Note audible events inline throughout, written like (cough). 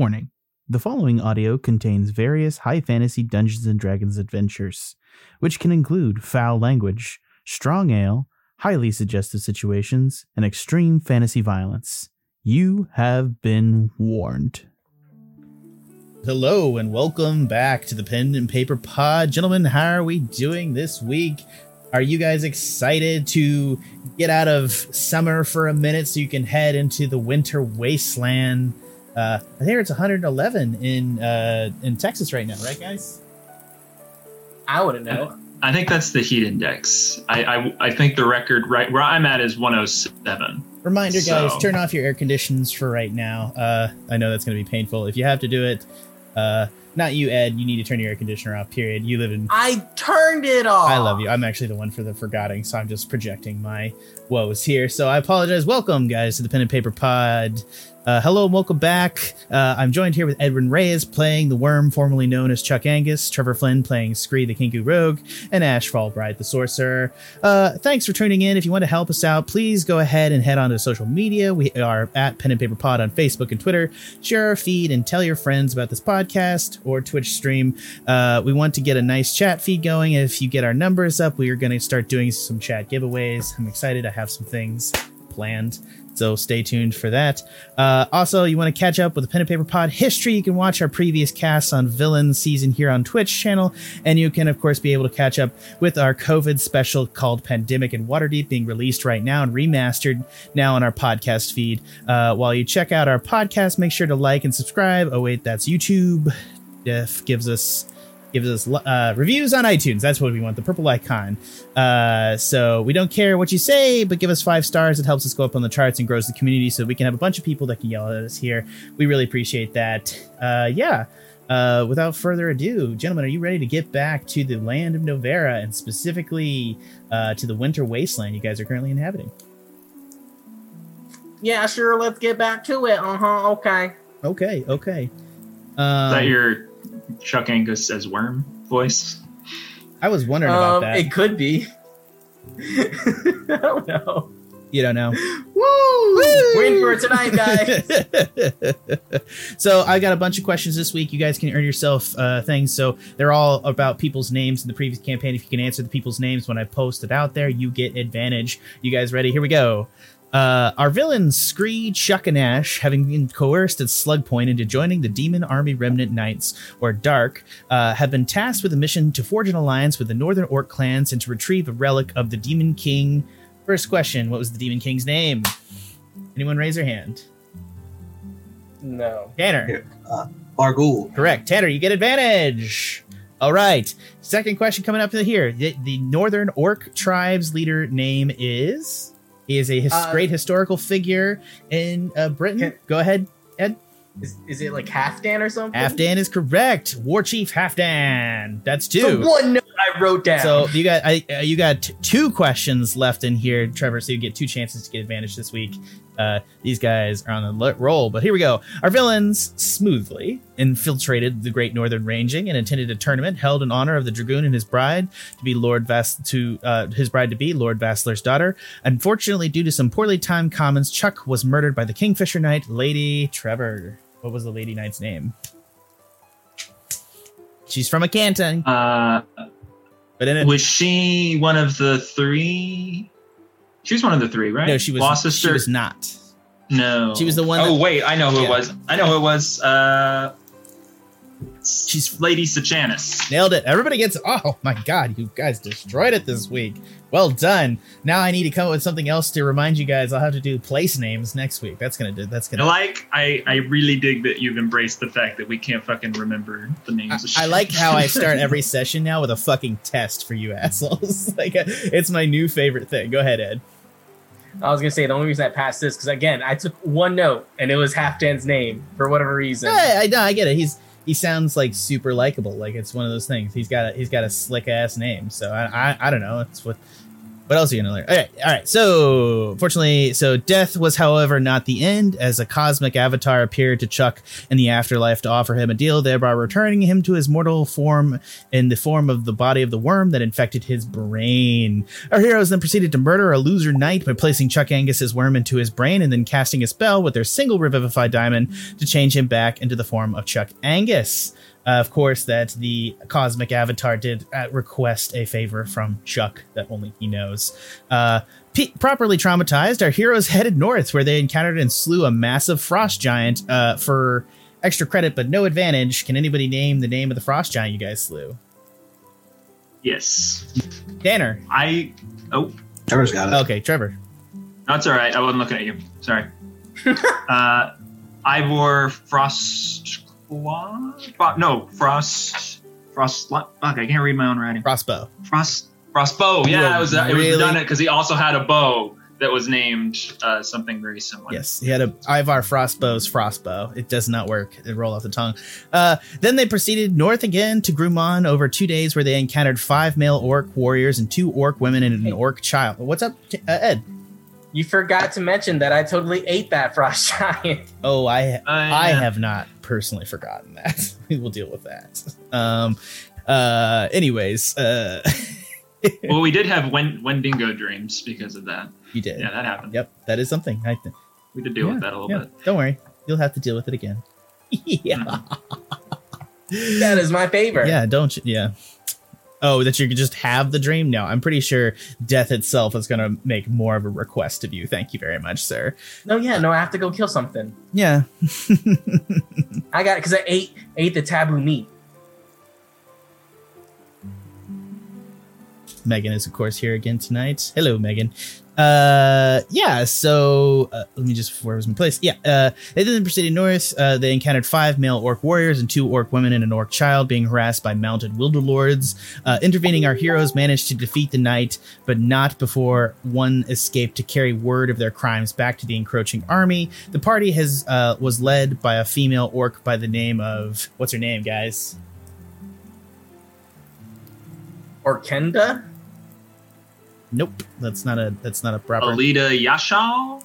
Warning the following audio contains various high fantasy Dungeons and Dragons adventures, which can include foul language, strong ale, highly suggestive situations, and extreme fantasy violence. You have been warned. Hello and welcome back to the Pen and Paper Pod. Gentlemen, how are we doing this week? Are you guys excited to get out of summer for a minute so you can head into the winter wasteland? Uh, I think it's 111 in uh, in Texas right now, right, guys? I wouldn't know. I think that's the heat index. I, I, I think the record right where I'm at is 107. Reminder, guys, turn off your air conditions for right now. Uh, I know that's going to be painful. If you have to do it, uh, not you, Ed. You need to turn your air conditioner off. Period. You live in. I turned it off. I love you. I'm actually the one for the forgetting, so I'm just projecting my woes here. So I apologize. Welcome, guys, to the Pen and Paper Pod. Uh, hello and welcome back. Uh, I'm joined here with Edwin Reyes playing the Worm, formerly known as Chuck Angus, Trevor Flynn playing Scree the Kenku Rogue, and Ashe Fallbright the Sorcerer. Uh, thanks for tuning in. If you want to help us out, please go ahead and head on to social media. We are at Pen and Paper Pod on Facebook and Twitter. Share our feed and tell your friends about this podcast or Twitch stream. Uh, we want to get a nice chat feed going. If you get our numbers up, we are going to start doing some chat giveaways. I'm excited. I have some things planned. So stay tuned for that. Uh, also, you want to catch up with the Pen and Paper Pod history, you can watch our previous casts on Villain season here on Twitch channel, and you can of course be able to catch up with our COVID special called Pandemic and Waterdeep being released right now and remastered now on our podcast feed. Uh, while you check out our podcast, make sure to like and subscribe. Oh wait, that's YouTube. Def gives us gives us uh, reviews on iTunes. That's what we want, the purple icon. Uh, so we don't care what you say, but give us five stars. It helps us go up on the charts and grows the community so we can have a bunch of people that can yell at us here. We really appreciate that. Uh, yeah. Uh, without further ado, gentlemen, are you ready to get back to the land of Novera and specifically uh, to the winter wasteland you guys are currently inhabiting? Yeah, sure. Let's get back to it. Uh huh. Okay. Okay, okay. Is Um, that your Chuck Angus as worm voice? I was wondering about Um, that. it could be. (laughs) I don't know. you don't know. Woo! We're in for it tonight, guys. (laughs) so I got a bunch of questions this week. You guys can earn yourself uh, things. So they're all about people's names in the previous campaign. If you can answer the people's names when I post it out there, you get advantage. You guys ready? Here we go. Uh, our villains, Scree, Chuck, and Ashe, having been coerced at Slug Point into joining the Demon Army Remnant Knights, or Dark, uh, have been tasked with a mission to forge an alliance with the Northern Orc clans and to retrieve a relic of the Demon King. First question What was the Demon King's name? Anyone raise their hand? No. Tanner. Bargul. Correct. Tanner, you get advantage. All right. Second question coming up here. The, the Northern Orc tribe's leader name is. He is a his, Uh, great historical figure in uh, Britain. Can- Go ahead, Ed. Is, is it like Halfdan or something? Halfdan is correct. War Chief Halfdan. That's two. The one note I wrote down. So you got I, uh, you got t- two questions left in here, Trevor. So you get two chances to get advantage this week. Uh, these guys are on the le- roll, but here we go. Our villains smoothly infiltrated the Great Northern Ranging and attended a tournament held in honor of the dragoon and his bride to be Lord Vas to uh, his bride to be Lord Vassler's daughter. Unfortunately, due to some poorly timed comments, Chuck was murdered by the Kingfisher Knight, Lady Trevor. What was the Lady Knight's name? She's from a canton, Uh, but in it, was she one of the three? She was one of the three, right? No, she was. Lost She sister. was not. no, she was the one Oh that- wait, I know who Yeah. it was. I know who it was. Uh, She's- Lady Sejanus. Nailed it. Everybody gets. Oh my god, you guys destroyed it this week. Well done. Now I need to come up with something else to remind you guys. I'll have to do place names next week. That's gonna do. That's gonna. like. I I really dig that you've embraced the fact that we can't fucking remember the names. I, of I like how I start (laughs) every session now with a fucking test for you assholes. (laughs) like uh, it's my new favorite thing. Go ahead, Ed. I was gonna say the only reason I passed this because again I took one note and it was Halfdan's name for whatever reason. Yeah, I. I get it. He's he sounds like super likable. Like it's one of those things. He's got a he's got a slick ass name. So I I, I don't know. It's what What else are you gonna learn? All right, all right. So, fortunately, so death was, however, not the end, as a cosmic avatar appeared to Chuck in the afterlife to offer him a deal, thereby returning him to his mortal form in the form of the body of the worm that infected his brain. Our heroes then proceeded to murder a loser knight by placing Chuck Angus's worm into his brain and then casting a spell with their single revivified diamond to change him back into the form of Chuck Angus. Uh, of course, that the cosmic avatar did uh, request a favor from Chuck that only he knows. Uh, P- properly traumatized, our heroes headed north, where they encountered and slew a massive frost giant. Uh, for extra credit, but no advantage, can anybody name the name of the frost giant you guys slew? Yes. Tanner. I. Oh, Trevor's got it. Okay, Trevor. that's all right. I wasn't looking at you. Sorry. (laughs) uh, Ivor Frost. Fro- no, Frost. Frost. Fuck, I can't read my own writing. Crossbow. Frost. Frostbow. You Yeah, are it was, it was really- redundant because he also had a bow that was named uh, something very similar. Yes, he had a Ivar Frostbow's Frostbow. It does not work. It roll off the tongue. Uh, then they proceeded north again to Grumon over two days, where they encountered five male orc warriors and two orc women and an orc child. What's up, uh, Ed? You forgot to mention that I totally ate that (laughs) frost giant. Oh, I I yeah. have not personally forgotten that. (laughs) we will deal with that. Um. Uh. Anyways. Uh. (laughs) Well, we did have Wen- Wendigo dreams because of that. you did. Yeah, that happened. Yep. That is something. I think. We did deal Yeah, with that a little Yeah. bit. Don't worry. You'll have to deal with it again. yeah. That is my favorite. Yeah, don't you? Yeah. Oh, that you could just have the dream? No, I'm pretty sure death itself is going to make more of a request of you. Thank you very much, sir. No, yeah, no, I have to go kill something. Yeah. (laughs) I got it because I ate ate the taboo meat. Megan is, of course, here again tonight. Hello, Megan. Uh, yeah, so uh, let me just, where was my place? Yeah, uh, they then proceeded north. Uh, they encountered five male orc warriors and two orc women and an orc child being harassed by mounted wilder lords. Uh, intervening, our heroes managed to defeat the knight, but not before one escaped to carry word of their crimes back to the encroaching army. The party has uh, was led by a female orc by the name of what's her name, guys? Orkenda? Nope, that's not a that's not a proper. Alita Yashal?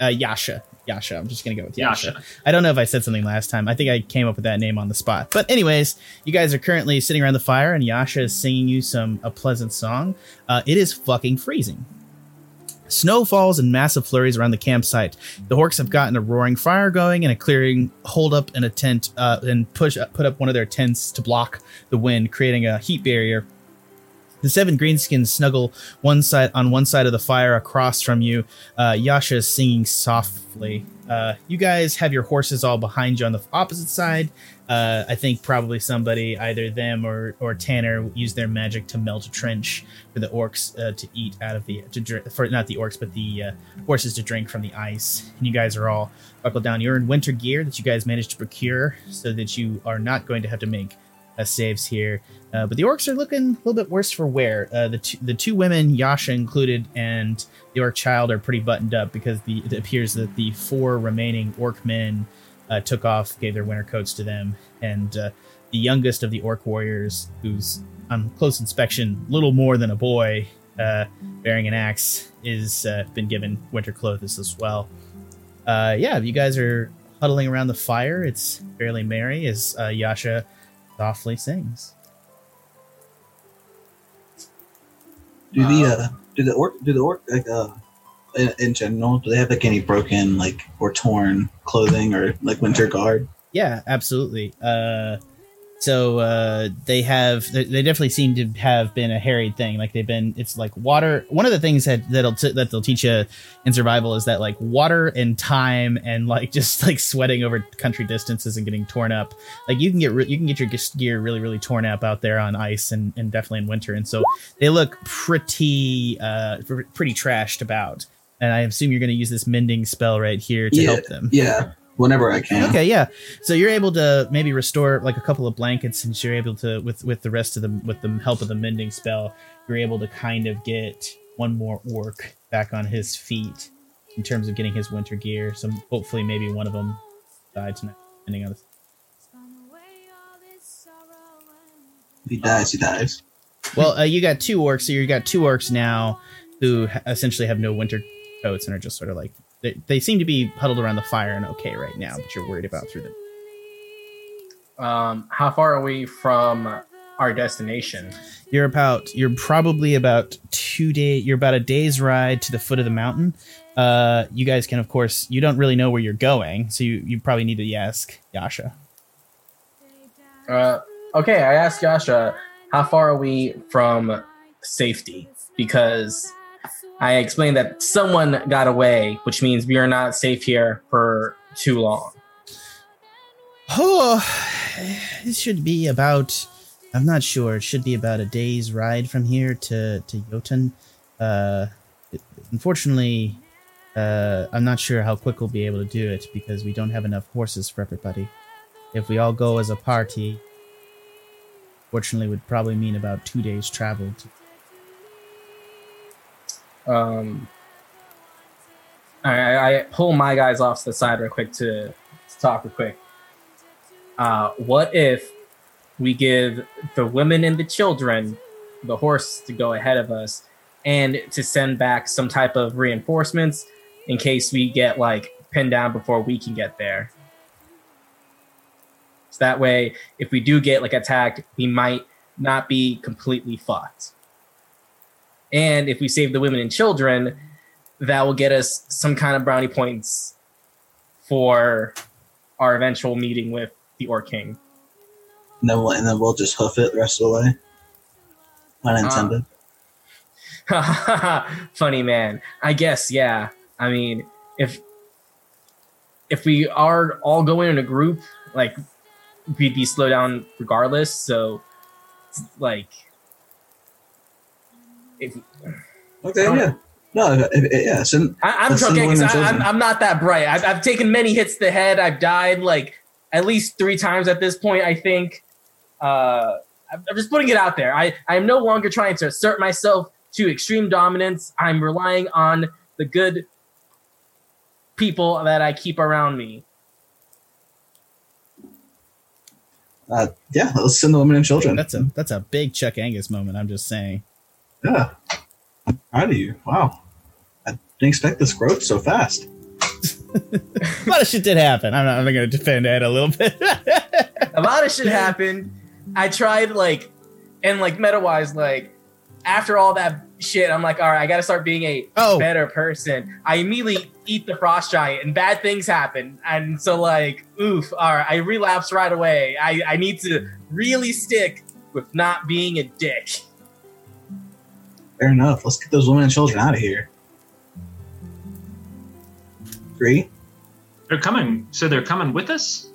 uh, Yasha. Yasha. I'm just gonna go with Yasha. Yasha. I don't know if I said something last time. I think I came up with that name on the spot. But anyways, you guys are currently sitting around the fire, and Yasha is singing you some a pleasant song. Uh, it is fucking freezing. Snow falls in massive flurries around the campsite. The orcs have gotten a roaring fire going and a clearing hold up in a tent uh, and push put up one of their tents to block the wind, creating a heat barrier the seven greenskins snuggle one side on one side of the fire across from you. Uh, Yasha is singing softly. Uh, you guys have your horses all behind you on the opposite side. Uh, I think probably somebody, either them or or Tanner, used their magic to melt a trench for the orcs uh, to eat out of the to drink for not the orcs but the uh, horses to drink from the ice. And you guys are all buckled down. You're in winter gear that you guys managed to procure, so that you are not going to have to make uh, saves here. Uh, but the orcs are looking a little bit worse for wear. Uh, the two, the two women, Yasha included, and the orc child are pretty buttoned up because the it appears that the four remaining orc men uh, took off, gave their winter coats to them, and uh, the youngest of the orc warriors, who's on close inspection little more than a boy, uh, bearing an axe, is been given winter clothes as well. Yeah, you guys are huddling around the fire. It's fairly merry as Yasha softly sings. Do the uh, do the orc do the orc like uh in, in general do they have like any broken like or torn clothing or like winter guard? Yeah, absolutely. Uh, so uh, they have they, definitely seem to have been a harried thing. Like they've been. It's like water. One of the things that that'll t- that they'll teach you in survival is that like water and time and like (laughs) just like sweating over country distances and getting torn up. Like you can get re- you can get your gear really really torn up out there on ice and, and definitely in winter. And so they look pretty uh pr- pretty trashed about. And I assume you're going to use this mending spell right here to Yeah, help them. Yeah, whenever I can. Okay, yeah. So you're able to maybe restore like a couple of blankets, and you're able to with with the rest of them with the help of the mending spell, you're able to kind of get one more orc back on his feet in terms of getting his winter gear. So hopefully, maybe one of them died tonight, depending on. The- If he dies, he dies. well, uh, you got two orcs, so you got two orcs now. who ha- essentially have no winter coats and are just sort of like they, they seem to be huddled around the fire and okay right now, but you're worried about through them. Um, how far are we from our destination? You're about you're probably about two day you're about a day's ride to the foot of the mountain. Uh, you guys can of course you don't really know where you're going, so you you probably need to ask Yasha. Uh, okay, I asked Yasha, how far are we from safety? Because I explained that someone got away, which means we are not safe here for too long. Oh, it should be about. I'm not sure. It should be about a day's ride from here to to Jotun. Uh, unfortunately, uh, I'm not sure how quick we'll be able to do it because we don't have enough horses for everybody. If we all go as a party, fortunately, would probably mean about two days travel. To, Um, I, I pull my guys off to the side real quick to, to talk real quick. Uh, what if we give the women and the children the horse to go ahead of us and to send back some type of reinforcements in case we get like pinned down before we can get there? So that way, if we do get like attacked, we might not be completely fucked. And if we save the women and children, that will get us some kind of brownie points for our eventual meeting with the Orc King. And then we'll, and then we'll just hoof it the rest of the way. Unintended. Uh, (laughs) Funny man. I guess yeah. I mean, if if we are all going in a group, like we'd be slow down regardless. So, like, if okay, yeah. No, if, if, yeah. Send, I, I'm Let's drunk because I'm. I'm not that bright. I've, I've taken many hits to the head. I've died like at least three times at this point. I think. Uh, I'm I'm just putting it out there. I I am no longer trying to assert myself to extreme dominance. I'm relying on the good people that I keep around me. uh, yeah, let's send the women and children. that's a that's a big Chuck Angus moment. I'm just saying. Yeah. I'm proud of you. Wow. I didn't expect this growth so fast. A lot of shit did happen. I'm not, I'm going to defend Ed a little bit. a lot of shit happened. I tried like, and like meta wise, like after all that shit, I'm like, all right, I got to start being a oh, better person. I immediately eat the frost giant, and bad things happen. And so, like, oof, all right, I relapse right away. I I need to really stick with not being a dick. Fair enough. Let's get those women and children out of here. Agree? They're coming. So they're coming with us.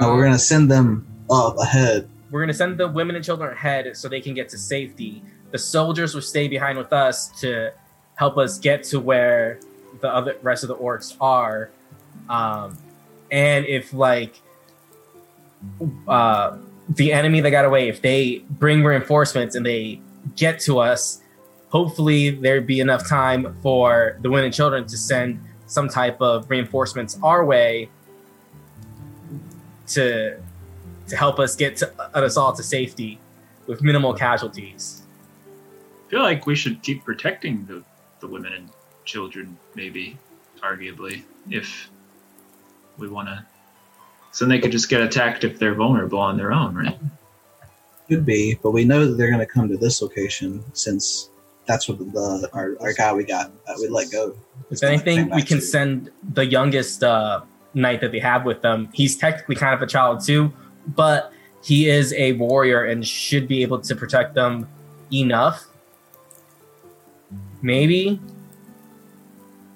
No, we're gonna send them up ahead. We're gonna send the women and children ahead so they can get to safety. The soldiers will stay behind with us to help us get to where the other rest of the orcs are. Um, and if like uh, the enemy that got away, if they bring reinforcements and they get to us, hopefully there'd be enough time for the women and children to send some type of reinforcements our way to to help us get to, uh, us all to safety with minimal casualties. I feel like we should keep protecting the, the women and children, maybe, arguably, if we want to. So they could just get attacked if they're vulnerable on their own, right? Could be, but we know that they're gonna come to this location since that's what the our, our guy we got that we let go. If anything, we can to. send the youngest uh, knight that they have with them. He's technically kind of a child too, but he is a warrior and should be able to protect them enough. Maybe.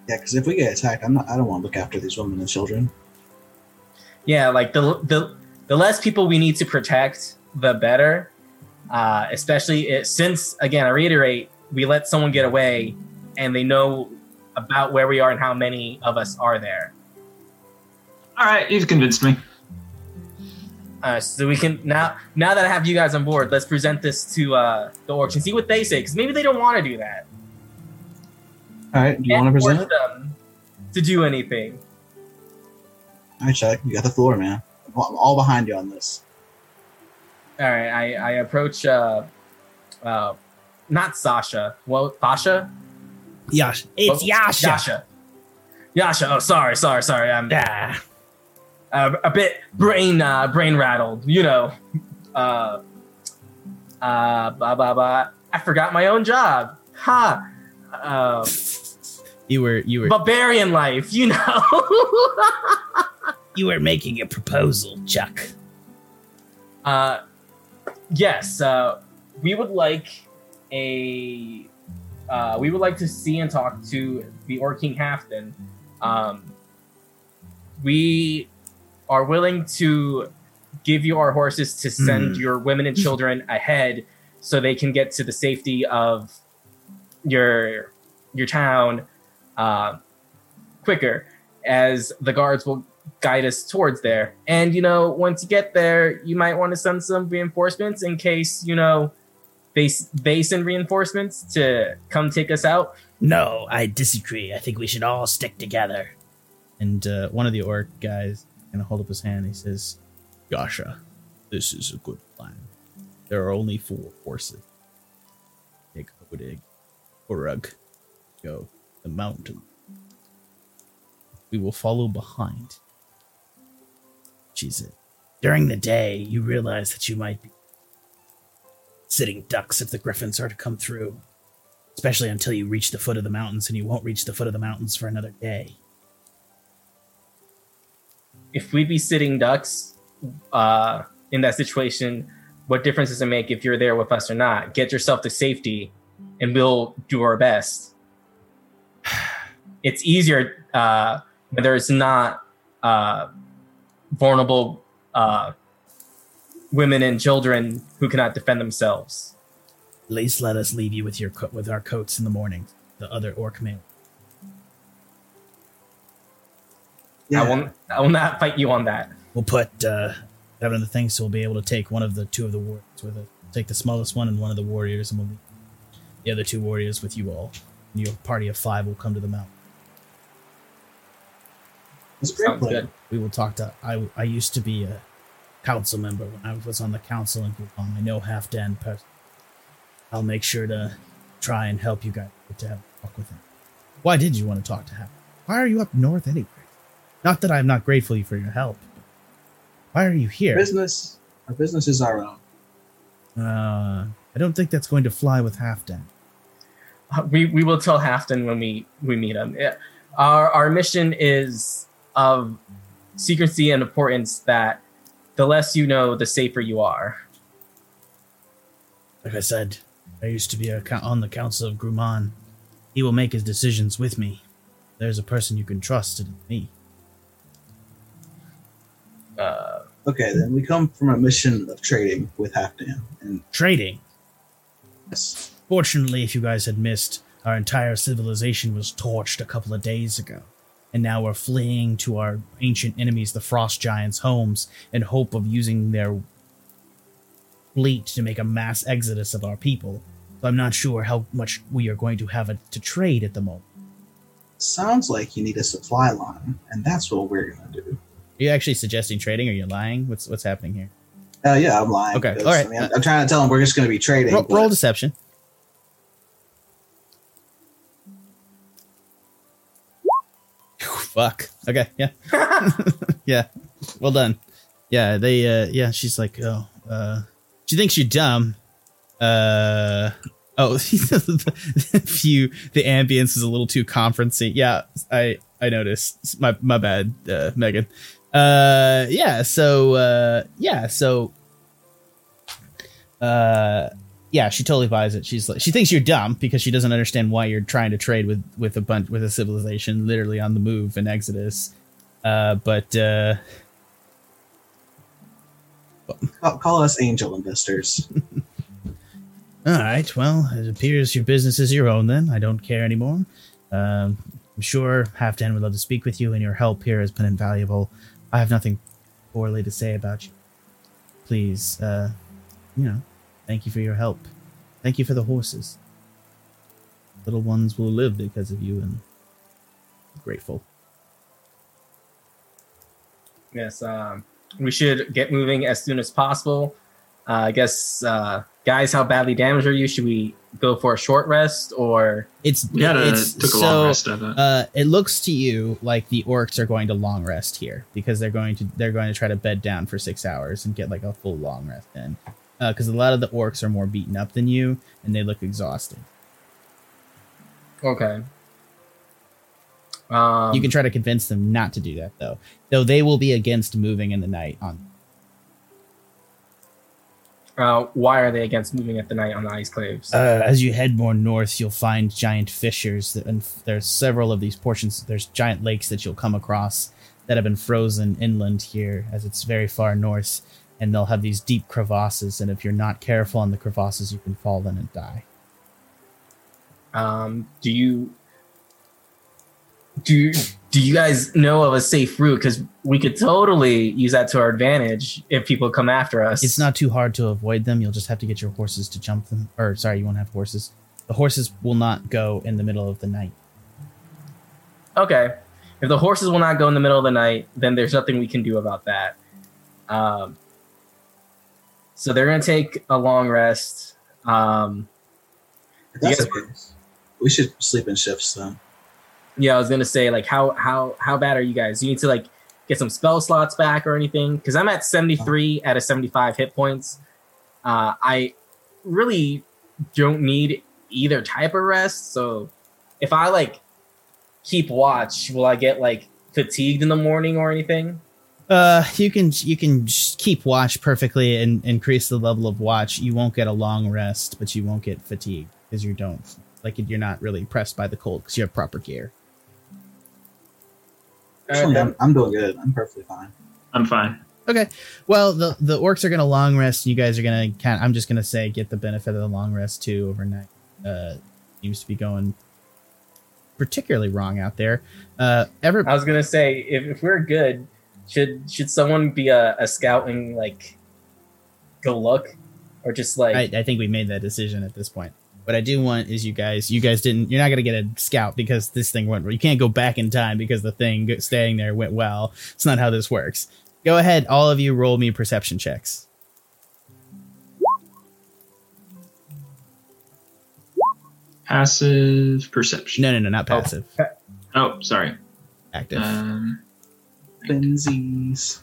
Yeah, because if we get attacked, I'm not. I don't want to look after these women and children. Yeah, like the the the less people we need to protect, the better. Uh, especially it, since, again, I reiterate, we let someone get away, and they know about where we are and how many of us are there. All right, you've convinced me. Uh, so we can now now that I have you guys on board, let's present this to uh, the orcs and see what they say because maybe they don't want to do that. All right, do you want to present it? them to do anything? All right, Chuck, you got the floor, man. I'm all behind you on this. All right, I, I approach uh, uh, not Sasha. Well, Pasha. Yasha. It's Well, Yasha. Yasha. Yasha. Oh, sorry, sorry, sorry. I'm Ah, uh, a bit brain uh, brain rattled. You know. Uh, uh, blah blah blah. I forgot my own job. Ha. Uh, you were you were barbarian life. You know. (laughs) you were making a proposal, Chuck. Uh, yes, uh, we would like a. Uh, we would like to see and talk to the Orc King Halfdan. Um, we are willing to give you our horses to send Hmm. your women and children ahead, so they can get to the safety of your your town uh, quicker, as the guards will guide us towards there. And you know, once you get there, you might want to send some reinforcements in case you know they they send reinforcements to come take us out. No, I disagree. I think we should all stick together. And uh, one of the orc guys gonna hold up his hand. He says, "Yasha, this is a good plan. There are only four horses. Take Odig, Urug, go the mountain. We will follow behind. During the day, you realize that you might be sitting ducks if the griffins are to come through especially until you reach the foot of the mountains, and you won't reach the foot of the mountains for another day. If we'd be sitting ducks uh, in that situation, what difference does it make if you're there with us or not? Get yourself to safety, and we'll do our best. (sighs) It's easier uh, when there's not uh, vulnerable uh, women and children who cannot defend themselves. At least let us leave you with your co- with our coats in the morning. The other orc male. Yeah. I will. I will not fight you on that. We'll put uh, seven of the things, so we'll be able to take one of the two of the warriors with us. Take the smallest one and one of the warriors, and we'll leave the other two warriors with you all. And your party of five will come to the mountain. It's Sounds good. We will talk to. I I used to be a council member when I was on the council in Guam. I know Halfdan person. I'll make sure to try and help you guys get to have a talk with him. Why did you want to talk to him? Why are you up north anyway? Not that I'm not grateful for your help. Why are you here? Business. Our business is our own. Uh, I don't think that's going to fly with Halfdan. Uh, We we will tell Halfdan when we we meet him. Yeah. Our our mission is of secrecy and importance that the less you know, the safer you are. Like I said, I used to be a, co- on the council of Gruman. He will make his decisions with me. There's a person you can trust, it's me. Uh, Okay, then we come from a mission of trading with Halfdan. And Trading. yes, Fortunately, if you guys had missed, our entire civilization was torched a couple of days ago. And now we're fleeing to our ancient enemies, the Frost Giants' homes, in hope of using their fleet to make a mass exodus of our people. So I'm not sure how much we are going to have to trade at the moment. sounds like you need a supply line, and that's what we're gonna do. Are you actually suggesting trading? Or are you lying? What's what's happening here? Uh, yeah, I'm lying. Okay, all right. I mean, I'm, I'm trying to tell them we're just gonna be trading. Roll, roll deception. Fuck. Okay. Yeah. (laughs) yeah. Well done. Yeah. They. uh Yeah. She's like, oh. uh She thinks you're dumb. Uh. Oh, (laughs) if you the ambience is a little too conferencing. Yeah, I I noticed. My my bad, uh, Megan. Uh, yeah. So uh, yeah. So uh, yeah, she totally buys it. She's like, she thinks you're dumb because she doesn't understand why you're trying to trade with with a bunch with a civilization literally on the move in Exodus. Uh, but uh, Call, call us angel investors. (laughs) all right, well, it appears your business is your own. Then I don't care anymore. Um, I'm sure Halfdan would love to speak with you, and your help here has been invaluable. I have nothing poorly to say about you. Please, uh, you know, thank you for your help. Thank you for the horses. Little ones will live because of you, and I'm grateful. yes, um, we should get moving as soon as possible. I guess, uh, guys, how badly damaged are you? Should we go for a short rest or? It's We had a it's took a so, long rest it. Uh, it looks to you like the orcs are going to long rest here because they're going to they're going to try to bed down for six hours and get like a full long rest in. Because a lot of the orcs are more beaten up than you and they look exhausted. Okay. Um, you can try to convince them not to do that though, though they will be against moving in the night. On Uh, why are they against moving at the night on the ice claves? uh, as you head more north, you'll find giant fissures, that, and there's several of these portions. There's giant lakes that you'll come across that have been frozen inland here, as it's very far north, and they'll have these deep crevasses. And if you're not careful on the crevasses, you can fall in and die. Um, do you do you, do you guys know of a safe route? Because we could totally use that to our advantage if people come after us. It's not too hard to avoid them. You'll just have to get your horses to jump them. Or sorry, you won't have horses. The horses will not go in the middle of the night. okay. If the horses will not go in the middle of the night, then there's nothing we can do about that. Um, so they're gonna take a long rest. Um, If that's You the we should sleep in shifts then. yeah, I was gonna say like how how how bad are you guys? You need to like get some spell slots back or anything? Because I'm at 73 out of 75 hit points. Uh, I really don't need either type of rest. So if I like keep watch, will I get like fatigued in the morning or anything? Uh, you can you can keep watch perfectly and increase the level of watch. You won't get a long rest, but you won't get fatigue because you don't like you're not really pressed by the cold because you have proper gear. Actually, I'm, I'm doing good. I'm perfectly fine. I'm fine. Okay. Well, the the orcs are gonna long rest. You guys are gonna kind. I'm just gonna say get the benefit of the long rest too overnight. Uh, seems to be going particularly wrong out there. Uh, ever I was gonna say if, if we're good, should should someone be a, a scout and like go look, or just like I, I think we made that decision at this point. What I do want is you guys. You guys didn't. You're not gonna get a scout because this thing went. You can't go back in time because the thing staying there went well. It's not how this works. Go ahead, all of you, roll me perception checks. Passive perception. No, no, no, not Oh. passive. Oh, sorry. Active. Um, Benzies.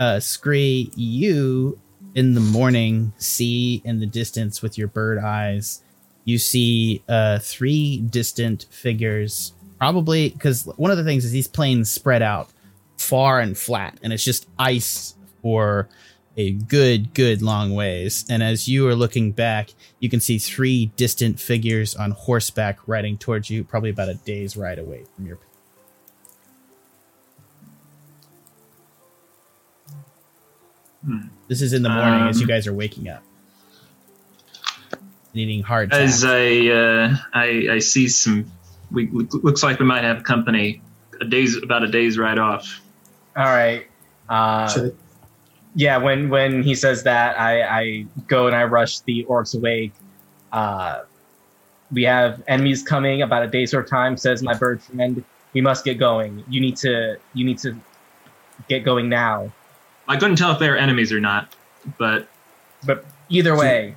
uh, Scree, you in the morning see in the distance with your bird eyes, you see uh, three distant figures. Probably because one of the things is these plains spread out far and flat, and it's just ice for a good, good long ways. And as you are looking back, you can see three distant figures on horseback riding towards you, probably about a day's ride away from your. Hmm. This is in the morning as you Um, guys are waking up, needing hard. as. I, uh, I I see some. We looks like we might have company. A day's about a day's ride off. all right. Uh, Should yeah when when he says that i i go and i rush the orcs awake uh we have enemies coming about a day's worth of time says my bird friend we must get going you need to you need to get going now I couldn't tell if they were enemies or not, but but either way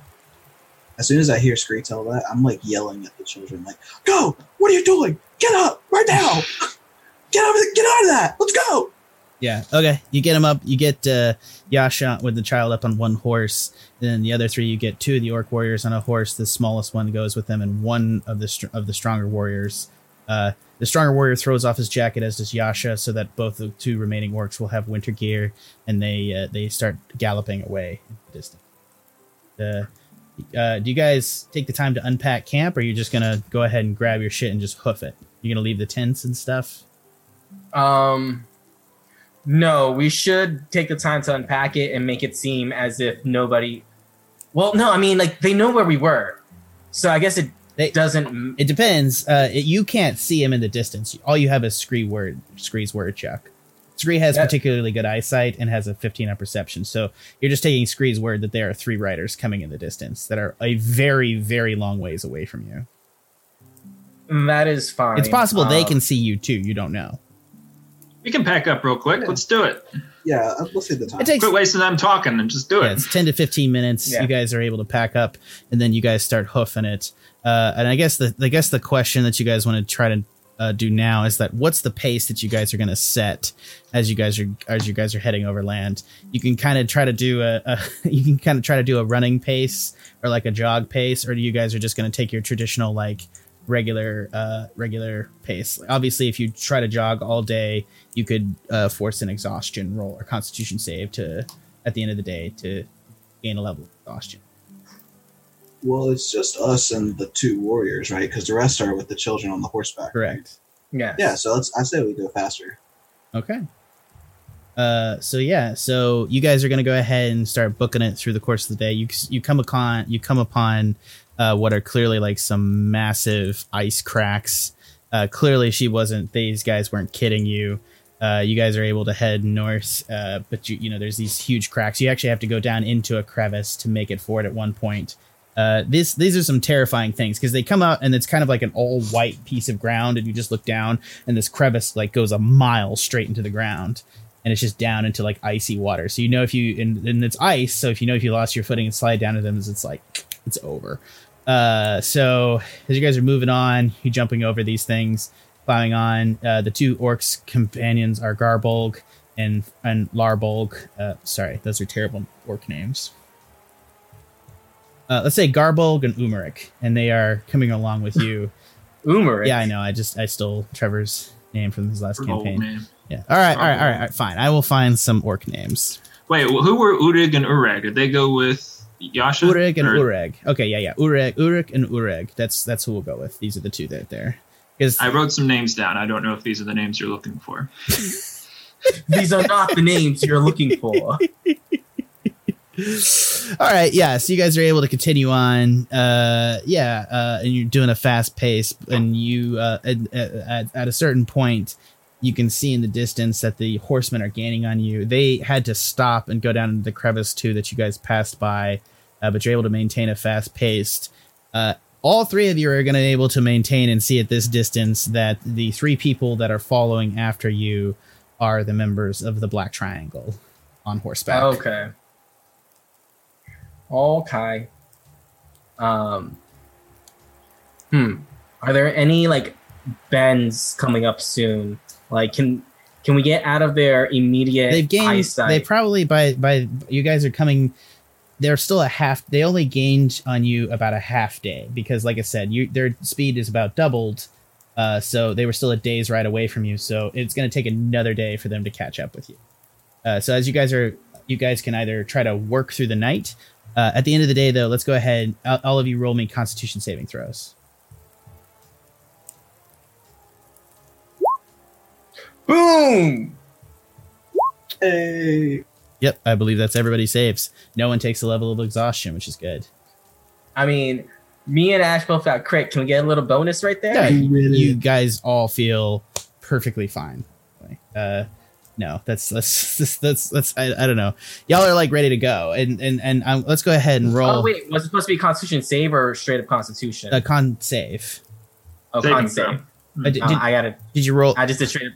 as soon as I hear Scree tell that, I'm like yelling at the children, like, "Go! What are you doing? Get up right now! (laughs) Get over! Get out of that! Let's go!" Yeah. Okay. You get him up. You get uh, Yasha with the child up on one horse. And Then the other three, you get two of the orc warriors on a horse. The smallest one goes with them, and one of the str- of the stronger warriors. Uh, the stronger warrior throws off his jacket, as does Yasha, so that both the two remaining orcs will have winter gear, and they uh, they start galloping away in the distance. Uh, uh, do you guys take the time to unpack camp, or are you just gonna go ahead and grab your shit and just hoof it? You're gonna leave the tents and stuff. um no we should take the time to unpack it and make it seem as if nobody well no i mean like they know where we were so i guess it They- doesn't It depends. Uh, it, you can't see him in the distance. All you have is Scree word. Scree's word check. Scree has particularly good eyesight and has a 15 on perception. So you're just taking Scree's word that there are three riders coming in the distance that are a very, very long ways away from you. That is fine. It's possible they Um, can see you too. You don't know. We can pack up real quick. Yeah. Let's do it. Yeah, uh, let's see the time. It takes Quit wasting time talking and just do yeah, it. it's 10 to 15 minutes Yeah. you guys are able to pack up and then you guys start hoofing it uh, and i guess the i guess the question that you guys want to try to uh, do now is that what's the pace that you guys are going to set as you guys are as you guys are heading over land you can kind of try to do a, a (laughs) you can kind of try to do a running pace or like a jog pace or do you guys are just going to take your traditional like regular uh regular pace obviously if you try to jog all day you could uh, force an exhaustion roll or constitution save to at the end of the day to gain a level of exhaustion. Well, it's just us and the two warriors, right? Because the rest are with the children on the horseback. Correct. Yes. Yeah, so let's. I say we go faster. Okay. Uh, so yeah, so you guys are gonna go ahead and start booking it through the course of the day. You you come upon you come upon uh, what are clearly like some massive ice cracks. Uh, clearly, she wasn't. These guys weren't kidding you. Uh, you guys are able to head north, uh, but you you know there's these huge cracks. You actually have to go down into a crevice to make it forward at one point. Uh, this these are some terrifying things because they come out and it's kind of like an all white piece of ground, and you just look down and this crevice like goes a mile straight into the ground, and it's just down into like icy water. So you know if you and, and it's ice, so if you know if you lost your footing and slide down to them, it's like it's over. Uh, so as you guys are moving on, you jumping over these things, plowing on. Uh, the two orcs companions are Garbolg and and Larbolg. Uh, sorry, those are terrible orc names. Uh, let's say Garbolg and Umeric, and they are coming along with you. (laughs) Umeric. yeah, I know. I just I stole Trevor's name from his last Her campaign. Yeah. All right. All right. All right. All right. Fine. I will find some orc names. Wait, wh- who were Urig and Ureg? Did they go with Yasha? Ureg and Or- Ureg. Okay. Yeah. Yeah. Ureg. Ureg and Ureg. That's that's who we'll go with. These are the two that there. Because I wrote some names down. I don't know if these are the names you're looking for. (laughs) These are not the names you're looking for. all right. Yeah. So you guys are able to continue on. Uh. Yeah. Uh. And you're doing a fast pace, and you uh at, at, at a certain point. You can see in the distance that the horsemen are gaining on you. They had to stop and go down into the crevice too that you guys passed by, uh, but you're able to maintain a fast pace. Uh, all three of you are going to be able to maintain and see at this distance that the three people that are following after you are the members of the Black Triangle on horseback. Okay. Okay. Um. Hmm. Are there any like bends coming up soon? Like, can can we get out of their immediate They've gained. eyesight? They probably by by you guys are coming. They're still a half. They only gained on you about a half day because, like I said, you their speed is about doubled. Uh, so they were still a day's ride away from you. So it's going to take another day for them to catch up with you. Uh, so as you guys are, you guys can either try to work through the night. Uh, at the end of the day, though, let's go ahead. All, all of you roll me Constitution saving throws. Boom. Hey, Yep, I believe that's everybody saves. No one takes a level of exhaustion, which is good. I mean, me and Ashe both got crit. Can we get a little bonus right there? Yeah, You really- you guys all feel perfectly fine. Uh, no, that's that's (laughs) that's that's, that's I, I don't know. Y'all are like ready to go, and and and um, let's go ahead and roll Oh wait, was it supposed to be Constitution save or straight up Constitution? a con save. oh, Saving con throw. save. Uh, did, Uh, did, I got it. did you roll? I just did straight up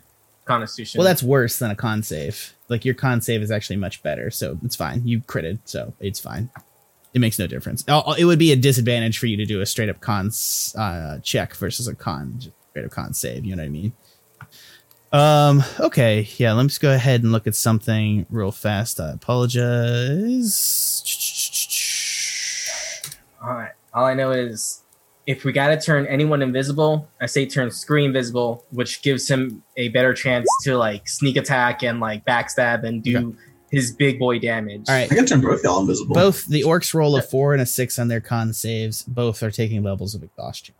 Constitution. Well, that's worse than a con save. Like your con save is actually much better, so it's fine. You critted, so it's fine. It makes no difference. It would be a disadvantage for you to do a straight up con uh, check versus a con straight up con save. You know what I mean? Um. Okay. Yeah. Let me just go ahead and look at something real fast. I apologize. All right. All I know is if we got to turn anyone invisible, I say turn Scree invisible, which gives him a better chance to like sneak attack and like backstab and do his big boy damage. All right, I right. can turn both y'all invisible. Both the orcs roll a four and a six on their con saves. Both are taking levels of exhaustion.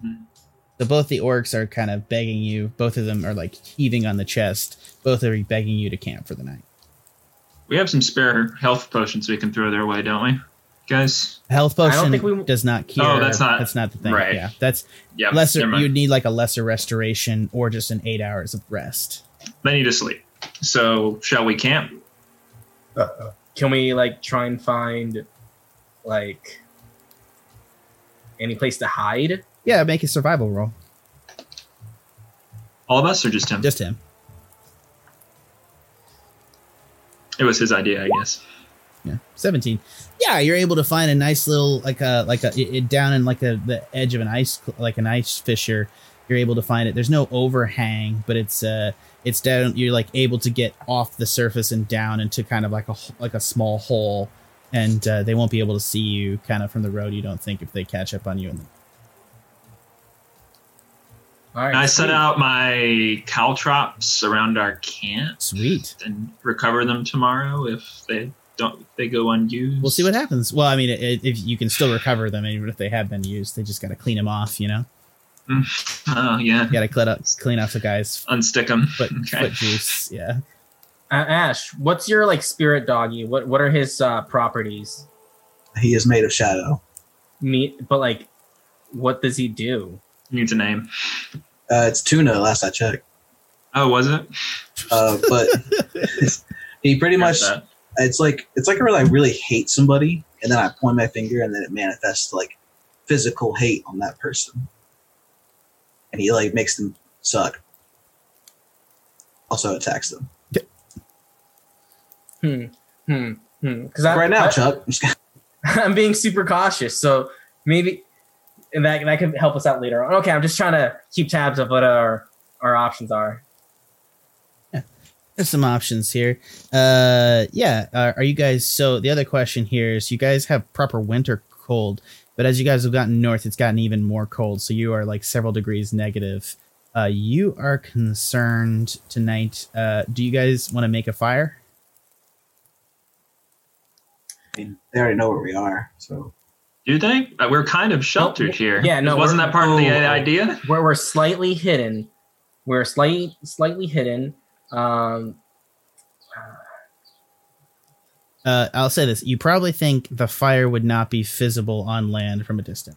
Hmm. So both the orcs are kind of begging you. Both of them are like heaving on the chest. Both are begging you to camp for the night. We have some spare health potions we can throw their way, don't we, guys? Health I potion we- does not oh, cure. Oh, that's not- That's not the thing. right. Yeah, that's Yeah. lesser. You'd need like a lesser restoration or just an eight hours of rest. They need to sleep. So shall we camp? Can we like try and find like any place to hide Yeah, make a survival roll. All of us or just him? Just him. it was his idea, I guess. Yeah, seventeen. Yeah, you're able to find a nice little like a like a it, it- down in like a, the edge of an ice like an ice fissure. You're able to find it. There's no overhang, but it's uh it's down. You're like able to get off the surface and down into kind of like a h- like a small hole, and uh, they won't be able to see you kind of from the road. You don't think if they catch up on you. In the- All right. I set sweet. out my caltrops around our camp Sweet. and recover them tomorrow if they don't they go unused. We'll see what happens. Well, I mean, i if you can still recover them, even if they have been used, they just got to clean them off. You know, Oh yeah, got to clean up clean off the guy's unstick them. foot (laughs) Okay. foot juice. Yeah. Uh, Ashe, what's your like spirit doggy? What what are his uh, properties? He is made of shadow. Me, but like, what does he do? Needs a name. Uh, it's tuna. Last I checked. Oh, was it? Uh, but (laughs) he pretty much. That. It's like it's like where I really hate somebody, and then I point my finger, and then it manifests like physical hate on that person, and he like makes them suck. Also attacks them. Hmm. Hmm. Hmm. Because right now, Chuck. (laughs) I'm just gonna- I'm being super cautious, so maybe and that that could help us out later on. Okay, I'm just trying to keep tabs of what our our options are. There's some options here. Uh, yeah. Uh, are you guys? So the other question here is, you guys have proper winter cold, but as you guys have gotten north, it's gotten even more cold. So you are like several degrees negative. Uh, you are concerned tonight. Uh, do you guys want to make a fire? I mean, they already know where we are, so Do they? Uh, we're kind of sheltered here. yeah, no, wasn't that part of the oh, oh. idea? Where we're slightly hidden. We're slightly slightly hidden. Um, Uh, I'll say this: you probably think the fire would not be visible on land from a distance,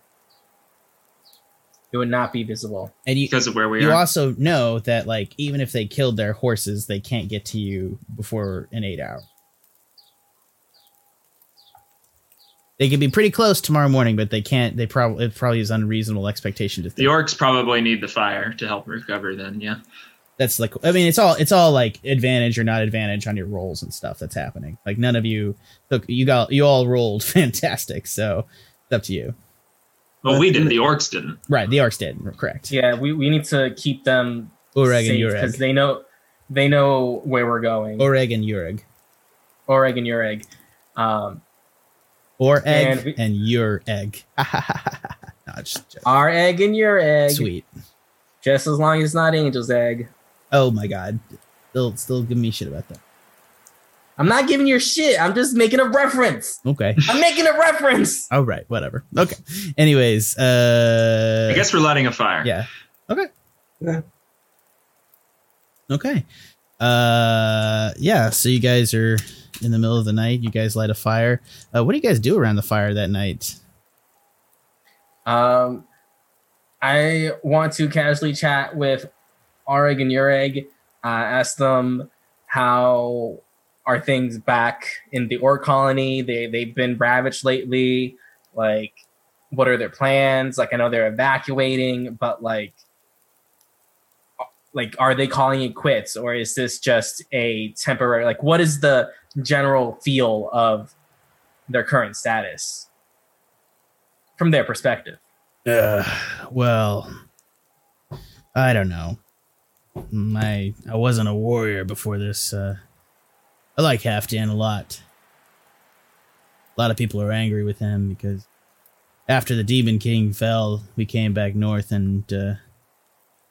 it would not be visible. and you Because of where we you are. You also know that like even if they killed their horses, they can't get to you before an eight hour. They could be pretty close tomorrow morning, but they can't. They probably it probably is unreasonable expectation to Think. the think. orcs probably need the fire to help recover. Then, yeah. That's like I mean, it's all it's all like advantage or not advantage on your rolls and stuff that's happening. Like none of you look, you got you all rolled (laughs) fantastic, so it's up to you. Well, we didn't. The orcs didn't. Right, the orcs didn't. correct. Yeah, we, we need to keep them Oreg and because they know they know where we're going. Oreg and Ureg. Oreg and Ureg. Um, Or egg And we- and your egg. (laughs) no, just, just our egg and your egg. sweet. Just as long as it's not Angel's egg. Oh my god. Still still give me shit about that. I'm not giving your shit. I'm just making a reference. Okay. I'm making a reference. (laughs) All right, whatever. Okay. Anyways, uh I guess we're lighting a fire. yeah. Okay. Yeah. Okay. Uh yeah, so you guys are in the middle of the night, you guys light a fire. Uh what do you guys do around the fire that night? Um, I want to casually chat with Areg and Ureg. Uh, ask them how are things back in the Orc colony. They they've been ravaged lately. Like, what are their plans? Like, I know they're evacuating, but like, like, are they calling it quits, or is this just a temporary? Like, what is the general feel of their current status from their perspective? Uh well, I don't know. My I wasn't a warrior before this. Uh I like Halfdan a lot. A lot of people are angry with him because after the Demon King fell, we came back north and uh, a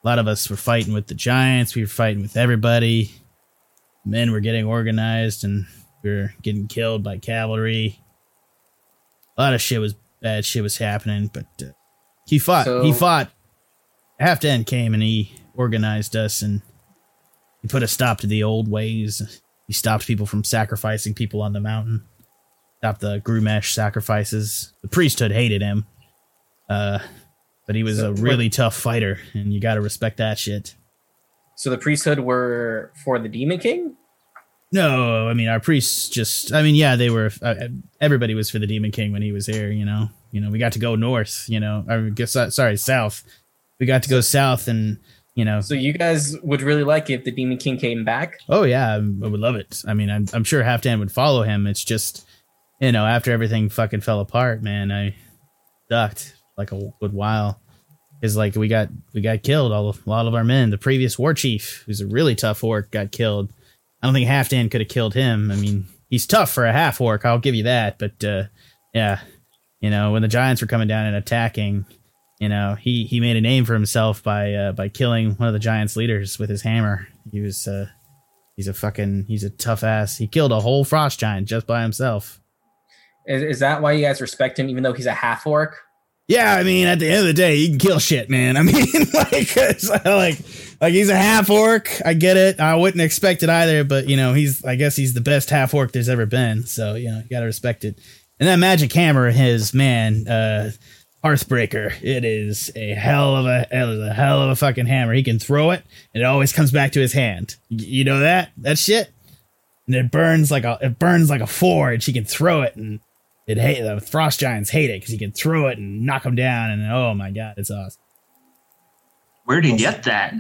lot of us were fighting with the giants, we were fighting with everybody. Men were getting organized and we were getting killed by cavalry. A lot of shit was bad shit was happening, but uh, he fought. So- he fought. Halfdan came and he organized us and he put a stop to the old ways. He stopped people from sacrificing people on the mountain. Stopped the Gruumsh sacrifices. The priesthood hated him. Uh, but he was So, a really tough fighter, and you got to respect that shit. So the priesthood were for the Demon King? No, I mean our priests just. I mean, yeah, they were. Uh, everybody was for the Demon King when he was here. You know, you know, we got to go north. You know, I guess uh, sorry, south. We got to go south, and you know. So you guys would really like it if the Demon King came back? Oh yeah, I, would love it. I mean, I'm I'm sure Halfdan would follow him. It's just, you know, after everything fucking fell apart, man, I ducked like a good while. Is like we got we got killed all a lot of our men. The previous war chief, who's a really tough orc, got killed. I don't think Halfdan could have killed him. I mean, he's tough for a half orc, I'll give you that. But uh, yeah, you know, when the giants were coming down and attacking, you know, he he made a name for himself by uh, by killing one of the giants' leaders with his hammer. He was uh, he's a fucking he's a tough ass. He killed a whole frost giant just by himself. Is, is that why you guys respect him, even though he's a half orc? Yeah, I mean, at the end of the day, he can kill shit, man. (laughs) I mean, like, like, like he's a half orc. I get it. I wouldn't expect it either, but you know, he's, I guess he's the best half orc there's ever been. So you know, you gotta respect it. And that magic hammer, of his man, uh, Hearthbreaker. It is a hell of a, it is a hell of a fucking hammer. He can throw it, and it always comes back to his hand. You know that that shit, and it burns like a, it burns like a forge. He can throw it, and it hate the frost giants hate it because he can throw it and knock them down. And oh my god, it's awesome. Where did he get that?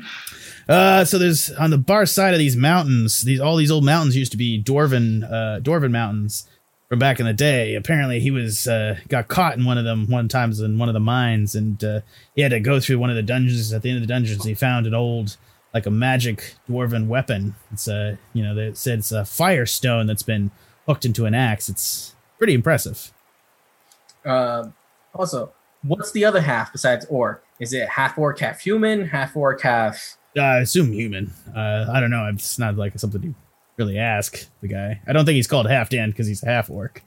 Uh, so there's on the bar side of these mountains. These all these old mountains used to be dwarven, uh, dwarven mountains from back in the day. Apparently, he was uh, got caught in one of them one times in one of the mines, and uh, he had to go through one of the dungeons. At the end of the dungeons, he found an old like a magic dwarven weapon. It's a you know they said it's a firestone that's been hooked into an axe. It's pretty impressive. Uh, also, what's the other half besides orc? Is it half orc, half human, half orc, half? Uh, I assume human. Uh, I don't know. It's not like something you really ask the guy. I don't think he's called half Dan because he's a half orc.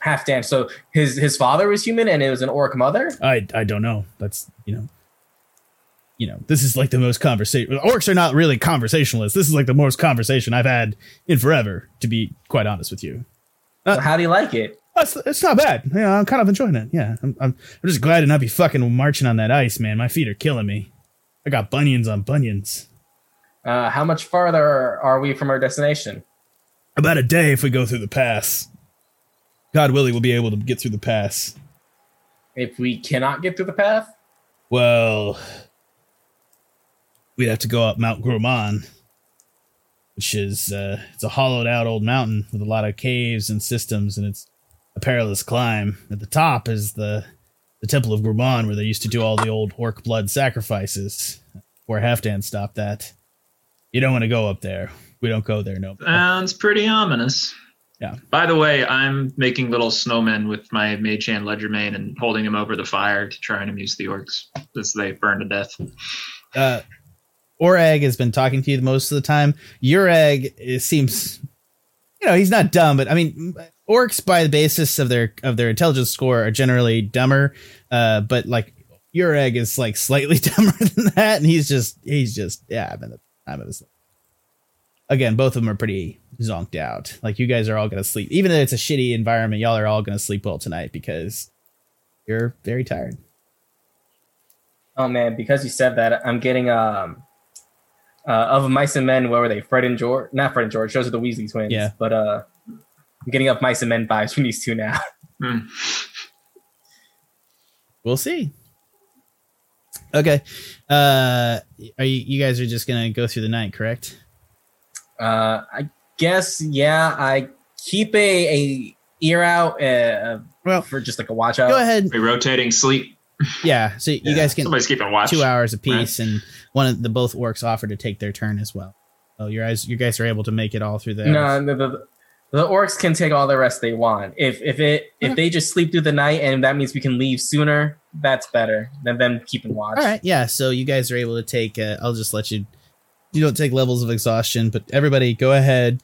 half Dan. So his his father was human and it was an orc mother. I I don't know. That's you know. You know, this is like the most conversation. Orcs are not really conversationalists. This is like the most conversation I've had in forever, to be quite honest with you. So uh, how do you like it? It's, it's not bad. Yeah, I'm kind of enjoying it. Yeah, I'm, I'm, I'm just glad to not be fucking marching on that ice, man. My feet are killing me. I got bunions on bunions. Uh, how much farther are we from our destination? About a day if we go through the pass. God willing, we'll be able to get through the pass. If we cannot get through the path, Well, we'd have to go up Mount Grumman, which is uh, it's a hollowed out old mountain with a lot of caves and systems, and it's a perilous climb. At the top is the the Temple of Grumman, where they used to do all the old orc blood sacrifices. Where Halfdan stopped that. You don't want to go up there. We don't go there. No. Sounds pretty ominous. Yeah. By the way, I'm making little snowmen with my Mage Hand Legerdemain and holding them over the fire to try and amuse the orcs as they burn to death. uh, Orag has been talking to you most of the time. Urag it seems, you know, he's not dumb, but I mean, orcs by the basis of their of their intelligence score are generally dumber. Uh, but like your egg is like slightly (laughs) dumber than that, and he's just he's just yeah, I'm in the I'm in the Again, both of them are pretty zonked out. Like you guys are all gonna sleep, even though it's a shitty environment. Y'all are all gonna sleep well tonight because you're very tired. oh man, because you said that, I'm getting um uh, of mice and men. Where were they? Fred and George? Not Fred and George. Those are the Weasley twins. Yeah. But uh, I'm getting up mice and men vibes from these two now. (laughs) Hmm. we'll see. Okay. Uh are you you guys are just gonna go through the night, correct? Uh, I guess yeah. I keep a a ear out uh, Well, for just like a watch out. go ahead. We rotating sleep. Yeah. So you Yeah, guys can Somebody's keeping watch. two hours apiece, and one of the both orcs offer to take their turn as well. So you guys you guys are able to make it all through the No, the, the, the orcs can take all the rest they want. If if it if they just sleep through the night and that means we can leave sooner, that's better than them keeping watch. All right, yeah. So you guys are able to take. Uh, I'll just let you. You don't take levels of exhaustion, but everybody go ahead.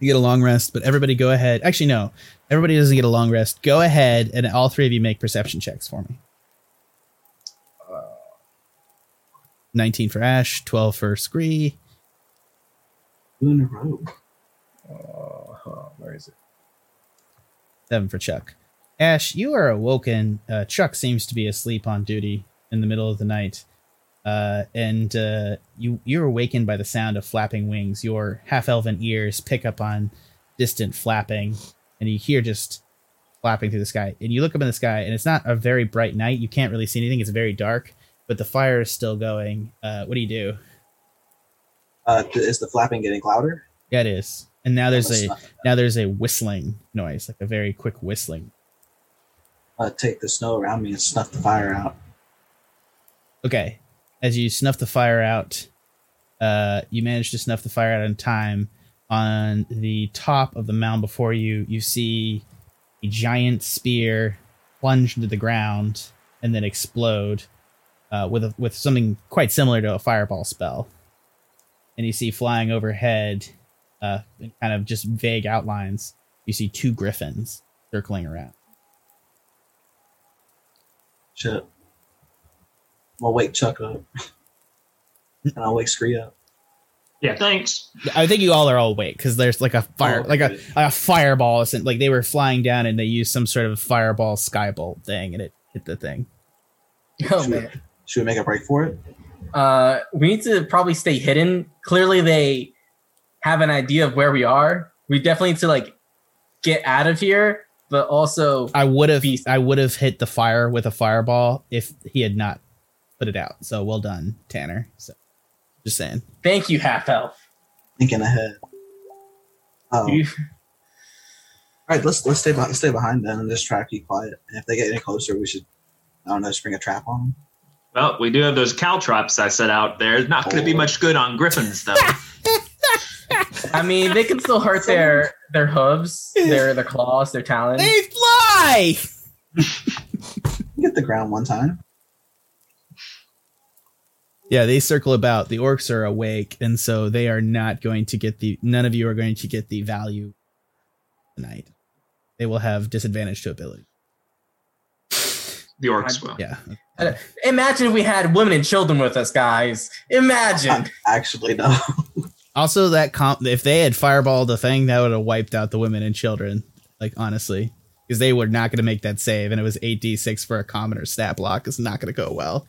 You get a long rest, but everybody go ahead. Actually, no, everybody doesn't get a long rest. Go ahead, and all three of you make perception checks for me. Nineteen for Ashe, twelve for Scree. Two in a row. Oh, where is it? Seven for Chuck. Ashe, you are awoken. Uh, Chuck seems to be asleep on duty in the middle of the night. uh, and uh, you you're awakened by the sound of flapping wings. Your half elven ears pick up on distant flapping, and you hear just flapping through the sky. And you look up in the sky, and it's not a very bright night. You can't really see anything. It's very dark, but the fire is still going. Uh, what do you do? Uh, is the flapping getting louder? Yeah, it is. And now there's a now there's a whistling noise, like a very quick whistling. uh, take the snow around me and snuff the fire out. Okay. As you snuff the fire out, uh, you manage to snuff the fire out in time. On the top of the mound before you, you see a giant spear plunge into the ground and then explode uh, with a, with something quite similar to a fireball spell. And you see flying overhead, uh, in kind of just vague outlines. You see two griffins circling around. Shit. I'll wake Chuck up. (laughs) and I'll wake Scree up. Yeah, thanks. I think you all are all awake because there's like a fire, Oh, like a, okay. a fireball. Like they were flying down and they used some sort of fireball skybolt thing and it hit the thing. Oh Should we- man. Should we make a break for it? Uh, we need to probably stay hidden. Clearly, they have an idea of where we are. We definitely need to like get out of here, but also I would have, Beast. I would have hit the fire with a fireball if he had not put it out. So well done, Tanner. So just saying. thank you, half elf. Thinking ahead. Oh, You- right. Let's let's stay behind, stay behind them and just try to keep quiet. And if they get any closer, we should I don't know, spring a trap on them. Well, we do have those caltrops I set out there. Not going to be much good on griffins, though. (laughs) I mean, they can still hurt their their hooves, their their claws, their talons. They fly. (laughs) Get the ground one time. Yeah, they circle about. The orcs are awake, and so they are not going to get the. None of you are going to get the value tonight. They will have disadvantage to ability. The orcs will. Yeah. Imagine if we had women and children with us, guys. Imagine. (laughs) Actually, no. Also, that comp, if they had fireballed the thing, that would have wiped out the women and children. Like honestly, because they were not going to make that save, and it was eight d six for a common or stat block. It's not going to go well.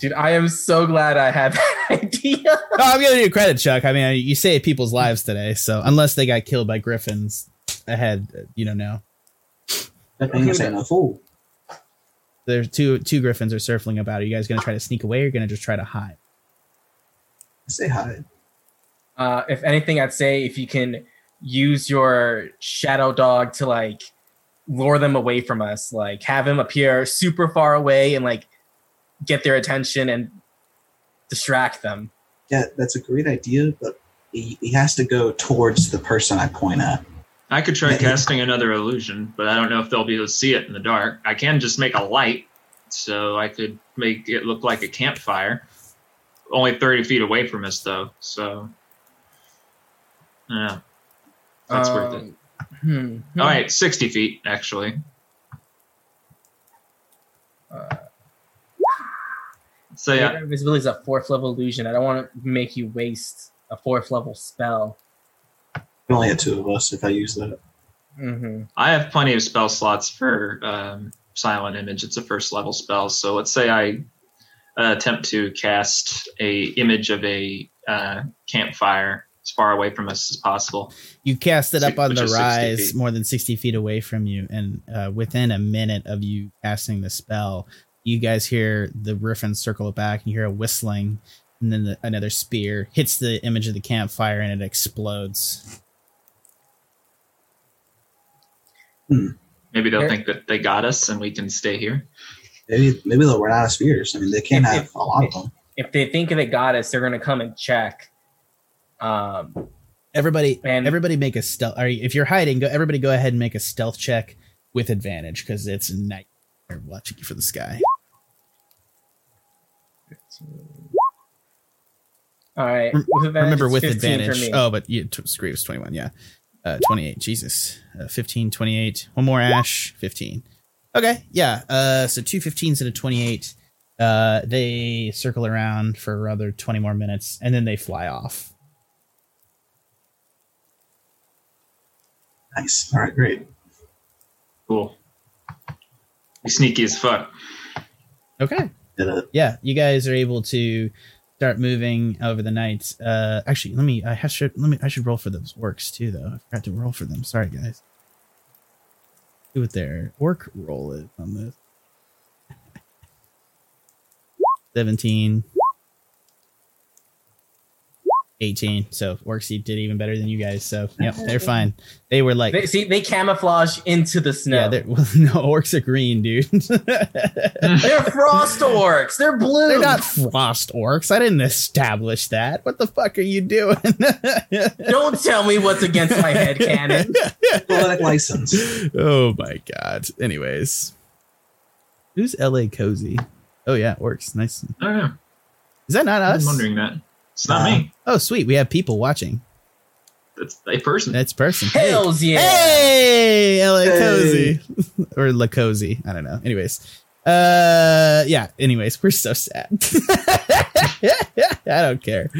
Dude, I am so glad I had that (laughs) idea. No, I'm giving you credit, Chuck. I mean, you saved people's lives today, so unless they got killed by griffins, ahead, you don't know. That thing is ain't no fool. There's two two griffins are circling about. Are you guys going to try to sneak away, or are you going to just try to hide? Say hide. Uh, if anything, I'd say if you can use your shadow dog to like lure them away from us, like have him appear super far away and like get their attention and distract them. Yeah, that's a great idea, but he, he has to go towards the person I point at. I could try casting another illusion, but I don't know if they'll be able to see it in the dark. I can just make a light, so I could make it look like a campfire. Only 30 feet away from us, though, so. Yeah. That's worth it. Um, Hmm. All right, 60 feet, actually. Uh, So, yeah. Invisibility is a fourth level illusion. I don't want to make you waste a fourth level spell. We only had two of us if I use that. Mm-hmm. I have plenty of spell slots for um, Silent Image. It's a first level spell. So let's say I uh, attempt to cast a image of a uh, campfire as far away from us as possible. You cast it up on which the rise, more than sixty feet away from you, and uh, within a minute of you casting the spell, you guys hear the griffin circle back, and you hear a whistling, and then the, another spear hits the image of the campfire, and it explodes. Maybe they'll think that they got us and we can stay here. Maybe maybe they'll run out of spears. I mean, they can't If- have if- a lot of them. If they think they got us, they're gonna come and check. Um, Everybody, And- everybody, make a stealth. Or if you're hiding, go. Everybody, go ahead and make a stealth check with advantage because it's night. They're watching you from the sky. all right. With Remember with advantage. Oh, but you t- Scree 21. Yeah. Uh, 28. Jesus. Uh, 15, 28. One more Ashe. 15. Okay. Yeah. Uh, so two 15s and a 28. Uh, they circle around for another 20 more minutes and then they fly off. Nice. All right, great. Cool. Be sneaky as fuck. Okay. Yeah, you guys are able to start moving over the night. Uh, actually, let me. I have should let me. I should roll for those orcs too, though. I forgot to roll for them. Sorry, guys. See what their orc roll is on this. (laughs) Seventeen. 18 so orcs did even better than you guys so yep they're fine they were like They, see, they camouflage into the snow. yeah they're (laughs) well, no orcs are green dude (laughs) They're frost orcs. They're blue. They're not frost orcs. I didn't establish that. What the fuck are you doing? (laughs) Don't tell me what's against my head canon. Poetic license. oh my god. Anyways, who's LA Cozy? Oh yeah, orcs. Nice. Oh yeah, Is that not us I'm wondering that. It's not Uh, me. Oh sweet, we have people watching. That's a person. That's person. Hey, yeah. hey LA Hey. Cozy (laughs) or La Cozy. I don't know. Anyways, uh, yeah. Anyways, (laughs) we're so sad. (laughs) I don't care.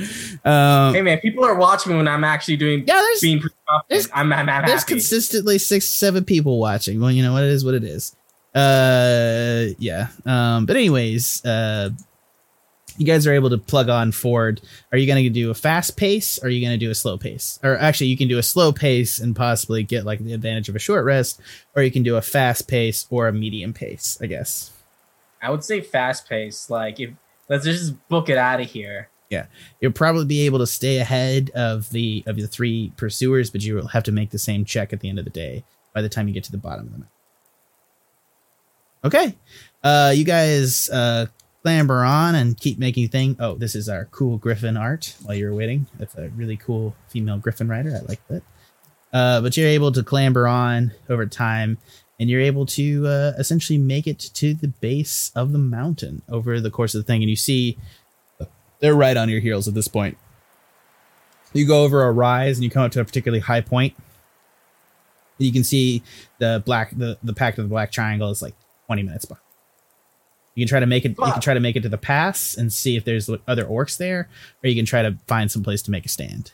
Um, Hey man, people are watching when I'm actually doing yeah, there's being pretty there's- I'm, I'm, I'm there's happy. consistently six seven people watching well you know what it is what it is uh yeah um but anyways uh you guys are able to plug on Ford, are you going to do a fast pace? Or are you going to do a slow pace? Or actually you can do a slow pace and possibly get like the advantage of a short rest or you can do a fast pace or a medium pace i guess. I would say fast pace. Like if let's just book it out of here. Yeah, you'll probably be able to stay ahead of the of the three pursuers but you will have to make the same check at the end of the day by the time you get to the bottom of the map. Okay. Uh you guys uh clamber on and keep making thing oh this is our cool griffin art while you're waiting that's a really cool female griffin rider i like that uh but you're able to clamber on over time and you're able to uh, essentially make it to the base of the mountain over the course of the thing and you see they're right on your heels at this point. You go over a rise and you come up to a particularly high point. You can see the black the, the pact of the black triangle is like 20 minutes behind. You can try to make it you can try to make it to the pass and see if there's other orcs there, or you can try to find some place to make a stand.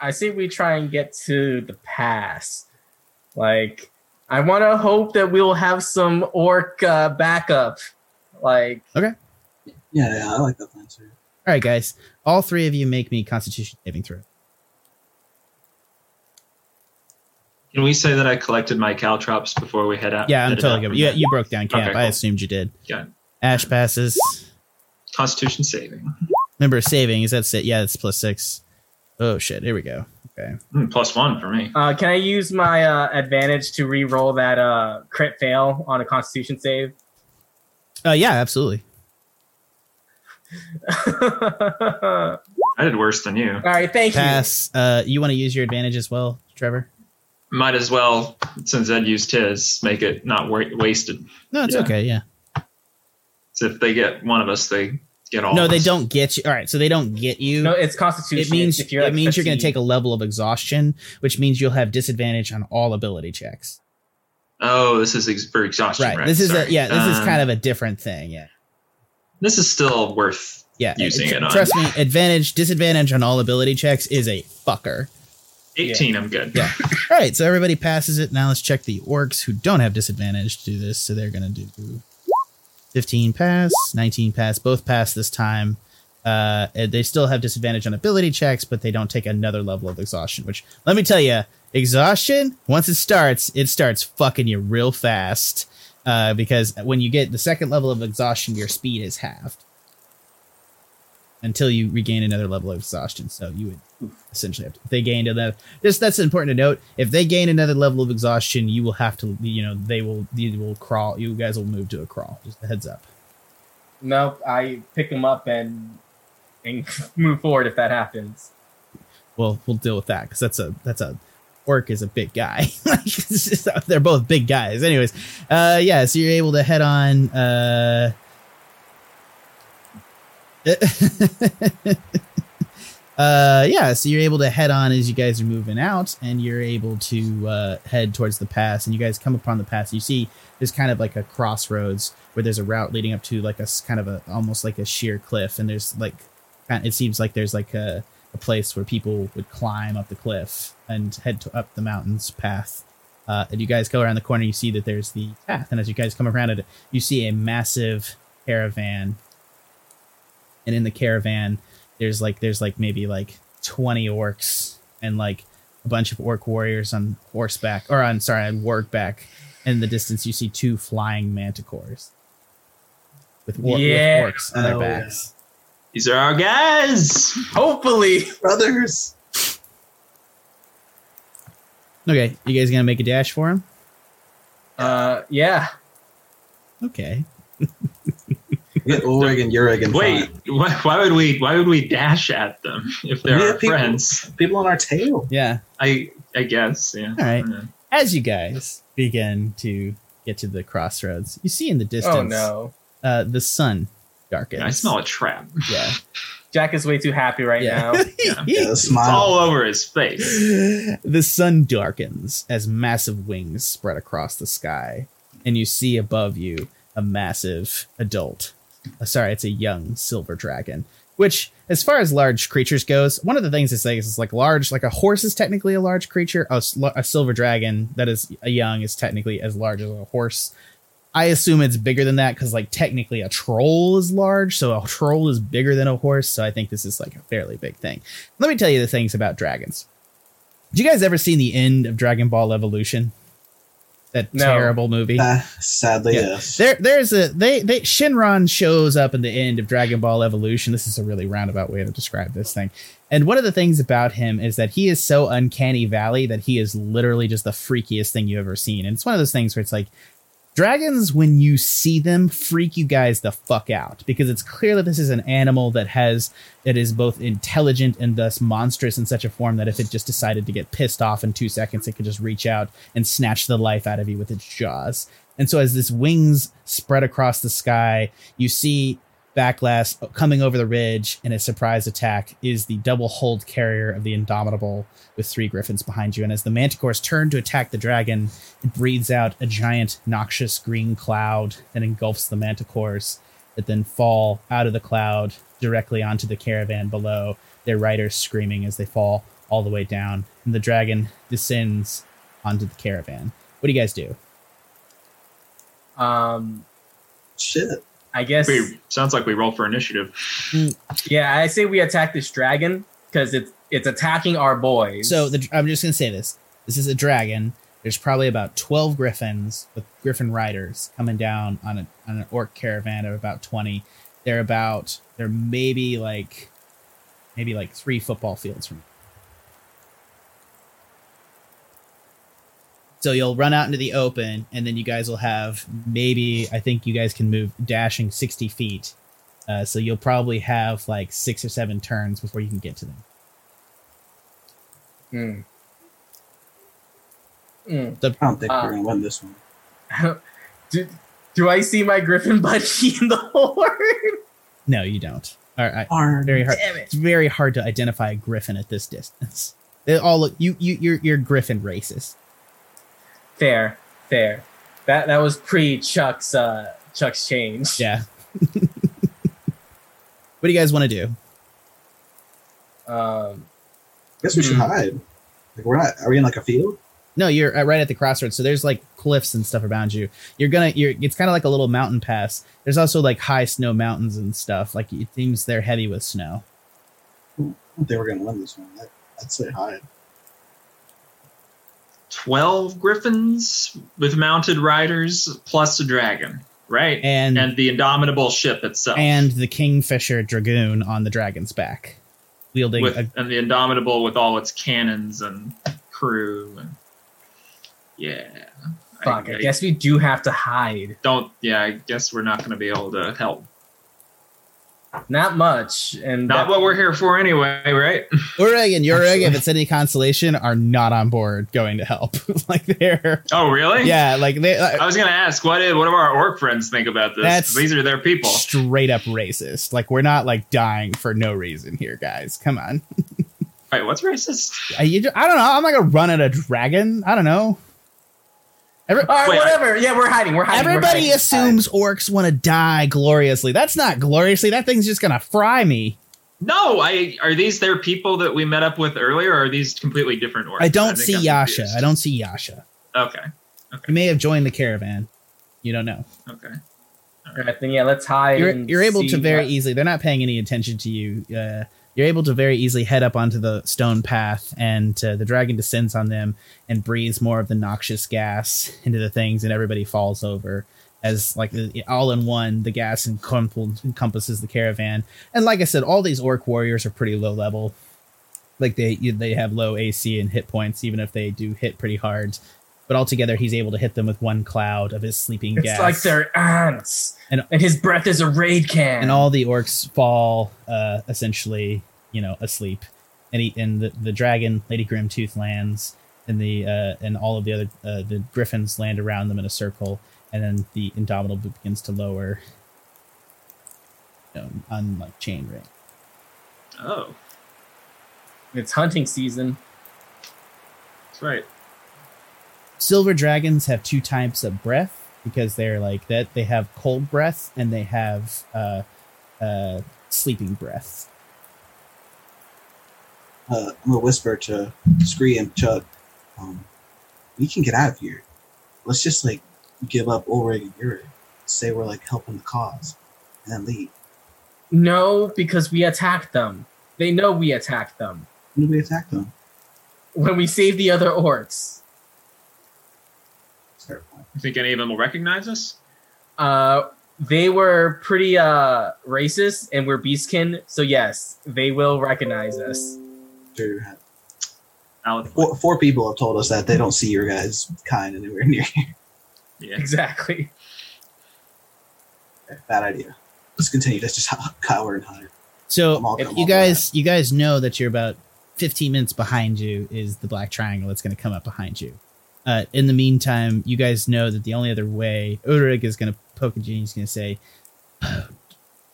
I say we try and get to the pass. Like I want to hope that we'll have some orc uh, backup. Like okay, Yeah, yeah, I like that plan too. All right, guys. All three of you make me constitution saving throw. Can we say that I collected my caltrops before we head out? Yeah, I'm headed totally out good. from You, you broke down camp. Okay, I assumed you did. Yeah. Ashe passes. Constitution saving. Remember saving is that it? Yeah, it's plus six. Oh shit! Here we go. Okay. Mm, plus one for me. Uh, can I use my uh, advantage to re-roll that uh, crit fail on a Constitution save? Uh, yeah, absolutely. (laughs) I did worse than you. All right, thank you. Pass. Uh, you want to use your advantage as well, Trevor? Might as well, since Ed used his, make it not wa- wasted. No, it's Yeah. okay. Yeah. So if they get one of us, they get all. No, of they us. don't get you. All right, so they don't get you. you. No, it's Constitution. it means if you're it like means you're going to take a level of exhaustion, which means you'll have disadvantage on all ability checks. Oh, this is ex- for exhaustion. Right. Right. This is a yeah. This is Um, kind of a different thing. Yeah. This is still worth. Yeah. using tr- it on. Trust me, advantage disadvantage on all ability checks is a fucker. 18, I'm good. Yeah. (laughs) All right, so everybody passes it. Now let's check the orcs who don't have disadvantage to do this. So they're gonna do 15 pass, 19 pass, both pass this time. Uh, they still have disadvantage on ability checks, but they don't take another level of exhaustion. Which let me tell you, exhaustion once it starts, it starts fucking you real fast. Uh, because when you get the second level of exhaustion, your speed is halved until you regain another level of exhaustion. So you would essentially have to, if they gained another just that's important to note. If they gain another level of exhaustion you will have to you know they will you will crawl you guys will move to a crawl. Just a heads up. Nope, I pick them up and and (laughs) move forward if that happens. well we'll deal with that because that's a that's a orc is a big guy. (laughs) Like, just- they're both big guys. Anyways uh yeah so you're able to head on uh (laughs) uh yeah so you're able to head on as you guys are moving out and you're able to uh head towards the pass and you guys come upon the pass you see there's kind of like a crossroads where there's a route leading up to like a kind of a almost like a sheer cliff and there's like it seems like there's like a, a place where people would climb up the cliff and head to, up the mountain's path Uh, and you guys go around the corner, you see that there's the path, and as you guys come around it, you see a massive caravan. And in the caravan, there's like there's like maybe like twenty orcs and like a bunch of orc warriors on horseback or on sorry on wargback. In the distance, you see two flying manticores with, war- Yeah. with orcs on their Oh, yeah. backs. These are our guys. Hopefully. Brothers. Okay, you guys gonna make a dash for him? Uh, yeah. Okay. (laughs) Get Ulrig and Urig and Wait, why, why would we? Why would we dash at them if they're We our people- friends? People on our tail. Yeah. I I guess. Yeah. All right. Yeah. As you guys begin to get to the crossroads, you see in the distance Oh no. uh, the sun darkens. I smell a trap. Yeah. (laughs) Jack is way too happy right yeah. now. (laughs) Yeah, the It's smile. all over his face. (gasps) the sun darkens as massive wings spread across the sky, and you see above you a massive adult. Uh, sorry, it's a young silver dragon. Which, as far as large creatures goes, one of the things it says is like large, like a horse is technically a large creature. A, a silver dragon that is a young is technically as large as a horse. I assume it's bigger than that because, like, technically a troll is large, so a troll is bigger than a horse. So I think this is like a fairly big thing. Let me tell you the things about dragons. Did you guys ever seen the end of Dragon Ball Evolution? That No. terrible movie. Ah, sadly, Yeah. yes. There, there's a they they Shenron shows up in the end of Dragon Ball Evolution. This is a really roundabout way to describe this thing. And one of the things about him is that he is so uncanny valley that he is literally just the freakiest thing you've ever seen. And it's one of those things where it's like dragons when you see them freak you guys the fuck out because it's clear that this is an animal that has that is both intelligent and thus monstrous in such a form that if it just decided to get pissed off in two seconds it could just reach out and snatch the life out of you with its jaws. And so as this wings spread across the sky you see backlash coming over the ridge in a surprise attack is the double hold carrier of the indomitable with three griffins behind you. And as the manticores turn to attack the dragon it breathes out a giant noxious green cloud that engulfs the manticores that then fall out of the cloud directly onto the caravan below their riders screaming as they fall all the way down. And the dragon descends onto the caravan. What do you guys do? Um, Shit. I guess. We, sounds like we roll for initiative. Yeah, I say we attack this dragon because it's it's attacking our boys. So the, I'm just gonna say this: this is a dragon. There's probably about 12 griffins with griffin riders coming down on a on an orc caravan of about 20. They're about they're maybe like maybe like three football fields from. So you'll run out into the open, and then you guys will have maybe I think you guys can move dashing 60 feet. Uh, so you'll probably have like six or seven turns before you can get to them. Mm. Mm. I don't think Uh, we're gonna win this one. (laughs) do, do I see my griffin budgie in the (laughs) horde? No, you don't. All right, Darn. very hard. Damn it. It's very hard to identify a griffin at this distance. They all look you you you're you're griffin racist. Fair, fair. That that was pre Chuck's uh Chuck's change. Yeah. (laughs) what do you guys want to do? Um. I guess we should Hmm. hide. Like we're not. Are we in like a field? No, you're uh, right at the crossroads. So there's like cliffs and stuff around you. You're gonna you're it's kind of like a little mountain pass. There's also like high snow mountains and stuff. Like it seems they're heavy with snow. I don't think we're gonna win this one. I, I'd say hide. 12 griffins with mounted riders plus a dragon, right? And and the indomitable ship itself. and the kingfisher dragoon on the dragon's back, wielding with a and the indomitable with all its cannons and crew and yeah. Fuck. I, guess we do have to hide. don't yeah, I guess we're not gonna be able to help. Not much, and Not that- what we're here for anyway, right? Ureg and Ureg, Actually- if it's any consolation, are not on board going to help. (laughs) like they're Oh really? yeah, like they uh, I was gonna ask what did what do our orc friends think about this? That's- These are their people. straight up racist. Like we're not like dying for no reason here, guys. Come on. (laughs) Wait, what's racist? I, you, I don't know. I'm not gonna run at a dragon. I don't know. Every, All right, Wait, I- whatever. yeah, we're hiding. We're hiding. we're everybody hiding. assumes orcs want to die gloriously. That's not gloriously. That thing's just gonna fry me. No, I are these their people that we met up with earlier, or are these completely different orcs? I don't think see I'm Yasha. confused. I don't see Yasha. Okay. You may have joined the caravan. You don't know. Okay. Alright, then yeah, let's hide. You're and you're able to very what- easily. They're not paying any attention to you. Uh, you're able to very easily head up onto the stone path, and uh, the dragon descends on them and breathes more of the noxious gas into the things, and everybody falls over. As like all in one, the gas encompasses the caravan, and like I said, all these orc warriors are pretty low level. Like they they have low AC and hit points, even if they do hit pretty hard. But altogether, he's able to hit them with one cloud of his sleeping It's gas. like they're ants, And- and, his breath is a raid can. and all the orcs fall uh, essentially, you know, asleep. And he, and the, the dragon, Lady Grimtooth, lands, and the uh, and all of the other uh, the griffins land around them in a circle, and then the indomitable begins to lower, you know, on like chain ring. Oh, it's hunting season. that's right. Silver dragons have two types of breath because they're like that. They have cold breath and they have uh, uh, sleeping breath. Uh, I'm gonna whisper to Scree and Chuck. Um, we can get out of here. Let's just like give up Ulrich and Uri. Say we're like helping the cause, and then leave. No, because we attacked them. They know we attacked them When we attack them? when we saved the other orcs. That's a fair point. You think any of them will recognize us? Uh, they were pretty uh racist, and we're beastkin. So yes, they will recognize us. Sure. Four, four people have told us that they don't see your guys' kind anywhere near here. Yeah. Exactly. Bad idea. Let's continue to just cower and hide. So all- if you all guys you guys know that you're about 15 minutes behind you is the black triangle that's going to come up behind you. Uh, in the meantime, you guys know that the only other way Ulrich is going to poke at you and he's going to say, "Oh,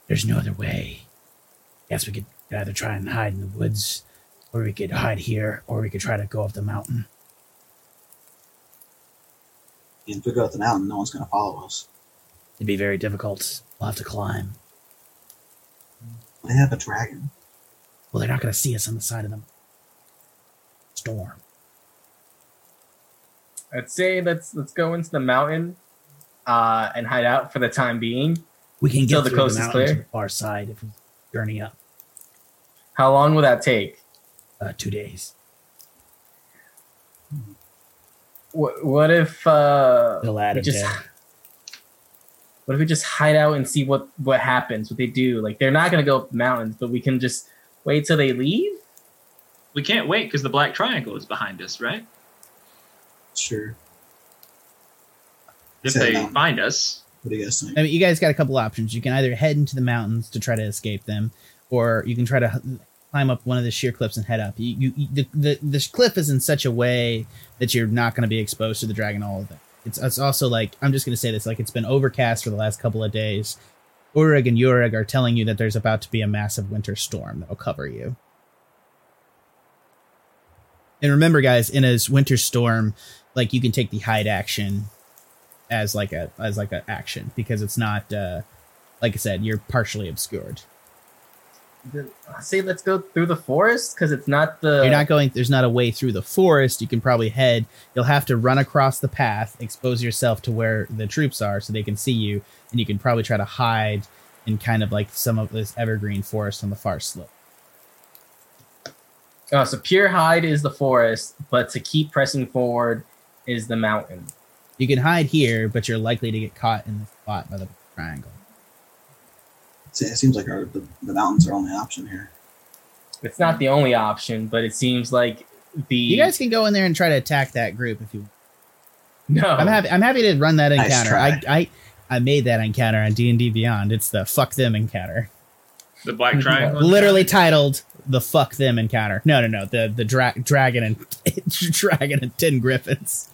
"There's no other way. Yes, we could either try and hide in the woods, or we could hide here, or we could try to go up the mountain. And if we go up the mountain, no one's gonna follow us. It'd be very difficult. We'll have to climb. They have a dragon. Well, they're not going to see us on the side of the storm. I'd say let's let's go into the mountain, uh, and hide out for the time being. We can Until get the through coast the is mountain to the far side if we journey up. How long will that take? Uh, two days. What, what if uh, They'll add we just day. (laughs) what if we just hide out and see what what happens? What they do? Like they're not gonna go up the mountains, but we can just wait till they leave. We can't wait because the black triangle is behind us, right? Sure. If Say they mountain. find us, What do you guys think? I mean, you guys got a couple options. You can either head into the mountains to try to escape them, or you can try to climb up one of the sheer cliffs and head up. You, you, you the, the the cliff is in such a way that you're not going to be exposed to the dragon all of it. It's it's also like I'm just going to say this like it's been overcast for the last couple of days. Urig and Yurig are telling you that there's about to be a massive winter storm that will cover you. And remember, guys, in a winter storm, like you can take the hide action as like a as like an action because it's not uh like I said, you're partially obscured. Say let's go through the forest because it's not the. You're not going there's not a way through the forest. You can probably head you'll have to run across the path, expose yourself to where the troops are so they can see you, and you can probably try to hide in kind of like some of this evergreen forest on the far slope. Oh, so pure hide is the forest, but to keep pressing forward is the mountain. You can hide here, but you're likely to get caught in the spot by the triangle. It it seems like our, the, the mountains are only option here. It's not the only option, but it seems like the You guys can go in there and try to attack that group if you no. I'm happy. I'm happy to run that Nice encounter. I. I I made that encounter on D and D Beyond. It's the fuck them encounter, the black triangle. literally titled the fuck them encounter. No, no, no. The the dra- dragon and (laughs) dragon and ten griffins.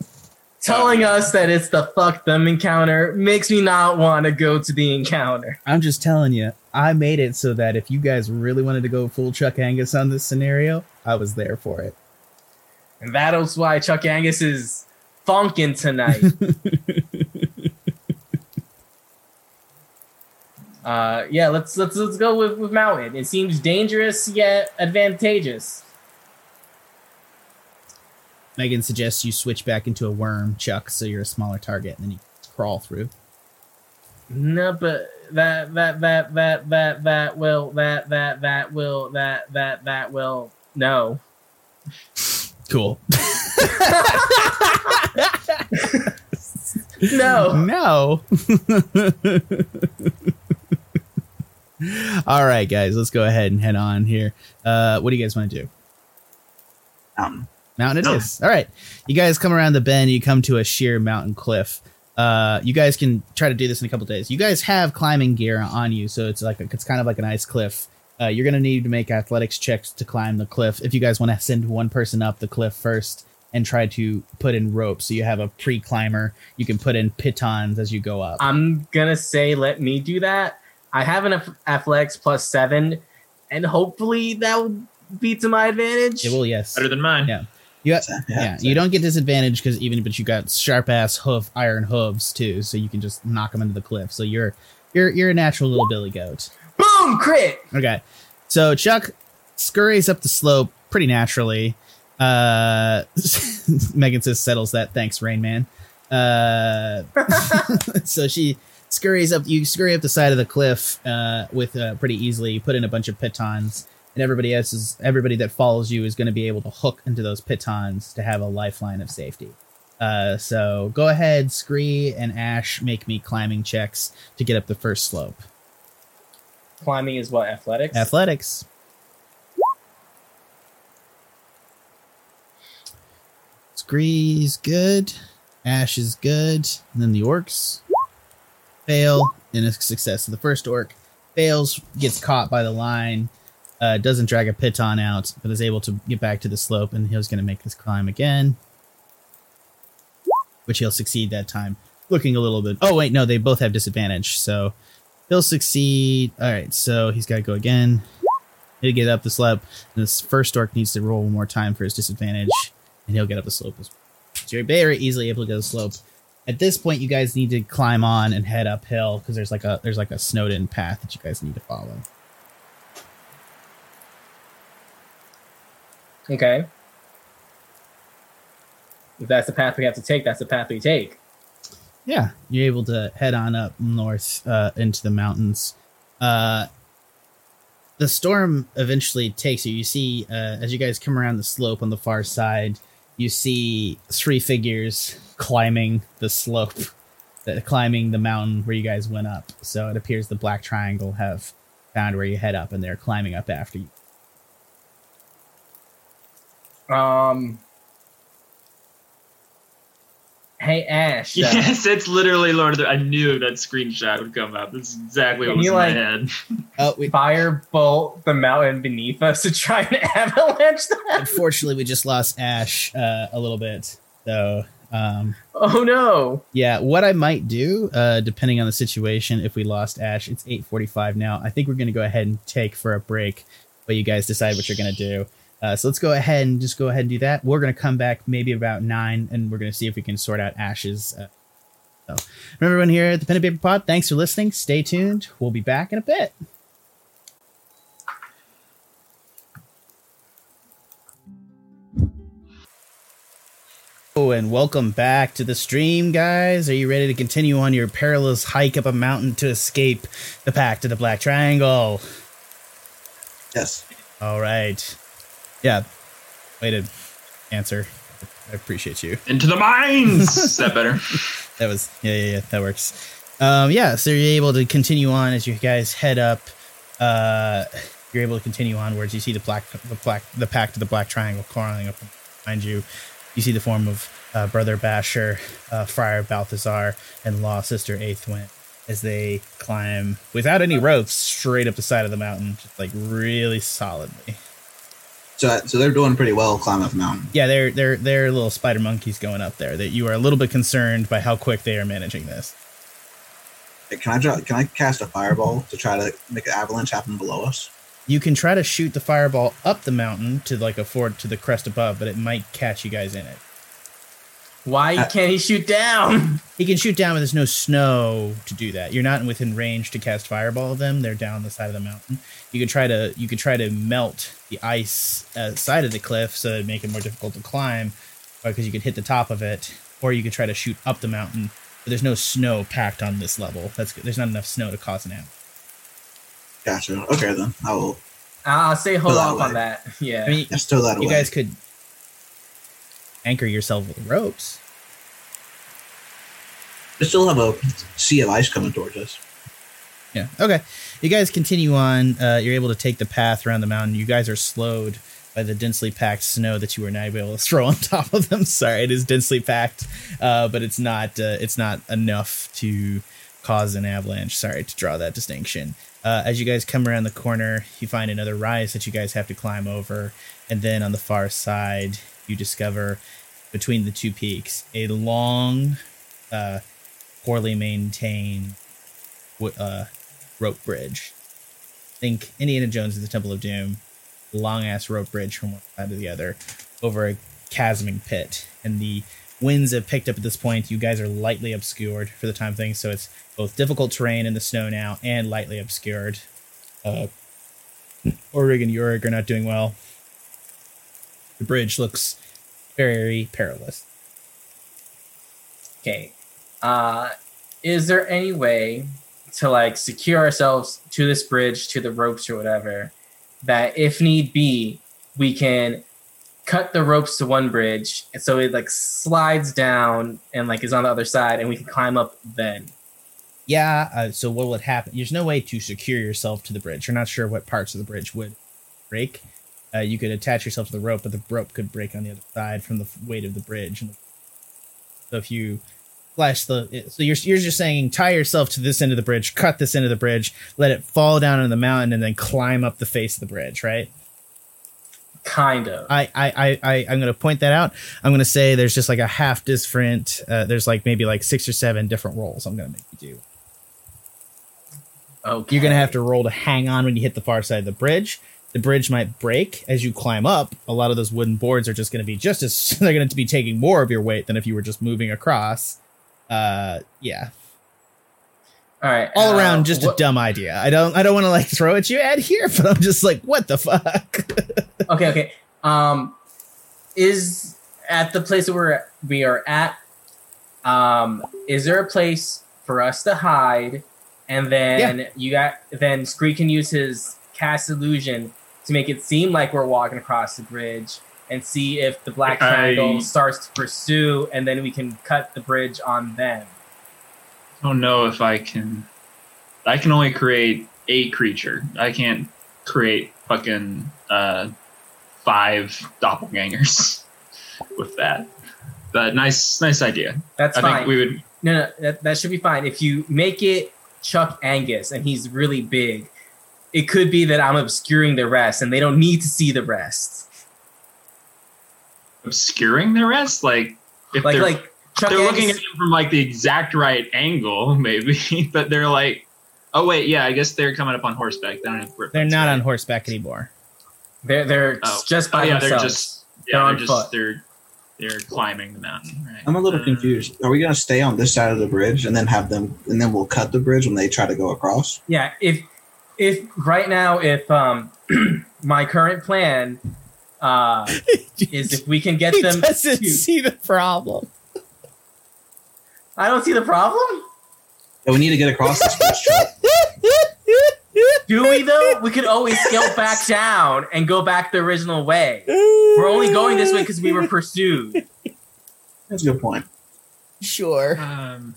telling us that it's the fuck them encounter makes me not want to go to the encounter. I'm just telling you, I made it so that if you guys really wanted to go full Chuck Angus on this scenario, I was there for it. And that's why Chuck Angus is funkin' tonight. (laughs) uh, yeah, let's let's let's go with, with Mountain. It seems dangerous yet advantageous. Megan suggests you switch back into a worm, Chuck, so you're a smaller target, and then you crawl through. No, but that that that that that that will that that that will that that that will no. Cool. (laughs) No. no. (laughs) (laughs) All right, guys, let's go ahead and head on here. Uh, what do you guys want to do? Mountain. Mountain it No. is. All right. You guys come around the bend, you come to a sheer mountain cliff. Uh, you guys can try to do this in a couple days. You guys have climbing gear on you, so it's like a, it's kind of like an ice cliff. Uh, you're gonna need to make athletics checks to climb the cliff. If you guys want to send one person up the cliff first and try to put in ropes, so you have a pre-climber, you can put in pitons as you go up. I'm gonna say let me do that. I have an ath- athletics plus seven, and hopefully that will be to my advantage. it will, yes. Better than mine. Yeah. You got, So, yeah, you don't get disadvantage because even but you got sharp ass hoof iron hooves too, so you can just knock them into the cliff. So you're you're you're a natural little billy goat. Boom! Crit. Okay, so Chuck scurries up the slope pretty naturally. Uh, (laughs) Megan says settles that. Thanks, Rain Man. Uh, (laughs) so she scurries up. You scurry up the side of the cliff uh, with uh, pretty easily. You put in a bunch of pitons, and everybody else is everybody that follows you is going to be able to hook into those pitons to have a lifeline of safety. Uh, so go ahead, Scree and Ashe, make me climbing checks to get up the first slope. Climbing is what athletics. Athletics. Scree's good. Ashe is good. And then the orcs fail in a success. So the first orc fails, gets caught by the line, uh, doesn't drag a piton out, but is able to get back to the slope, and he's going to make this climb again, which he'll succeed that time. Looking a little bit. Oh wait, no, they both have disadvantage, so he'll succeed. All right, so he's got to go again. He'll get up the slope. And this first orc needs to roll one more time for his disadvantage, and he'll get up the slope as well. So you're very easily able to go the slope. At this point, you guys need to climb on and head uphill because there's like a there's like a snowed in path that you guys need to follow. Okay. If that's the path we have to take, that's the path we take. Yeah, you're able to head on up north uh, into the mountains. Uh, the storm eventually takes you. You see, uh, as you guys come around the slope on the far side, you see three figures climbing the slope, uh, climbing the mountain where you guys went up. So it appears the Black Triangle have found where you head up, and they're climbing up after you. Um. Hey Ashe. uh, Yes, it's literally Lord of the. I knew that screenshot would come up. That's exactly what Can was you, in like- my head. Oh, we, firebolt the mountain beneath us to try and (laughs) avalanche them. unfortunately, we just lost Ashe uh, a little bit. So, um, Oh no! Yeah, what I might do, uh, depending on the situation, if we lost Ashe, it's eight forty-five now. I think we're going to go ahead and take for a break, but you guys decide what you're going to do. Uh, so let's go ahead and just go ahead and do that. We're going to come back maybe about nine, and we're going to see if we can sort out Ashe's. Uh, so, remember, everyone here at the Pen and Paper Pod, thanks for listening. Stay tuned. We'll be back in a bit. Oh, and welcome back to the stream, guys. Are you ready to continue on your perilous hike up a mountain to escape the Pact of the Black Triangle? Yes. All right. Yeah. Way to answer. I appreciate you. Into the mines. (laughs) Is that better? That was yeah, yeah, yeah. That works. Um, yeah. So you're able to continue on as you guys head up. Uh, you're able to continue onwards. You see the black, the black, the pact of the Black Triangle crawling up behind you. You see the form of uh, Brother Basher, uh, Friar Balthazar, and Law Sister Aethwin as they climb without any ropes straight up the side of the mountain, just like really solidly. So, so they're doing pretty well climbing up the mountain. Yeah, they're they're they're little spider monkeys going up there. That you are a little bit concerned by how quick they are managing this. Hey, Can I draw, can I cast a fireball to try to make an avalanche happen below us? You can try to shoot the fireball up the mountain to like afford to the crest above, but it might catch you guys in it. Why Uh, can't he shoot down? (laughs) He can shoot down, but there's no snow to do that. You're not within range to cast fireball of them. They're down the side of the mountain. You could try to you could try to melt the ice uh, side of the cliff so it'd make it more difficult to climb. because you could hit the top of it, or you could try to shoot up the mountain. But there's no snow packed on this level. That's good. There's not enough snow to cause an amp. Gotcha. Okay, then I will. I'll I'll say hold Go off on that. (laughs) Yeah. I mean, Let's throw that you away. guys could anchor yourself with ropes. We still have a sea of ice coming towards us. Yeah. Okay. You guys continue on. Uh, you're able to take the path around the mountain. You guys are slowed by the densely packed snow that you were not able to (laughs) throw on top of them. Sorry, it is densely packed, uh, but it's not. Uh, it's not enough to cause an avalanche. Sorry to draw that distinction. Uh, as you guys come around the corner, you find another rise that you guys have to climb over, and then on the far side, you discover between the two peaks a long, uh, poorly maintained uh, rope bridge. Think Indiana Jones at the Temple of Doom, long ass rope bridge from one side to the other over a chasming pit. And the winds have picked up at this point. You guys are lightly obscured for the time thing, so it's both difficult terrain in the snow now and lightly obscured. Uh, Orig and Yurik are not doing well. The bridge looks very perilous. Okay. Uh, is there any way to like secure ourselves to this bridge, to the ropes or whatever, that if need be, we can cut the ropes to one bridge, and so it like slides down and like is on the other side, and we can climb up then. Yeah. Uh, so what would happen? There's no way to secure yourself to the bridge. You're not sure what parts of the bridge would break. Uh, you could attach yourself to the rope, but the rope could break on the other side from the weight of the bridge. So if you flash the, so you're you're just saying tie yourself to this end of the bridge, cut this end of the bridge, let it fall down on the mountain, and then climb up the face of the bridge, right? Kind of. I, I, I, I I'm gonna point that out. I'm gonna say there's just like a half different. Uh, there's like maybe like six or seven different rolls. I'm gonna make you do. Okay. You're gonna have to roll to hang on when you hit the far side of the bridge. The bridge might break as you climb up. A lot of those wooden boards are just gonna be just as (laughs) they're gonna be taking more of your weight than if you were just moving across. Uh, yeah, All right. all uh, around just a dumb idea. I don't I don't want to like throw at you at here, (laughs) but I'm just like, what the fuck? (laughs) okay, okay. Um, is at the place that we're we are at. Um, is there a place for us to hide, and then you got then Scree can use his cast illusion to make it seem like we're walking across the bridge, and see if the black I- triangle starts to pursue, and then we can cut the bridge on them. I don't know if I can. I can only create a creature. I can't create fucking uh, five doppelgangers (laughs) with that. But nice, nice idea. That's I fine. think we would. No, no, that, that should be fine. If you make it Chuck Angus and he's really big, it could be that I'm obscuring the rest and they don't need to see the rest. Obscuring the rest. Like if Like, they're, like Chuck they're looking at him from like the exact right angle, (laughs) maybe, but they're like, oh wait, yeah, I guess they're coming up on horseback. They don't have They're boots, not on horseback anymore. they're, they're Oh. just Oh by yeah, themselves. they're just They're yeah, they're foot. just they're they're climbing the mountain. Right? I'm a little Uh, confused. Are we gonna stay on this side of the bridge and then have them, and then we'll cut the bridge when they try to go across? yeah, if if right now if um (clears throat) my current plan uh (laughs) is if we can get he them doesn't to, see the problem. I don't see the problem. Yeah, we need to get across this bridge. (laughs) Do we though? We could always scale back down and go back the original way. We're only going this way because we were pursued. That's a good point. Sure. Um,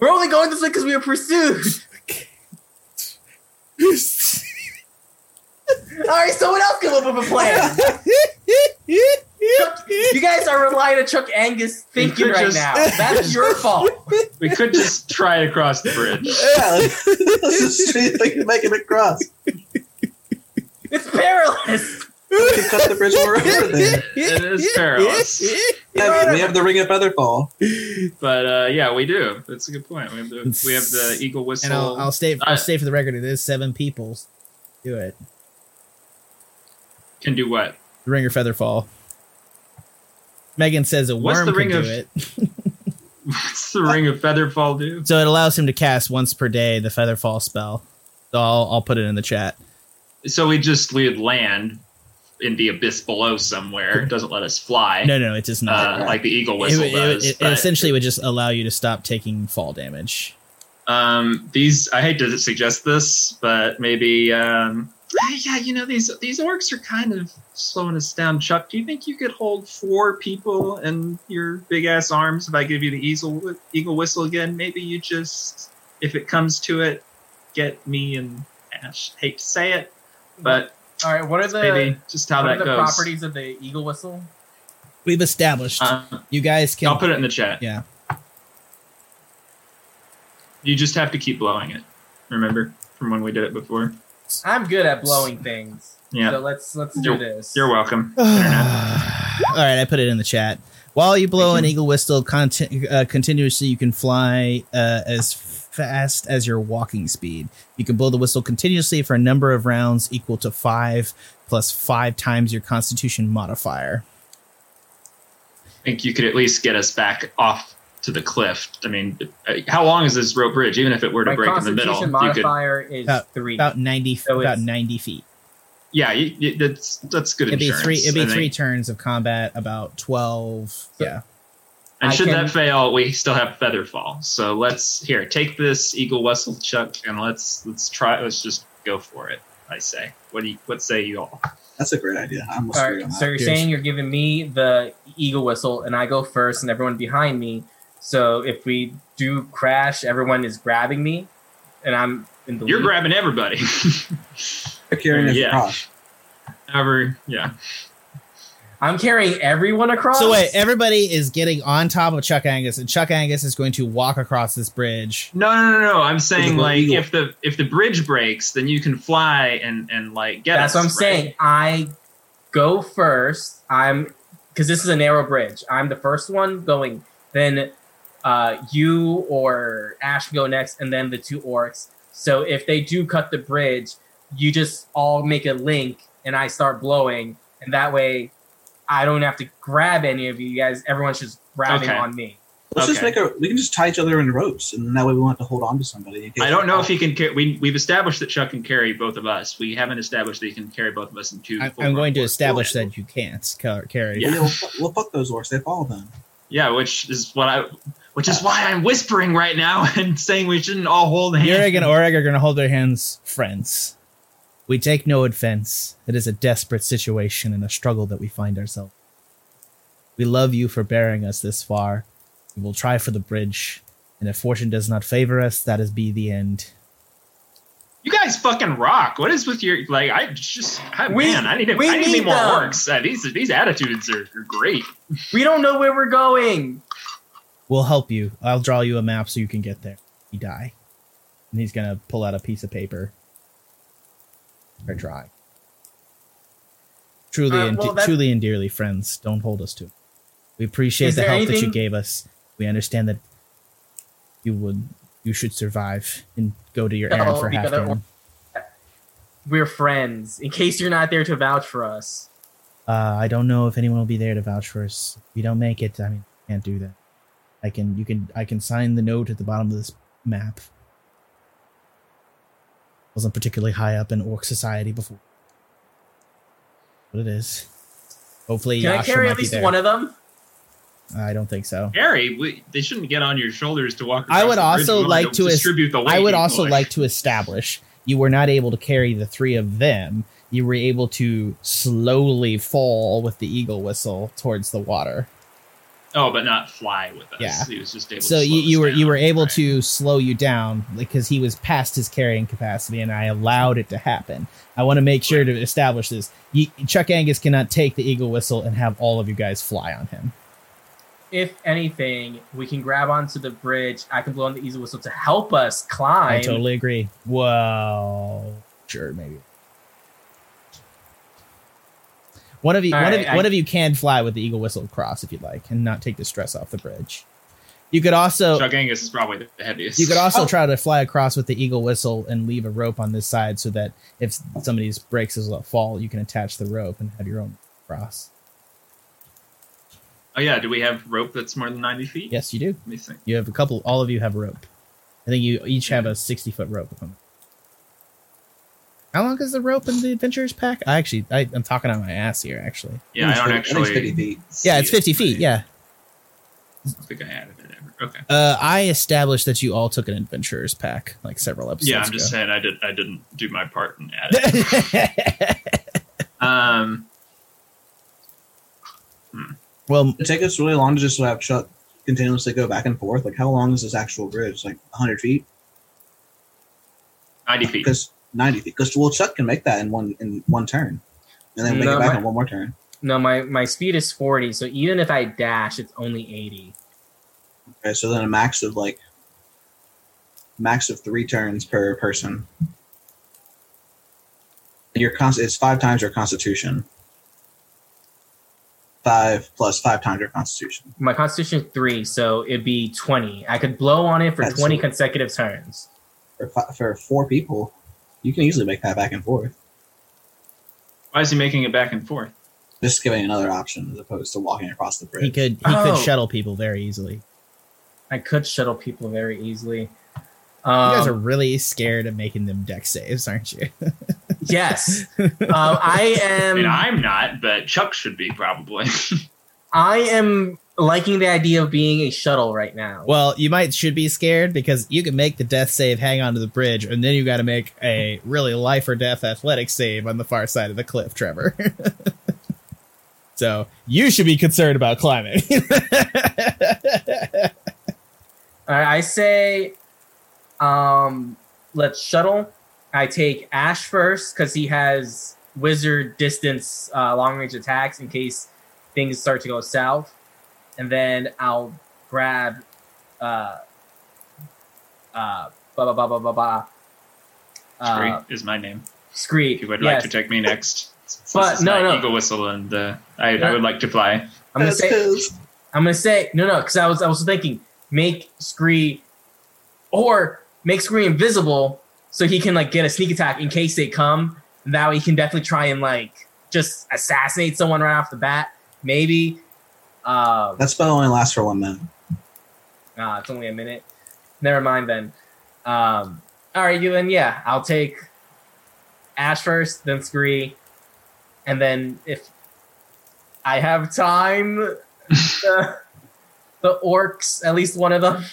We're only going this way because we were pursued. (laughs) All right, someone else come up with a plan. You guys are relying on Chuck Angus thinking right just- now. That's your (laughs) fault. we could just try to cross the bridge. Yeah, let's just see if we can make it across. It's perilous. We can cut the bridge when we're over there. It is perilous. Yeah, we have the ring of featherfall. But uh, yeah, we do. That's a good point. We have the we have the eagle whistle. And I'll, I'll stay. I'll Uh, stay for the record. It is seven people. Do it. Can do what? The ringer feather fall. Megan says a What's worm the can ring do of- it, (laughs) What's the ring of feather fall do? so it allows him to cast once per day the feather fall spell. So I'll I'll put it in the chat. So we just we would land in the abyss below somewhere. It doesn't let us fly. No, no, it does not. uh, like the eagle whistle it- does. it- it but- essentially would just allow you to stop taking fall damage. Um, these I hate to suggest this, but maybe um, yeah, you know these these orcs are kind of slowing us down. Chuck, do you think you could hold four people in your big ass arms if I give you the eagle eagle whistle again? Maybe you just, if it comes to it, get me and Ashe. Hate to say it, but All right, what are the maybe just how what are that the goes. properties of the eagle whistle? We've established Um, you guys can. I'll put it in the chat. yeah, You just have to keep blowing it. Remember from when we did it before. I'm good at blowing things. Yeah. So let's let's do You're- this. You're welcome. (sighs) All right, I put it in the chat. While you blow an eagle whistle conti- uh, continuously, you can fly uh, as fast as your walking speed. You can blow the whistle continuously for a number of rounds equal to five plus five times your Constitution modifier. I think you could at least get us back off to the cliff. I mean, uh, how long is this rope bridge? Even if it were to My break in the middle, constitution you could. modifier is About- three. About ninety, So about ninety feet. Yeah, you, you, that's that's good It'd be three. It'd be I think. three turns of combat. About twelve. Yeah. And I should can- that fail, we still have feather fall. So let's here take this eagle whistle, Chuck, and let's let's try. Let's just go for it. I say. What do you? What say you all? That's a great idea. I almost All agree right, on so you're Cheers. saying you're giving me the eagle whistle, and I go first, and everyone behind me. So if we do crash, everyone is grabbing me, and I'm in the. You're lead. grabbing everybody. (laughs) Carrying us Yeah. across. However, yeah. I'm carrying everyone across. So wait, everybody is getting on top of Chuck Angus, and Chuck Angus is going to walk across this bridge. No, no, no, no. I'm saying like eagle. if the if the bridge breaks, then you can fly and and like get That's us. what I'm right? saying. I go first. I'm because this is a narrow bridge. I'm the first one going. Then uh, you or Ashe go next, and then the two orcs. So if they do cut the bridge, you just all make a link, and I start blowing, and that way I don't have to grab any of you guys. Everyone's just grabbing Okay. on me. Let's just make a. We can just tie each other in ropes, and that way we won't have to hold on to somebody. in case I don't know we're if he can. Car- we we've established that Chuck can carry both of us. We haven't established that he can carry both of us in two. I, full I'm going to establish that you can't ca- carry. Yeah, Yeah. well, fuck, well, fuck those orcs. They fall then. Yeah, which is what I. Which is why I'm whispering right now (laughs) and saying we shouldn't all hold hands. Yurig and Orig are going to hold their hands, friends. We take no offense. It is a desperate situation and a struggle that we find ourselves. We love you for bearing us this far. We will try for the bridge, and if fortune does not favor us, that is be the end. You guys fucking rock. What is with your like? I just I, We- man, I need to, we I need, to need more them. orcs. Uh, these these attitudes are, are great. We don't know where we're going. We'll help you. I'll draw you a map so you can get there. You die. And he's going to pull out a piece of paper. Or drawing. Truly, Uh, and well, that- truly and dearly, friends, don't hold us to it. We appreciate Is the there help that you gave us. We understand that you would, you should survive and go to your errand No, for half I- We're friends. In case you're not there to vouch for us. Uh, I don't know if anyone will be there to vouch for us. If we don't make it, I mean, can't do that. I can, you can, I can sign the note at the bottom of this map. Wasn't particularly high up in Orc Society before, but it is. Hopefully, Can I carry at least one of them? I don't think so. Harry, we, they shouldn't get on your shoulders to walk. I would also like to distribute the weight. I would also equally. like to establish you were not able to carry the three of them. You were able to slowly fall with the eagle whistle towards the water. Oh, but not fly with us. Yeah. He was just able. so you, you were you were able Right. to slow you down because he was past his carrying capacity and i allowed it to happen i want to make sure to establish this chuck angus cannot take the eagle whistle and have all of you guys fly on him If anything, we can grab onto the bridge. I can blow on the easy whistle to help us climb. i totally agree well sure maybe one of you All one, right, of, I- one of you can fly with the eagle whistle across if you'd like and not take the stress off the bridge you could also Chuck is probably the heaviest. You could also Oh. try to fly across with the eagle whistle and leave a rope on this side so that if somebody's breaks is a fall, you can attach the rope and have your own cross. Oh yeah, do we have rope that's more than ninety feet? Yes, you do. Let me think. You have a couple. All of you have rope. I think you each have a sixty foot rope. If I'm- How long is the rope in the adventurers pack? I actually, I, I'm talking on my ass here. Actually, Yeah, I don't think it's fifty- it's actually. fifty feet. yeah, see it's it, 50 feet. but Yeah. I don't think I added it ever. Okay. Uh, I established that you all took an adventurers pack like several episodes. Yeah, I'm just ago. saying I did. I didn't do my part and add (laughs) it. um. Well, It take us really long to just have Chuck continuously go back and forth. Like, how long is this actual bridge? Like hundred feet? 90 feet. Because ninety feet. Because well, Chuck can make that in one in one turn, and then make No, it back my- in one more turn. No, my my speed is forty, so even if I dash, it's only eighty. Okay, so then a max of like max of three turns per person. Your const it's five times your constitution. Five plus five times your constitution. My constitution is three, so it'd be twenty. I could blow on it for That's twenty so- consecutive turns. For fi- for four people, you can easily make that back and forth. Why is he making it back and forth? Just giving another option as opposed to walking across the bridge. he could he Oh. could shuttle people very easily. I could shuttle people very easily. You guys are Um, really scared of making them deck saves, aren't you? (laughs) yes, um, (laughs) I I am. mean, I'm not, but Chuck should be probably. (laughs) I am liking the idea of being a shuttle right now. Well, you might should be scared because you can make the death save hang onto the bridge, and then you got to make a really life or death athletic save on the far side of the cliff, Trevor. (laughs) so you should be concerned about climbing. All right, I say, um, let's shuttle. I take Ashe first because he has wizard distance uh, long range attacks in case things start to go south, and then I'll grab uh, uh, ba ba ba ba ba ba. Scree Uh, is my name. Scree. If you would yes. like to take me next. This But no, no. Eagle whistle, and uh, I, I No. would like to fly. I'm gonna say. 'cause- I'm gonna say no, no, because I was I was thinking make Scree or make Scree invisible so he can like get a sneak attack in case they come. That way he can definitely try and like just assassinate someone right off the bat. Maybe. Um, that spell only lasts for one minute. uh, it's only a minute. Never mind then. Um, all right, you then yeah, I'll take Ashe first, then Scree, and then if I have time, (laughs) the, the orcs, at least one of them.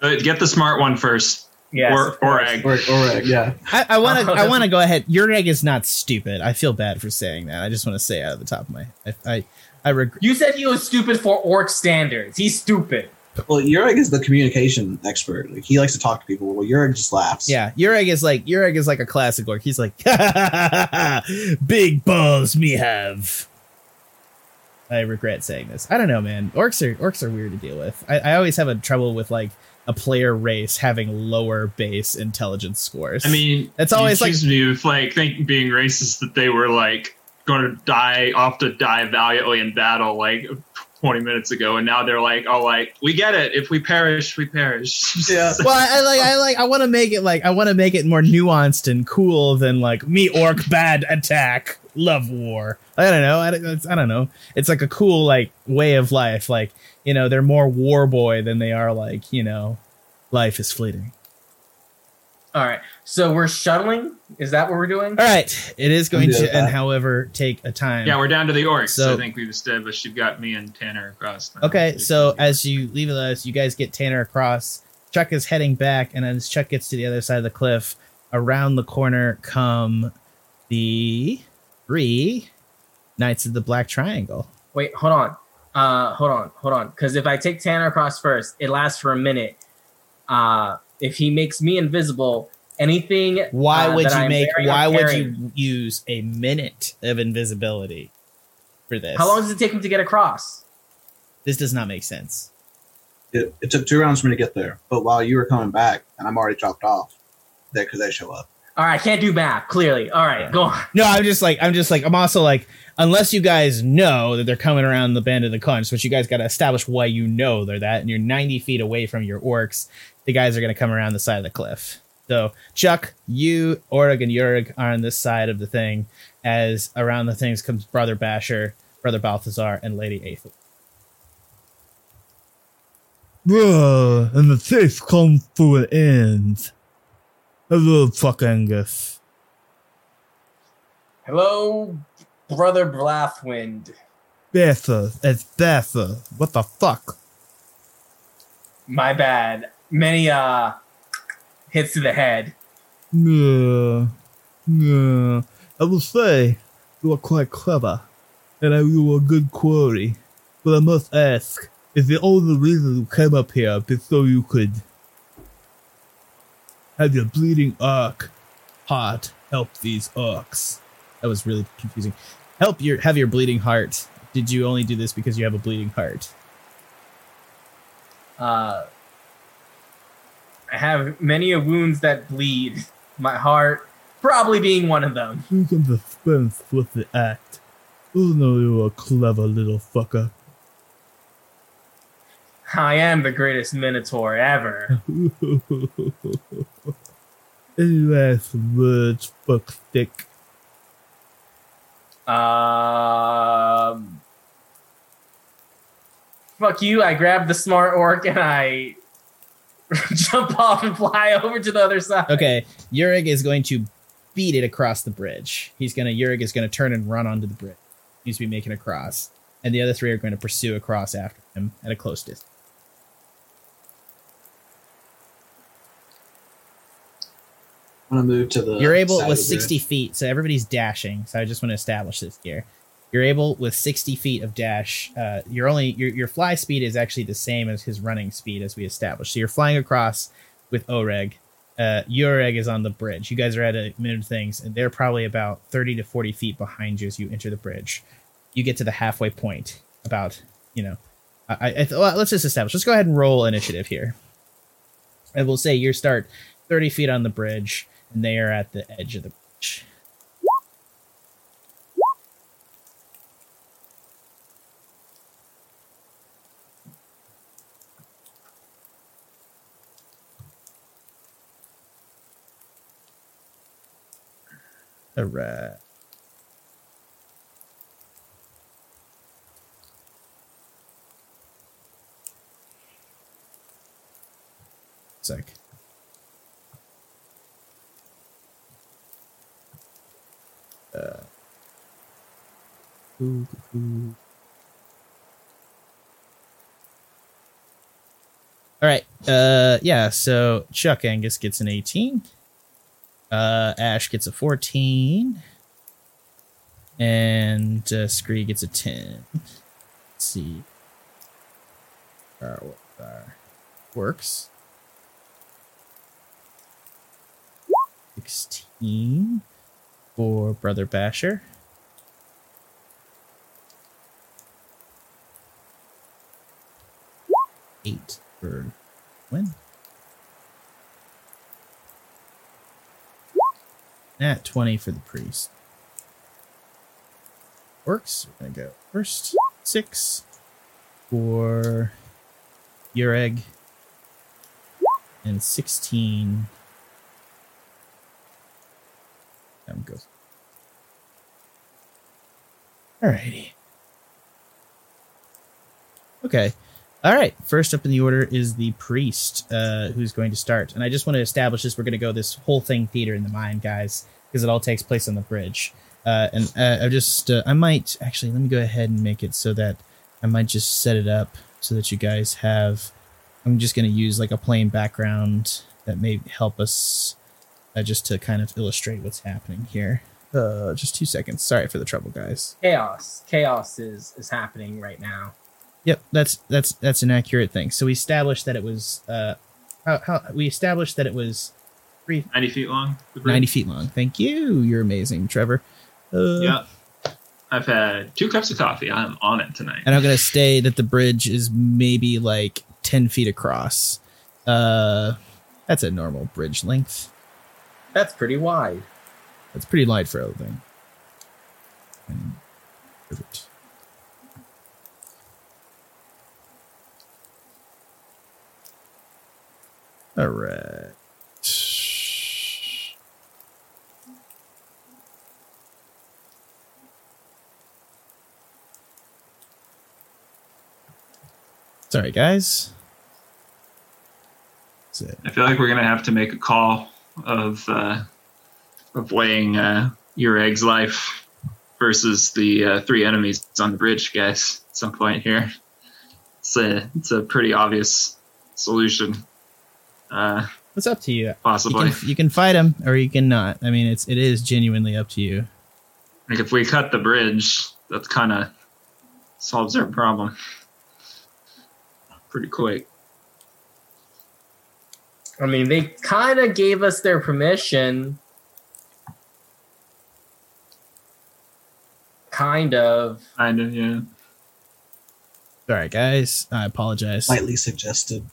Get the smart one first. Yes, or of or egg. Or, or egg, yeah. I, I want to. I (laughs) want to go ahead. Your egg is not stupid. I feel bad for saying that. I just want to say out of the top of my. I. I, I reg- You said he was stupid for orc standards. He's stupid. Well, Yurik is the communication expert. Like he likes to talk to people. Well, Yurik just laughs. Yeah, your egg is like your egg is like a classic orc. He's like, (laughs) big balls me have. I regret saying this. I don't know, man. Orcs are orcs are weird to deal with. I, I always have a trouble with like a player race having lower base intelligence scores. I mean, It's always you like- me of like think, being racist that they were like going to die off to die valiantly in battle like 20 minutes ago, and now they're like, oh, like we get it. If we perish, we perish. (laughs) Yeah. (laughs) well, I, I like I like I want to make it like I want to make it more nuanced and cool than like me orc bad attack love war. I don't know. I, don't- it's, I don't know. It's like a cool like way of life. Like you know, they're more war boy than they are like you know, life is fleeting. All right. So we're shuttling. Is that what we're doing? All right, it is going to, and however, take a time. yeah, we're down to the orcs. So- I think we've established you've got me and Tanner across. now. Okay, You so as you leave us, you guys get Tanner across. Chuck is heading back, and as Chuck gets to the other side of the cliff, around the corner come the three Knights of the Black Triangle. Wait, hold on. Uh, hold on, hold on. Because if I take Tanner across first, it lasts for a minute. Uh, if he makes me invisible, anything. Why uh, would that you I'm make? Why would you use a minute of invisibility for this? How long does it take him to get across? This does not make sense. It, it took two rounds for me to get there, but while you were coming back, and I'm already dropped off, there because they show up. All right, I can't do math. Clearly. All right, Yeah. go on. No, I'm just like I'm just like I'm also like unless you guys know that they're coming around the bend of the conch, which you guys got to establish why you know they're that, and you're 90 feet away from your orcs, the guys are going to come around the side of the cliff. So Chuck, you, Org, and Yurig are on this side of the thing. As around the things comes Brother Basher, Brother Balthazar, and Lady Aethel. Bruh, and the faith come to an end. Hello, fuck Angus. Hello, brother Blathwind. Betha, it's Betha. What the fuck? My bad. Many uh hits to the head. No, no. I will say you are quite clever, and I you are a good quarry. But I must ask, is the only reason you came up here so you could have your bleeding arc heart help these orcs? That was really confusing. Help your have your bleeding heart. Did you only do this because you have a bleeding heart? Uh I have many a wounds that bleed. My heart probably being one of them. You can dispense with the act. You know you're a clever little fucker. I am the greatest minotaur ever. (laughs) Any last words, fuckstick? Um Fuck you, I grab the smart orc and I (laughs) jump off and fly over to the other side. Okay, Yurig is going to beat it across the bridge. He's gonna Yurig is gonna turn and run onto the bridge. He's to be making a cross, and the other three are going to pursue across after him at a close distance. I'm gonna move to the. You're able with of the 60 feet, so everybody's dashing. So I just want to establish this here. You're able with 60 feet of dash. Uh, you're only your your fly speed is actually the same as his running speed as we established. So you're flying across with Oreg. Uh, Ureg is on the bridge. You guys are at a minute of things, and they're probably about 30 to 40 feet behind you as you enter the bridge. You get to the halfway point. About you know, I, I well, let's just establish. Let's go ahead and roll initiative here. And we'll say you start 30 feet on the bridge, and they are at the edge of the bridge. All right. Sec. Uh. All right. Uh, yeah. So Chuck Angus gets an 18. Uh, Ashe gets a 14. And uh, Scree gets a 10. Let's see. Works? 16 for Brother Basher. Eight for Win. At 20 for the priest. Works. We're going to go first. Six for your egg. And 16. Them goes. Alrighty. Okay. All right. First up in the order is the priest, uh, who's going to start. And I just want to establish this. We're going to go this whole thing theater in the mind, guys, because it all takes place on the bridge. Uh, and uh, I just, uh, I might actually let me go ahead and make it so that I might just set it up so that you guys have. I'm just going to use like a plain background that may help us uh, just to kind of illustrate what's happening here. Uh, just two seconds. Sorry for the trouble, guys. Chaos. Chaos is is happening right now. Yep, that's that's that's an accurate thing. So we established that it was uh, how, how we established that it was three, 90 feet long. 90 feet long. Thank you. You're amazing, Trevor. Uh, Yeah. I've had two cups of coffee. I'm on it tonight. And I'm gonna stay that the bridge is maybe like 10 feet across. Uh, that's a normal bridge length. That's pretty wide. That's pretty light for everything. Perfect. All right. Sorry, guys. I feel like we're gonna have to make a call of uh, of weighing uh, your egg's life versus the uh, three enemies on the bridge, guys. At some point here, it's a it's a pretty obvious solution. Uh, It's up to you. You possibly. can, you can fight him or you can not. I mean, it's it is genuinely up to you. Like if we cut the bridge, that kind of solves our problem pretty quick. I mean, they kind of gave us their permission. Kind of. Kind of, yeah. Sorry, guys. I apologize. Lightly suggested.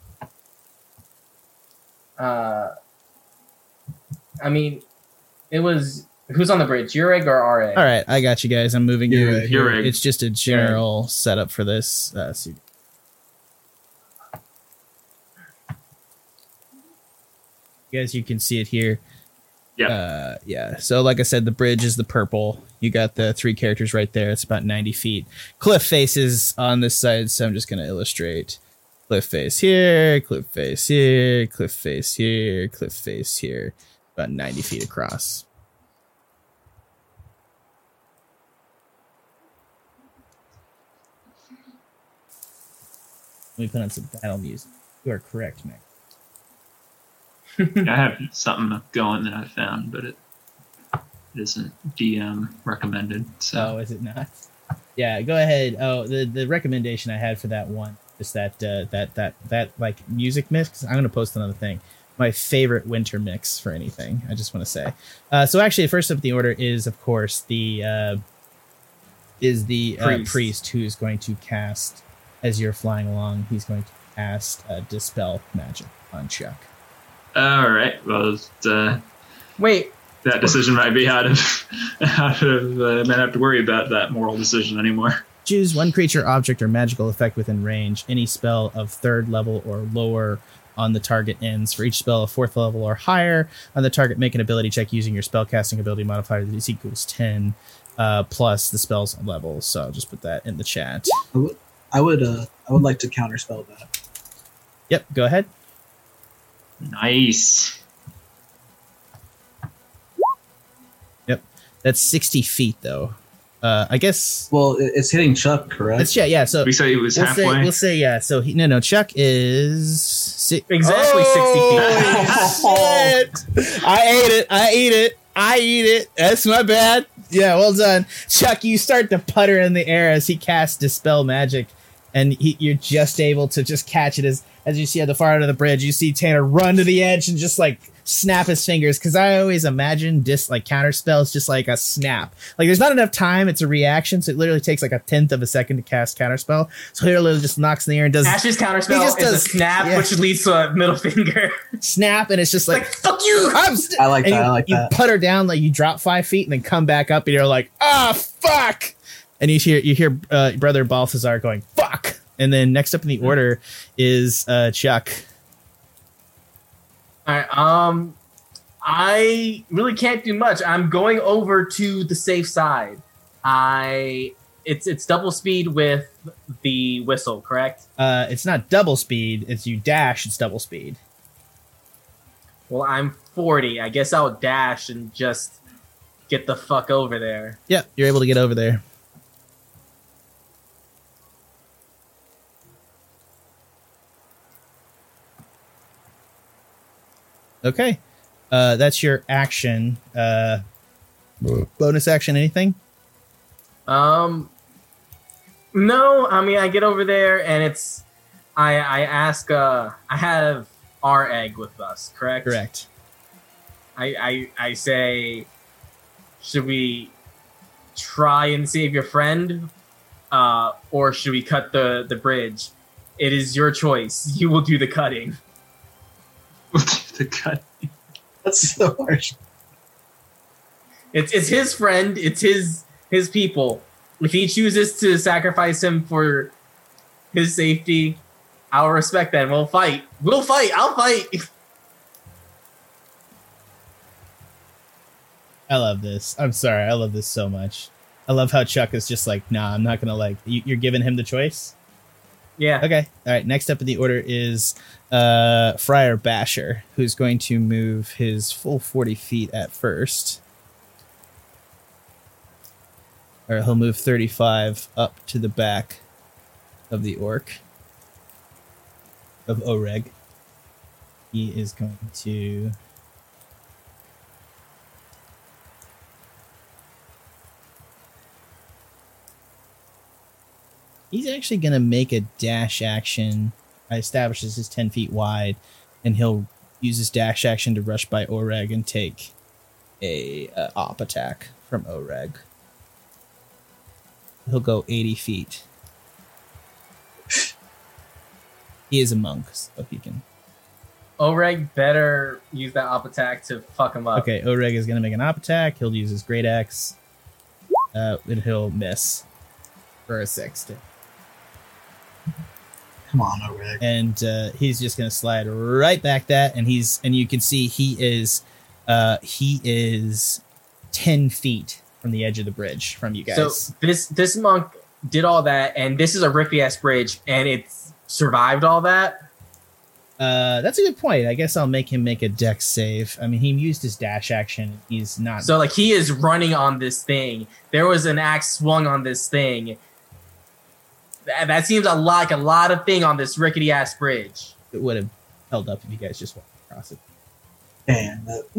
Uh, I mean, it was who's on the bridge, your egg or RA? All right, I got you guys. I'm moving you. Your- your here. egg. It's just a general setup for this. Uh, so you guys, you can see it here. Yeah. Uh, yeah. So, like I said, the bridge is the purple. You got the three characters right there. It's about 90 feet. Cliff faces on this side, so I'm just going to illustrate. Cliff face here, cliff face here, cliff face here, cliff face here. About 90 feet across. Let me put on some battle music. You are correct, Mac. I have something going that I found, but it, it isn't DM recommended. So Oh, is it not? Yeah, go ahead. Oh, the the recommendation I had for that one is that uh, that that that like music mix. I'm gonna post another thing. My favorite winter mix for anything. I just want to say. Uh, so actually, first up the order is of course the uh, is the uh, priest. Priest. who is going to cast as you're flying along. He's going to cast uh, dispel magic on Chuck. All right, well, uh, Wait, that decision might be out of (laughs) out of. Uh, might have to worry about that moral decision anymore. Choose one creature, object, or magical effect within range. Any spell of third level or lower on the target ends. For each spell of fourth level or higher on the target, make an ability check using your spellcasting ability modifier that is equals 10 uh, plus the spell's level. So I'll just put that in the chat. I would, I would, uh, I would like to counterspell that. Yep, go ahead. Nice. Yep. That's 60 feet, though. Uh, I guess. Well, it's hitting Chuck, correct? That's, yeah, yeah. So We say he was we'll say, halfway. we'll say, yeah. So he, no, no, Chuck is si- Exactly 60 feet. (laughs) I ate it. I eat it. I eat it. That's my bad. Yeah, well done, Chuck. You start to putter in the air as he casts dispel magic, and he, you're just able to just catch it as as you see at the far end of the bridge. You see Tanner run to the edge and just like snap his fingers because I always imagine dis like counter spells just like a snap. Like there's not enough time. It's a reaction, so it literally takes like a tenth of a second to cast counter spell. So he literally just knocks in the air and does Ashe's counterspell He just is a does- snap, yeah. which leads to a middle finger. (laughs) snap, and it's just like, like fuck you! I'm st- I like and that. You, I like you that. putter down like you drop five feet and then come back up and you're like, ah, fuck. And you hear you hear uh, brother Balthazar going, fuck. And then next up in the order is uh, Chuck. All right, um, I really can't do much. I'm going over to the safe side. I it's it's double speed with the whistle, correct? Uh, it's not double speed. It's you dash. It's double speed. Well, I'm 40. I guess I'll dash and just get the fuck over there. Yep, you're able to get over there. Okay, uh, that's your action. Uh, bonus action, anything? Um, no, I mean I get over there and it's I I ask uh I have our egg with us, correct? Correct. I I I say, should we try and save your friend, uh, or should we cut the the bridge? It is your choice. You will do the cutting. The cut. (laughs) That's so harsh. It's it's his friend. It's his his people. If he chooses to sacrifice him for his safety, I'll respect that. and We'll fight. We'll fight. I'll fight. (laughs) I love this. I'm sorry. I love this so much. I love how Chuck is just like, nah, I'm not gonna like. You're giving him the choice. Yeah. Okay. All right. Next up in the order is uh, Friar Basher, who's going to move his full 40 feet at first. or he'll move 35 up to the back of the orc of Oreg. He is going to He's actually going to make a dash action. I establish this is 10 feet wide, and he'll use his dash action to rush by Oreg and take a uh, op attack from Oreg. He'll go 80 feet. he is a monk, so he can. Oreg better use that op attack to fuck him up. Okay, Oreg is going to make an op attack. He'll use his great axe. Uh, and he'll miss for a six. Come on, Oreg. and uh, he's just gonna slide right back that, and he's and you can see he is uh, he is ten feet from the edge of the bridge from you guys. So this this monk did all that, and this is a rickety ass bridge, and it's survived all that. uh, that's a good point. I guess I'll make him make a dex save. I mean, he used his dash action. He's not. So like he is running on this thing. There was an axe swung on this thing. That, that seems a lot like a lot of thing on this rickety ass bridge. it would have held up if you guys just walked across it. Damn, (laughs)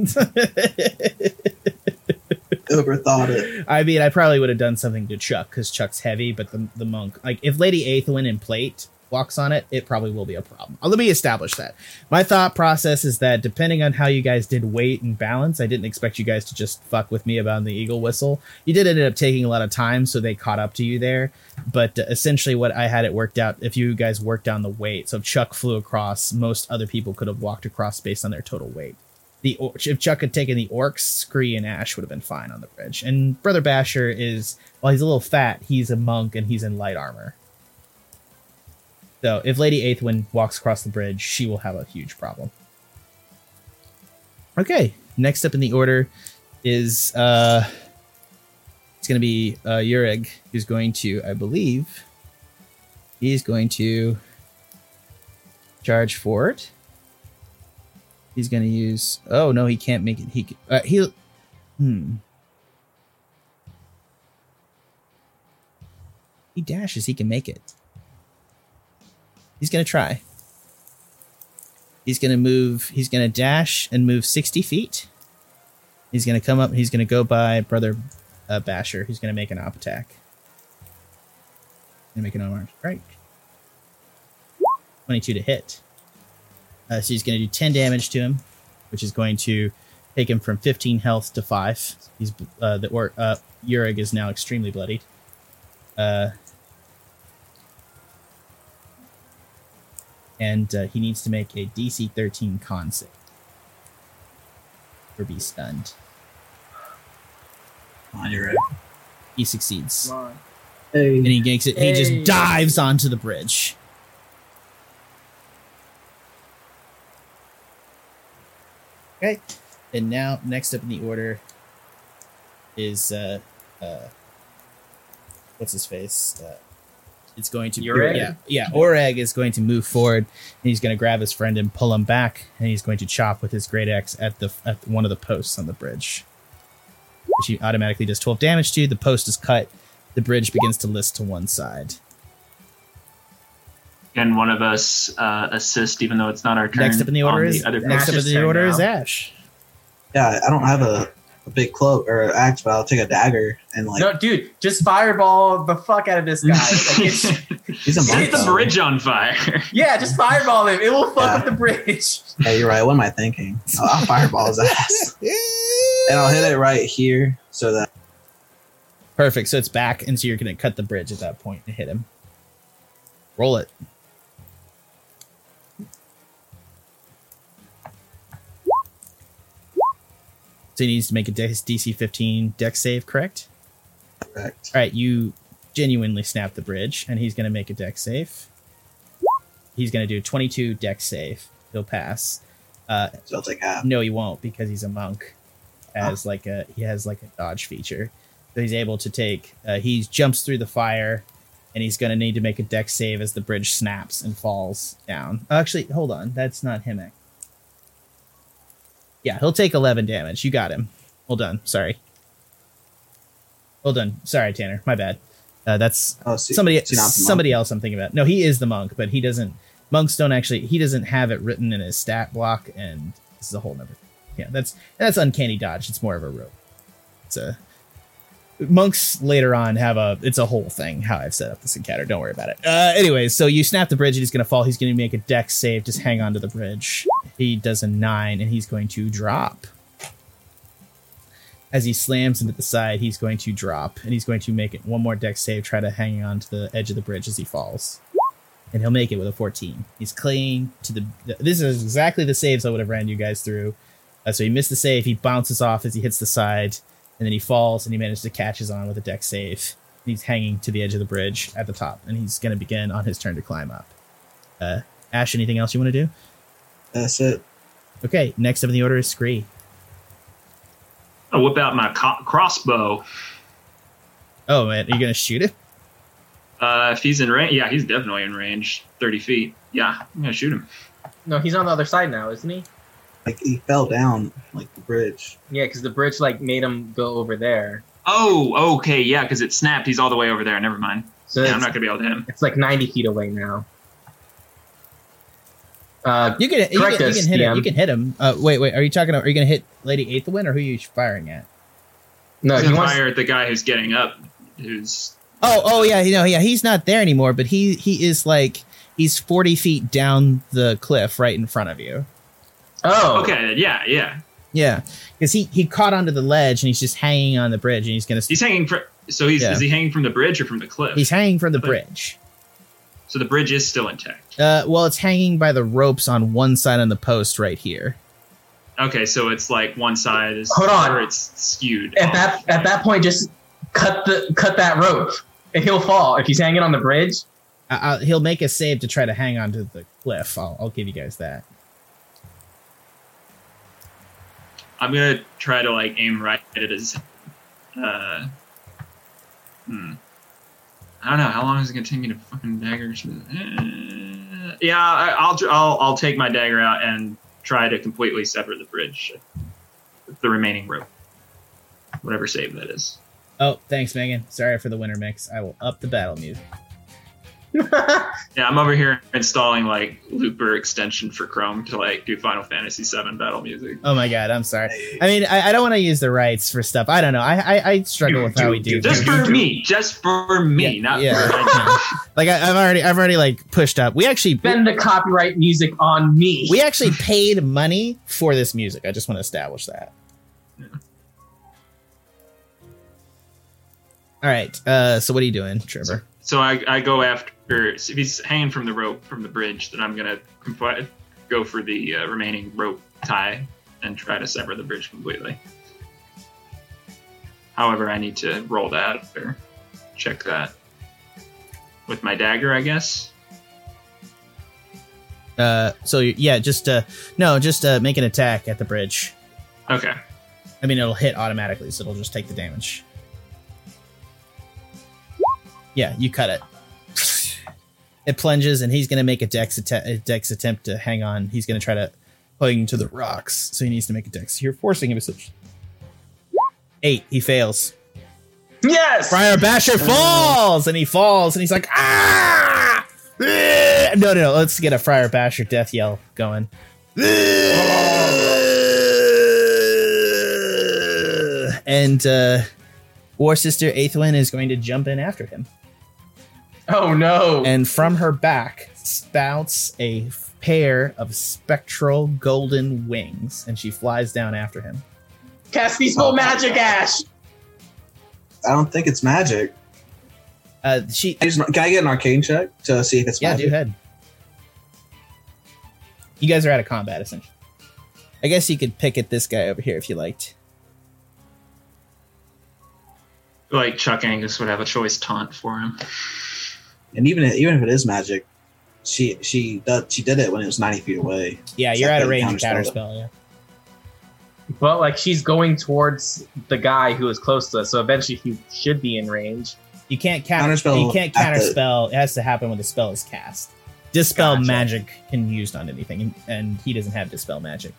overthought it. I mean, I probably would have done something to Chuck because Chuck's heavy, but the, the monk, like if Lady Aethwin in plate walks on it, it probably will be a problem. Uh, let me establish that. My thought process is that depending on how you guys did weight and balance, I didn't expect you guys to just fuck with me about the eagle whistle. You did end up taking a lot of time, so they caught up to you there. But uh, essentially, what I had it worked out, if you guys worked down the weight, so if Chuck flew across, most other people could have walked across based on their total weight the or- if Chuck had taken the orcs, Scree and Ashe would have been fine on the bridge. And Brother Basher is while he's a little fat, he's a monk and he's in light armor. So if Lady Aethwin walks across the bridge, she will have a huge problem. Okay, next up in the order is uh it's gonna be uh Ureg, who's going to, I believe, he's going to charge forward. He's gonna use. Oh no, he can't make it. He uh, he. Hmm. He dashes. He can make it. He's gonna try. He's gonna move. He's gonna dash and move sixty feet. He's gonna come up. He's gonna go by brother uh, Basher. He's gonna make an op attack. Gonna make an unarmed strike. Twenty-two to hit. Uh, so he's going to do 10 damage to him, which is going to take him from 15 health to 5. He's uh, the or uh, is now extremely bloodied. Uh, and uh, he needs to make a DC 13 con save or be stunned. Come on, you're right. He succeeds, Come on. and he makes it. He just dives onto the bridge. Okay, and now next up in the order is uh, uh, what's his face? Uh, it's going to Ureg? yeah yeah Oreg is going to move forward and he's going to grab his friend and pull him back and he's going to chop with his great axe at the at one of the posts on the bridge, which he automatically does twelve damage to. The post is cut. The bridge begins to list to one side. Can one of us uh, assist, even though it's not our turn? Next up in the order on is other next up in the order now. is Ashe. yeah, I don't have a, a big club or an axe, but I'll take a dagger and like No, dude, just fireball the fuck out of this guy. (laughs) Like, he's a monk. Set the bridge on fire. yeah, just fireball him. It will fuck Yeah. up the bridge. Yeah, you're right. What am I thinking? I'll, I'll fireball his ass, and I'll hit it right here so that Perfect. So it's back, and so you're going to cut the bridge at that point and hit him. Roll it. So he needs to make a DC 15 dex save, correct? correct. All right, you genuinely snap the bridge, and he's going to make a dex save. He's going to do 22 dex save. He'll pass. Uh, So I'll take half. no, he won't because he's a monk. Has like a he has like a dodge feature, so he's able to take. Uh, he jumps through the fire, and he's going to need to make a dex save as the bridge snaps and falls down. Actually, hold on, that's not him. Yeah, he'll take eleven damage. You got him. Well done. Sorry. Hold on. Sorry, Tanner. My bad. Uh, that's Oh, see, somebody see, not the monk. somebody else I'm thinking about. No, he is the monk, but he doesn't. Monks don't actually. He doesn't have it written in his stat block, and this is a whole nother. Yeah, that's that's uncanny dodge. It's more of a rope. It's a monks later on have a. It's a whole thing how I've set up this encounter. Don't worry about it. Uh, anyways, so you snap the bridge, and he's gonna fall. He's gonna make a dex save. Just hang on to the bridge. He does a nine, and he's going to drop. As he slams into the side, he's going to drop, and he's going to make it one more dex save. Try to hang on to the edge of the bridge as he falls and he'll make it with a 14. He's clinging to the. This is exactly the saves I would have ran you guys through. Uh, so he missed the save. He bounces off as he hits the side, and then he falls, and he manages to catch his on with a deck save. He's hanging to the edge of the bridge at the top, and he's going to begin on his turn to climb up. Uh, Ashe, anything else you want to do? That's it. Okay, next up in the order is Scree. I'll whip out my co- crossbow. Oh man, are you going to shoot it? Uh, if he's in range, yeah, he's definitely in range, thirty feet. Yeah, I'm gonna shoot him. No, he's on the other side now, isn't he? Like he fell down like the bridge. Yeah, because the bridge like made him go over there. Oh, okay, yeah, because it snapped. He's all the way over there. Never mind. So Yeah, I'm not gonna be able to hit him. it's like 90 feet away now. Uh, You can, you Correct can, you can hit him. You can hit him. Uh, wait, wait. Are you talking? About, Are you going to hit Lady Aethelwyn, or who are you firing at? no, I'm he gonna wants. fire at the guy who's getting up. Who's Oh, oh yeah, you know, yeah, he's not there anymore, but he he is like he's forty feet down the cliff right in front of you. Oh, okay? Yeah, yeah. Yeah, because he he caught onto the ledge and he's just hanging on the bridge and he's gonna He's hanging. from. so he's Yeah. is he hanging from the bridge or from the cliff? he's hanging from the But- bridge. so the bridge is still intact. Uh, well, it's hanging by the ropes on one side on the post right here. Okay, so it's like one side is Hold on. or it's skewed. At off. that at that point, just cut the cut that rope, and he'll fall if he's hanging on the bridge. Uh, uh, he'll make a save to try to hang onto the cliff. I'll, I'll give you guys that. I'm gonna try to like aim right at his. Uh, hmm. I don't know how long is it gonna take me to fucking dagger. Uh, yeah, I'll I'll I'll take my dagger out and try to completely sever the bridge, the remaining rope, whatever save that is. Oh, thanks, Megan. Sorry for the winter mix. I will up the battle music. (laughs) Yeah, I'm over here installing like looper extension for Chrome to like do Final Fantasy VII battle music. Oh my god, I'm sorry. I mean, I, I don't want to use the rights for stuff. I don't know. I I, I struggle with how we do. Just things. for me, just for me, Yeah, not yeah. for. (laughs) like I, I've already I've already like pushed up. We actually Spend the copyright music on me. we actually paid money for this music. I just want to establish that. Yeah. All right. Uh, so what are you doing, Trevor? So I, I go after if he's hanging from the rope from the bridge, then I'm gonna go for the uh, remaining rope tie and try to sever the bridge completely. However, I need to roll that or check that with my dagger, I guess. Uh, so yeah, just uh, no, just uh, make an attack at the bridge. Okay. I mean, it'll hit automatically, so it'll just take the damage. Yeah, you cut it. It plunges, and he's going to make a dex, att- a dex attempt to hang on. He's going to try to cling to the rocks, so he needs to make a dex. You're forcing him essentially. Eight. He fails. yes. Friar Basher falls, and he falls, and he's like, ah! No, no, no. Let's get a Friar Basher death yell going. And uh, War Sister Aethelwyn is going to jump in after him. Oh no. And from her back spouts a pair of spectral golden wings, and she flies down after him. Cast peaceful magic, Ashe. I don't think it's magic. Uh, she, I just- can I get an arcane check to see if it's yeah, magic? do ahead. You guys are out of combat, essentially. I guess you could pick at this guy over here if you liked. Like Chuck Angus would have a choice taunt for him. And even if, even if it is magic, she she does, she did it when it was ninety feet away. Yeah, Is you're that out of range of counter spell. Yeah. But like she's going towards the guy who is close to us, so eventually he should be in range. You can't counter. Counterspell You can't at counter the- spell. It has to happen when the spell is cast. Dispel Gotcha. magic can be used on anything, and, and he doesn't have dispel magic.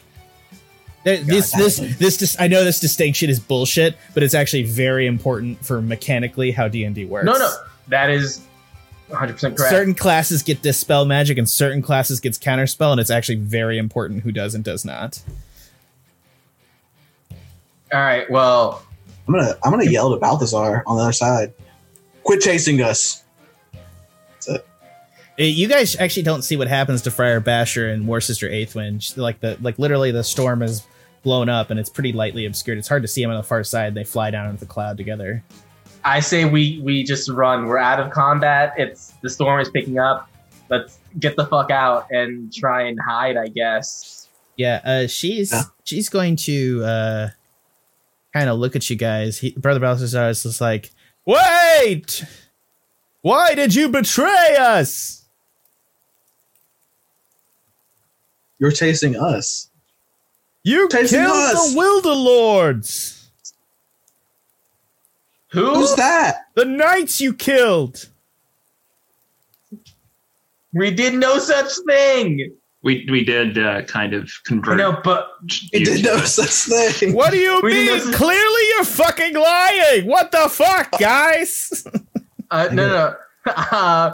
There- this God, this that- this dis- I know this distinction is bullshit, but it's actually very important for mechanically how D and D works. No, no, that is 100 percent correct. Certain classes get dispel magic, and certain classes gets counterspell, and it's actually very important who does and does not. All right, well, I'm gonna I'm gonna yell to Balthazar on the other side. Quit chasing us. Uh, You guys actually don't see what happens to Friar Basher and War Sister Eighthwind. Like the like literally the storm is blown up and it's pretty lightly obscured. It's hard to see them on the far side. They fly down into the cloud together. I say we we just run. We're out of combat. It's the storm is picking up. Let's get the fuck out and try and hide. I guess. Yeah, uh, she's Yeah. she's going to uh, kind of look at you guys. He, Brother Balthazar is just like, wait, why did you betray us? You're chasing us. You Chasing killed us. the Wilder Lords, Who? Who's that? the knights you killed. We did no such thing. We we did uh, kind of convert. No, but It you did no such thing. What do you We mean? know- Clearly, you're fucking lying. What the fuck, guys? (laughs) uh, no, no. (laughs) Uh,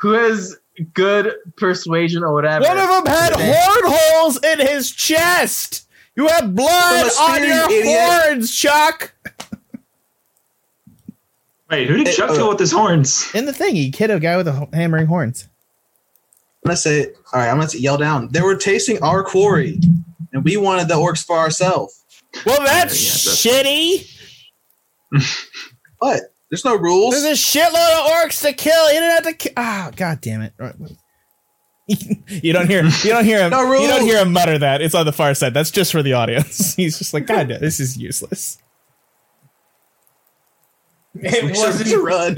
who has good persuasion or whatever? One of them had horn holes in his chest. You have blood on your idiot. horns, Chuck. Wait, who did Hey, Chuck uh, kill with his horns? In the thing, he hit a guy with a hammering horns. I'm gonna say, all right, I'm gonna yell down. They were tasting our quarry, and we wanted the orcs for ourselves. Well, that's Yeah, shitty. (laughs) what? there's no rules. There's a shitload of orcs to kill. You don't have to. kill. ah, god damn it! (laughs) You don't hear. You don't hear him. (laughs) No you don't hear him mutter that. It's on the far side. That's just for the audience. He's just like, God, this is useless. (laughs) It wasn't. run.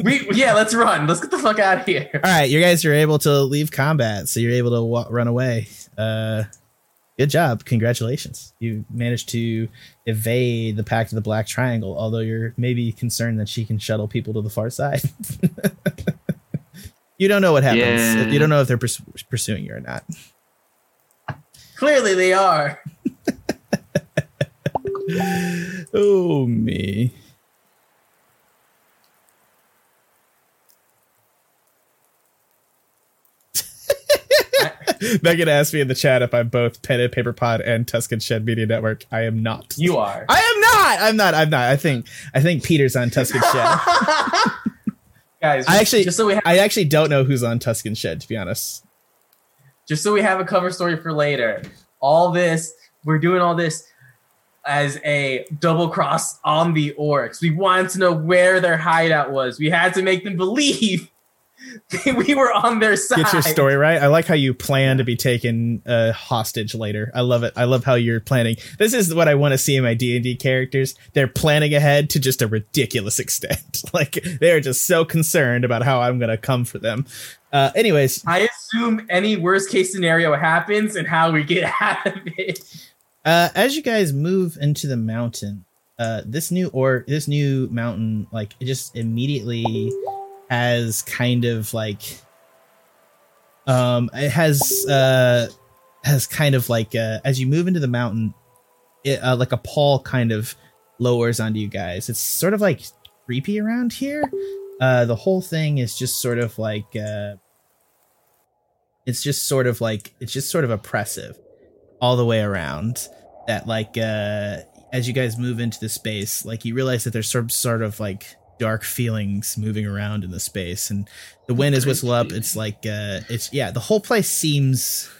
We yeah. Let's run. Let's get the fuck out of here. All right, you guys are able to leave combat, so you're able to run away. Uh, good job, congratulations! You managed to evade the Pact of the Black Triangle, although you're maybe concerned that she can shuttle people to the far side. (laughs) you don't know what happens. Yeah. You don't know if they're purs- pursuing you or not. Clearly, they are. (laughs) Oh me. (laughs) Megan asked me in the chat if I'm both Pen and Paper Pod and Tuscan Shed Media Network. I am not. You are. I am not. I'm not. I'm not. I think. I think Peter's on Tuscan Shed. (laughs) Guys, I actually- just so we have, I actually don't know who's on Tuscan Shed. To be honest. just so we have a cover story for later. All this, we're doing all this as a double cross on the orcs. We wanted to know where their hideout was. We had to make them believe (laughs) we were on their side. Get your story right. I like how you plan to be taken uh, hostage later. I love it. I love how you're planning. This is what I want to see in my D and D characters. They're planning ahead to just a ridiculous (laughs) extent. like they're just so concerned about how I'm gonna come for them. Uh, anyways, I assume any worst case scenario happens and how we get (laughs) out of it. uh, as you guys move into the mountain, uh, this new or this new mountain, like it just immediately has kind of like, um, it has uh, has kind of like uh, as you move into the mountain, it uh, like a pall kind of lowers onto you guys. It's sort of like creepy around here. Uh, the whole thing is just sort of like uh, it's just sort of like it's just sort of oppressive all the way around that like uh as you guys move into the space like you realize that there's some sort of like dark feelings moving around in the space and the wind is whistle up. It's like uh it's yeah the whole place seems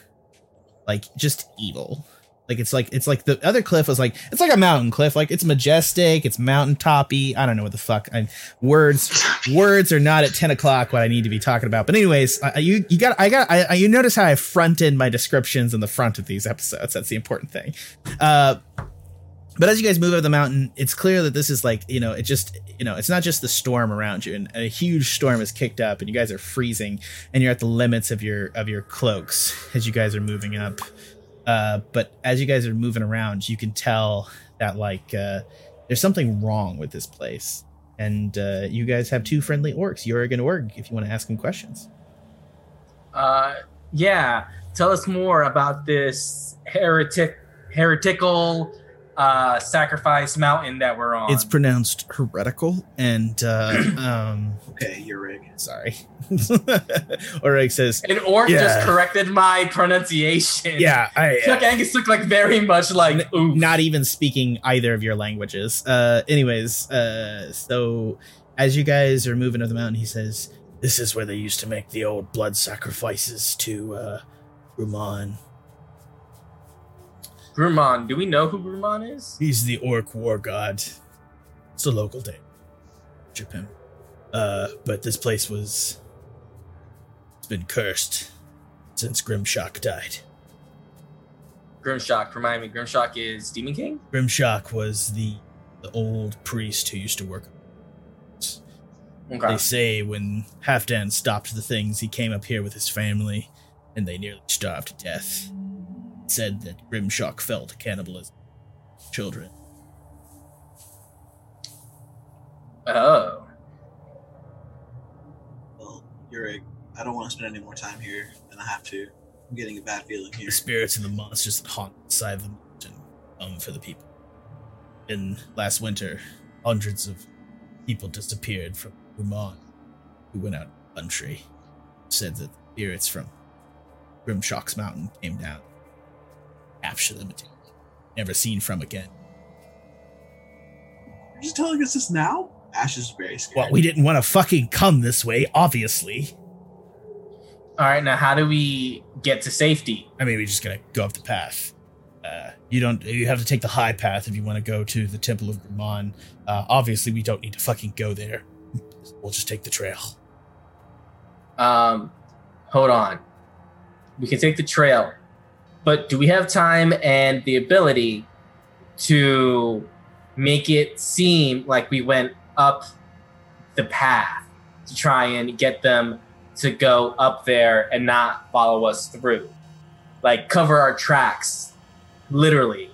like just evil. Like it's like it's like the other cliff was like it's like a mountain cliff. Like it's majestic it's mountaintoppy. i don't know what the fuck. I, words words are not at 10 o'clock what i need to be talking about. But anyways I, you you got i got I, I you notice how i fronted my descriptions in the front of these episodes. That's the important thing. Uh but as you guys move up the mountain it's clear that this is like you know it just you know it's not just the storm around you and a huge storm is kicked up and you guys are freezing and you're at the limits of your of your cloaks as you guys are moving up uh, but as you guys are moving around, you can tell that like uh, there's something wrong with this place. And uh, you guys have two friendly orcs, Yorig and Org, if you want to ask them questions. Uh, yeah. Tell us more about this heretic heretical uh, sacrifice mountain that we're on. It's pronounced heretical, and uh, (clears throat) um, Okay, you're rig. sorry. (laughs) Orig says, and Orc Yeah. just corrected my pronunciation. "Yeah, I." (laughs) Chuck Angus looked like very much like ooh. not even speaking either of your languages. Uh, anyways, uh, so as you guys are moving up the mountain, he says, "This is where they used to make the old blood sacrifices to uh, Ruman. Grumon. Do we know who Grumon is? He's the orc war god. It's a local name. Worship him. Uh, but this place was. It's been cursed since Grimshock died. Grimshock. Remind me. Grimshock is Demon King. Grimshock was the the old priest who used to work Okay. They say when Halfdan stopped the things, he came up here with his family, and they nearly starved to death. It said that Grimshock felt cannibalism. Children. Oh. Well, you're rig. I don't want to spend any more time here than I have to. I'm getting a bad feeling here. The spirits and the monsters that haunt the side of the mountain come for the people. In last winter, hundreds of people disappeared from Ruman, who went out in the country. Said that the spirits from Grimshock's mountain came down, captured them, and never seen from again. You're just telling us this now? Ashe is very scared. Well, we didn't want to fucking come this way, obviously. All right. Now, how do we get to safety? I mean, we're just gonna go up the path. Uh, you don't. You have to take the high path if you want to go to the Temple of Grimon. Uh, obviously, we don't need to fucking go there. We'll just take the trail. Um, hold on. We can take the trail, but do we have time and the ability to make it seem like we went up the path to try and get them to go up there and not follow us through? Like cover our tracks, literally.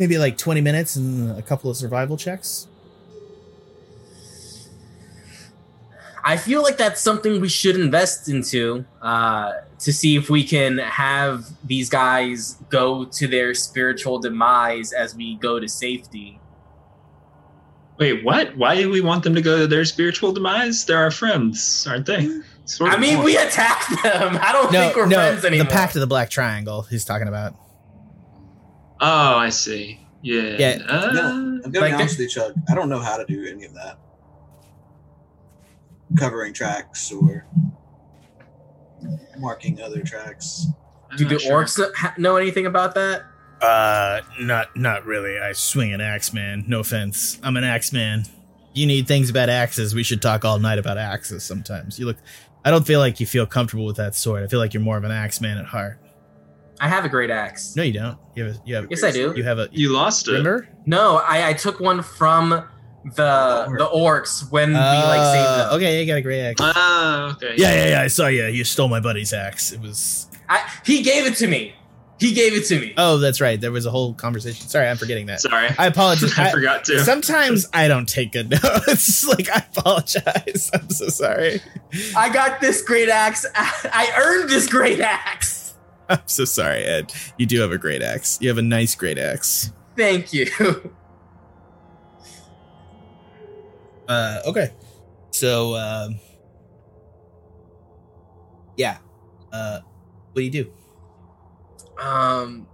Maybe like twenty minutes and a couple of survival checks. I feel like that's something we should invest into uh, to see if we can have these guys go to their spiritual demise as we go to safety. Wait, what? Why do we want them to go to their spiritual demise? They're our friends, aren't they? Sort I mean, more. we attacked them. I don't No, think we're no, friends anymore. the Pact of the Black Triangle. He's talking about. Oh, I see. Yeah. Yeah. Uh, No, I'm gonna Like be honest with you, Chuck. I don't know how to do any of that. Covering tracks or marking other tracks. I'm Do the sure. orcs know anything about that? Uh, not not really. I swing an axe, man. No offense. I'm an axe man. You need things about axes. We should talk all night about axes sometimes. You look. I don't feel like you feel comfortable with that sword. I feel like you're more of an axe man at heart. I have a great axe. No, you don't. You have. A, you have. Yes, I do. You have a. You lost it. Remember? No, I, I took one from the the orcs when we like saved Uh, them. Okay, you got a great axe. Ah, okay. yeah, yeah, yeah. I saw you. You stole my buddy's axe. It was. I, he gave it to me. He gave it to me. Oh, that's right. There was a whole conversation. Sorry, I'm forgetting that. Sorry. I apologize. I (laughs) I- forgot to. Sometimes I don't take good (laughs) notes. like I apologize. (laughs) I'm so sorry. I got this great axe. I earned this great axe. I'm so sorry, Ed. You do have a great axe. You have a nice great axe. Thank you. Uh, okay. So, um, yeah. Uh, what do you do? Um,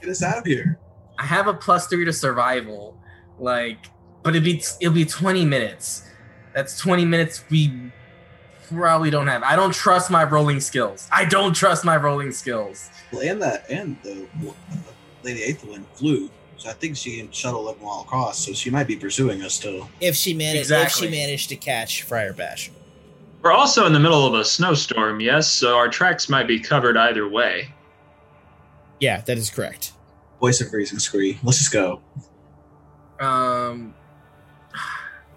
Get us out of here. I have a plus three to survival, like, but it'd be it'll be twenty minutes. That's twenty minutes we probably don't have. I don't trust my rolling skills. I don't trust my rolling skills. Well, and that and the uh, Lady Aethelin flew, so I think she can shuttle them all across. So she might be pursuing us still. If she managed, Exactly. if she managed to catch Friar Bash. We're also in the middle of a snowstorm, yes, so our tracks might be covered either way. Yeah, that is correct. Voice of reason, Scree. Let's just go. Um,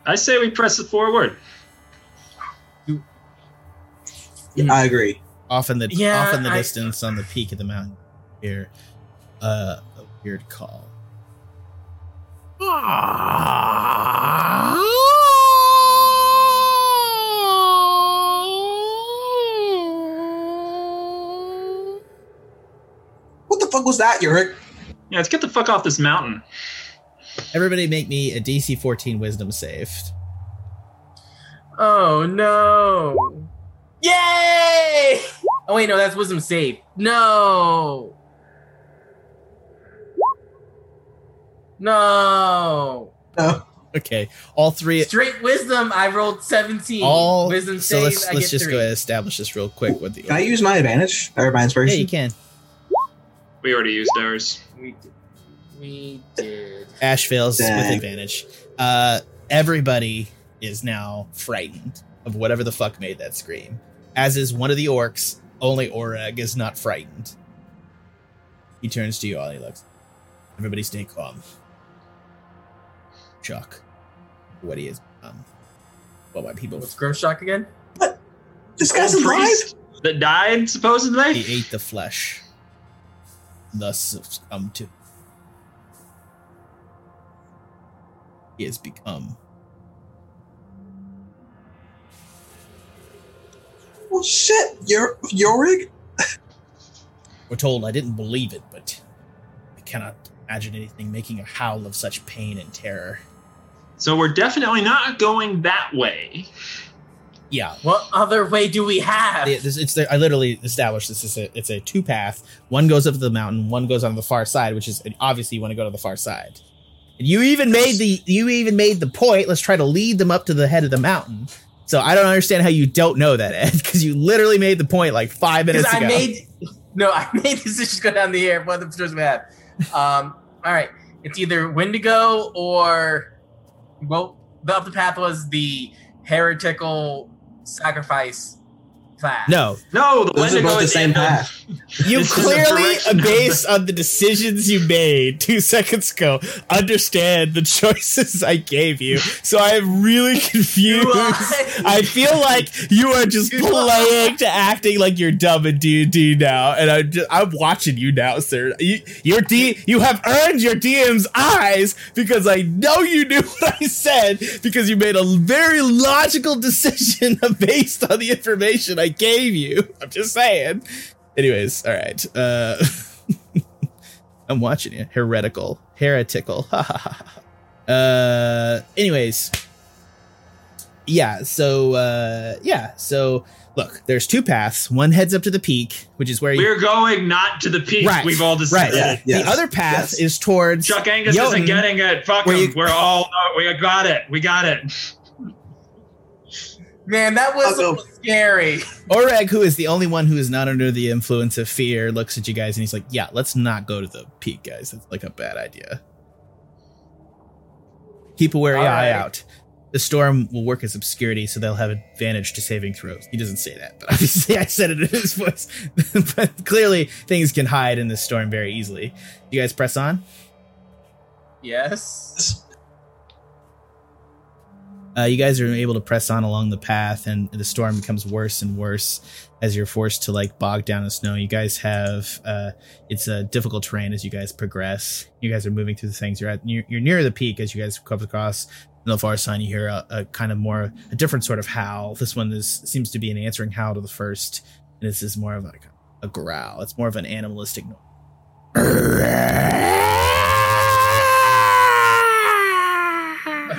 I say we press it forward. Yeah, I agree. Off in the Yeah, off in the I- distance on the peak of the mountain, here, uh, a weird call. What the fuck was that, Yorick? Yeah, let's get the fuck off this mountain. Everybody make me a DC 14 wisdom save. Oh no! Yay! Oh wait, no, that's wisdom save. No. No. No. Okay, all three. Straight wisdom. I rolled seventeen. All wisdom so save. let's I let's get just three. go ahead and establish this real quick with the. Can I use my advantage or my inspiration? Yeah, you can. We already used ours. We did. We did. Ashe fails with advantage. Uh, everybody is now frightened of whatever the fuck made that scream. As is one of the orcs. Only Oreg is not frightened. He turns to you all. He looks. Everybody, stay calm. Chuck, what he is become. What my people. What's Grimshock again? What? This guy's Old alive. that died supposedly. He ate the flesh. Thus succumbed to. He has become. Well, shit, Yor- Yorick. We're told I didn't believe it, but I cannot imagine anything making a howl of such pain and terror. So we're definitely not going that way. Yeah, What other way do we have? it- this- it's the, I literally established this is a it's a two path. One goes up the mountain, one goes on the far side, which is obviously you want to go to the far side. And you even made the you even made the point. Let's try to lead them up to the head of the mountain. So I don't understand how you don't know that, Ed, (laughs) because you literally made the point like five minutes I ago. made no, I (laughs) made this decisions go down the air. What the choice we have? Um, all right, it's either Wendigo or well, the up the path was the heretical sacrifice class. no, No, the Those are Wendigo both the same in path. You This clearly, based on the decisions you made two seconds ago, understand the choices I gave you. So I'm really (laughs) confused. Do I feel like you are just Do playing to acting like you're dumb in D and D now, and I'm just, I'm watching you now, sir. You, your D, you have earned your DM's eyes because I know you knew (laughs) what I said because you made a very logical decision (laughs) based on the information I gave you. (laughs) I'm just saying. Anyways, all right. Uh, (laughs) I'm watching you. Heretical, heretical. uh, anyways, yeah. So uh, yeah. So look, there's two paths. One heads up to the peak, which is where you. We're going not to the peak. Right, We've all decided. Right. Yeah, yes, the other path yes. is towards. Chuck Angus Jotun, isn't getting it. Fuck him. you- We're all. We got it. We got it. Man, that was I'll scary. Oreg, who is the only one who is not under the influence of fear, looks at you guys and he's like, "Yeah, let's not go to the peak, guys. That's like a bad idea. Keep a wary All eye right. out. The storm will work as obscurity, so they'll have advantage to saving throws." He doesn't say that, but (laughs) obviously I said it in his voice. (laughs) but clearly, things can hide in this storm very easily. You guys press on. Yes. Uh, you guys are able to press on along the path, and the storm becomes worse and worse as you're forced to like bog down in snow. You guys have uh, it's a difficult terrain as you guys progress. You guys are moving through the things. You're at you're, you're near the peak as you guys come across. The far side, you hear a, a kind of more a different sort of howl. This one is seems to be an answering howl to the first, and this is more of like a growl. It's more of an animalistic noise.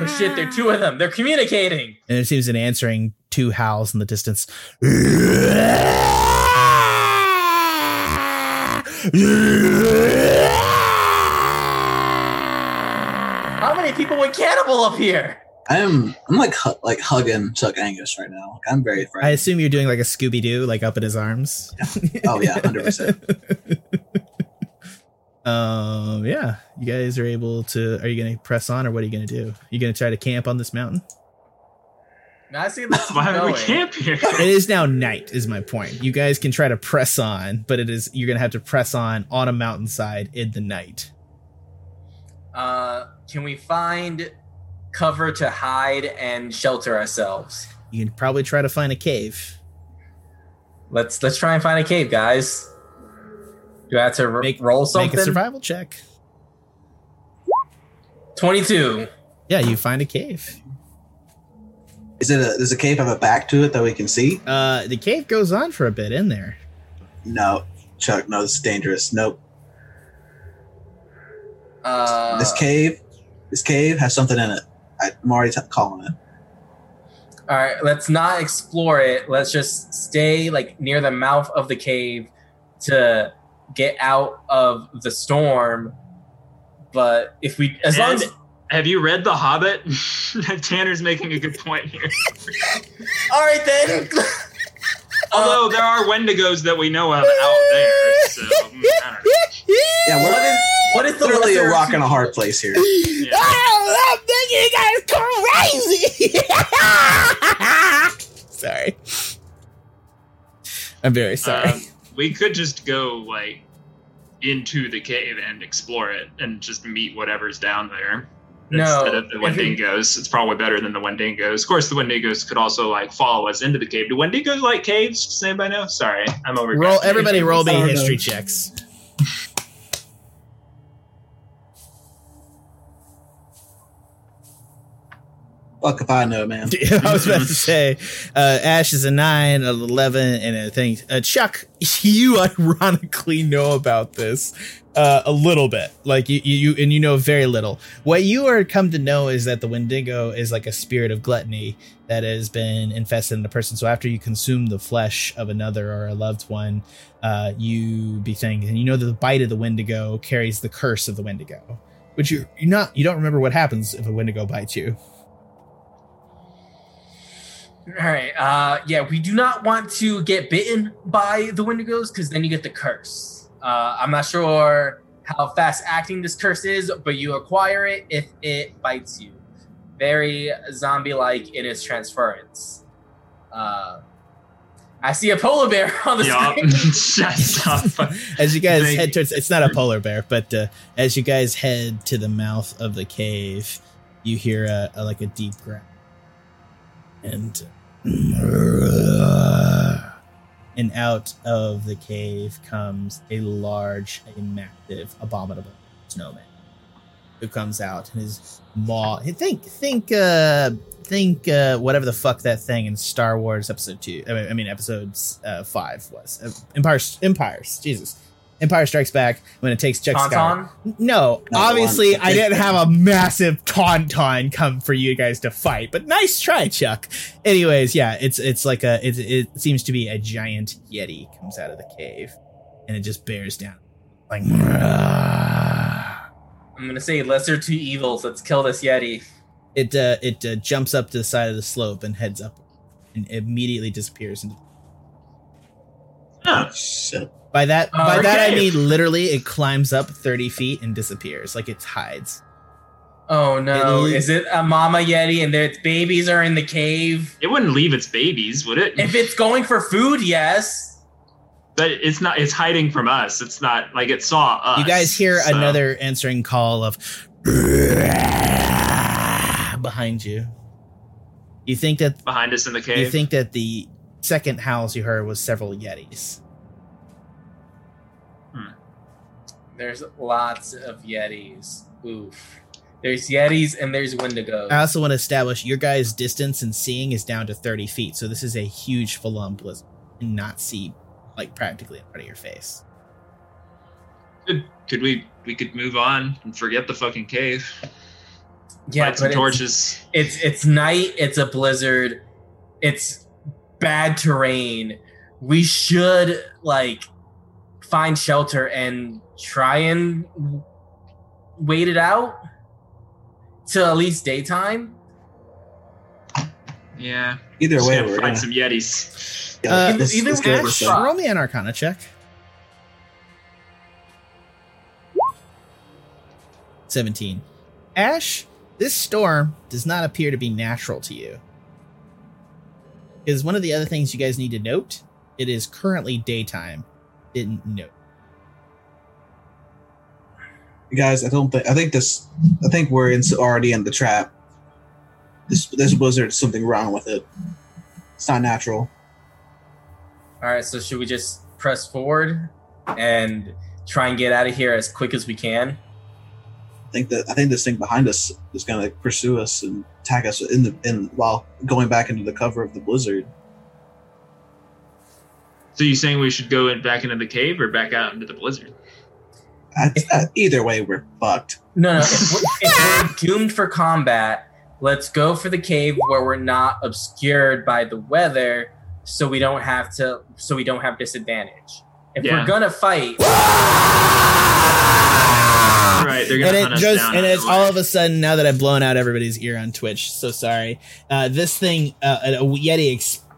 Oh shit, there are two of them. They're communicating. and it seems an answering two howls in the distance. How many people went cannibal up here? I'm I'm like hu- like hugging Chuck Angus right now. Like, I'm very I assume you're doing like a Scooby Doo, like up in his arms. oh yeah, hundred percent. (laughs) Um, yeah, you guys are able to. Are you going to press on, or what are you going to do? You going to try to camp on this mountain? I see this (laughs) Why would we going. camp here? (laughs) It is now night, is my point. You guys can try to press on, but it is you're going to have to press on on a mountainside in the night. Uh, can we find cover to hide and shelter ourselves? You can probably try to find a cave. Let's let's try and find a cave, guys. Do I have to r- Make- roll something? Make a survival check. Twenty-two. Yeah, you find a cave. Is it a does a cave have a back to it that we can see? Uh, the cave goes on for a bit in there. No, Chuck. No, this is dangerous. Nope. Uh, this cave, this cave has something in it. I, I'm already t- calling it. All right, let's not explore it. Let's just stay like near the mouth of the cave to get out of the storm. But if we, as long as, have you read The Hobbit? (laughs) Tanner's making a good point here. (laughs) all right then. (laughs) Although there are Wendigos that we know of out there, so mm, I don't know. Yeah, what we're is what is the literally a rock of and a hard place here. Yeah. Oh, I'm thinking you guys crazy. sorry. I'm very sorry. Um, we could just go like into the cave and explore it and just meet whatever's down there. No, Instead of the if we- Wendigos, it's probably better than the Wendigos. Of course, the Wendigos could also like follow us into the cave. Do Wendigos like caves? Does anybody know? Sorry, I'm over. roll everybody roll me I don't know. history checks. Fuck if I know, man. (laughs) I was about to say, uh, Ashe is a nine, an eleven, and a thing. uh, Chuck, you ironically know about this uh, a little bit, like you, you, and you know very little. What you are come to know is that the Wendigo is like a spirit of gluttony that has been infested in a person. So after you consume the flesh of another or a loved one, uh, you be thinking, and you know that the bite of the Wendigo carries the curse of the Wendigo, which you you not you don't remember what happens if a Wendigo bites you. All right. Uh, yeah, we do not want to get bitten by the Wendigos because then you get the curse. Uh, I'm not sure how fast acting this curse is, but you acquire it if it bites you. Very zombie-like in its transference. Uh, I see a polar bear (laughs) on the Yup. screen. (laughs) Shut up. (laughs) as you guys Thank head towards it's not a polar bear but uh, as you guys head to the mouth of the cave you hear a, a like a deep growl and and out of the cave comes a large massive abominable snowman who comes out and his maw think think uh think uh whatever the fuck that thing in star wars episode two i mean, I mean episodes uh five was. Uh, empire empires jesus empire strikes back when it takes chuck Skywalker. Tauntaun. no obviously i didn't have a massive tauntaun come for you guys to fight but nice try chuck anyways yeah it's it's like a it, it seems to be a giant yeti comes out of the cave and it just bears down like I'm gonna say lesser two evils. Let's kill this yeti. it uh, it uh, jumps up to the side of the slope and heads up and immediately disappears into Huh. Shit. By that by Uh, that i mean literally it climbs up 30 feet and disappears like it hides Oh no! It- Is it a mama yeti and its babies are in the cave? It wouldn't leave its babies, would it? If it's going for food, yes. but it's not. It's hiding from us. It's not like it saw us. you guys hear so- another answering call of (sniffs) behind you you think that behind us in the cave. you think that the second howls you heard was several yetis There's lots of yetis. Oof. There's yetis and there's wendigos. i also want to establish your guys distance and seeing is down to 30 feet so this is a huge full-on blizzard and not see like practically in front of your face could, could we? We could move on and forget the fucking cave. yeah, Light some but it's, torches. it's it's night. It's a blizzard. It's bad terrain. We should like find shelter and try and wait it out till at least daytime. Yeah. Either Just way, we're find gonna. some yetis. yeah, Uh, let's- either let's way, get Ashe shot. roll me an arcana check 17 Ashe this storm does not appear to be natural to you is one of the other things you guys need to note it is currently daytime didn't note guys. I don't think. I think this. I think we're in, already in the trap. This this blizzard. Something wrong with it. It's not natural. All right, so should we just press forward and try and get out of here as quick as we can? I think that I think this thing behind us is going to pursue us and attack us in the in while going back into the cover of the blizzard. So you saying we should go in, back into the cave or back out into the blizzard? That's, either way, we're fucked. No, no. (laughs) If we're, if we're doomed for combat, let's go for the cave where we're not obscured by the weather, so we don't have to. So we don't have disadvantage. If Yeah. we're gonna fight, Right, they're gonna and it just and it's all of a sudden now that I've blown out everybody's ear on Twitch. So sorry. Uh, this thing, uh, a Yeti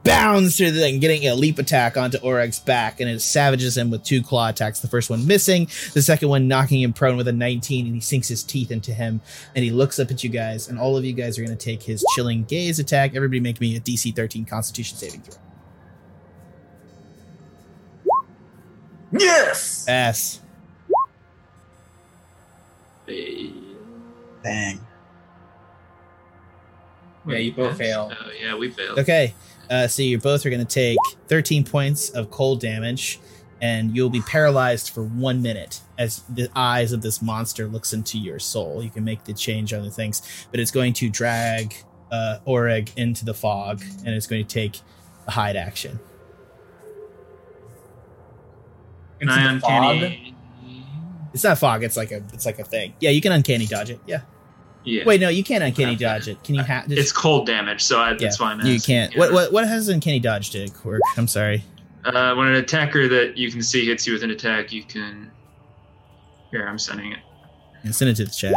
expounds through the thing, getting a leap attack onto Oreg's back, and it savages him with two claw attacks. The first one missing, the second one knocking him prone with a 19, and he sinks his teeth into him. And he looks up at you guys, and all of you guys are going to take his chilling gaze attack. Everybody, make me a DC 13 Constitution saving throw. yes. Ass. Hey. Dang. Yeah, you both Yes. fail. Oh yeah, we failed. Okay. Uh, so you both are going to take 13 points of cold damage, and you'll be paralyzed for one minute as the eyes of this monster looks into your soul. You can make the change on the things, but it's going to drag uh, Oreg into the fog, and it's going to take a hide action. Can I the fog. uncanny? It's not fog. It's like a. It's like a thing. Yeah, you can uncanny dodge it. Yeah. Yeah. Wait, no, you can't uncanny dodge it. Can you have? it's cold damage, so I, that's why I'm asking. You can't. Yeah. What what what has uncanny dodge to work? I'm sorry. Uh, when an attacker that you can see hits you with an attack, you can. Here, I'm sending it. and send it to the chat.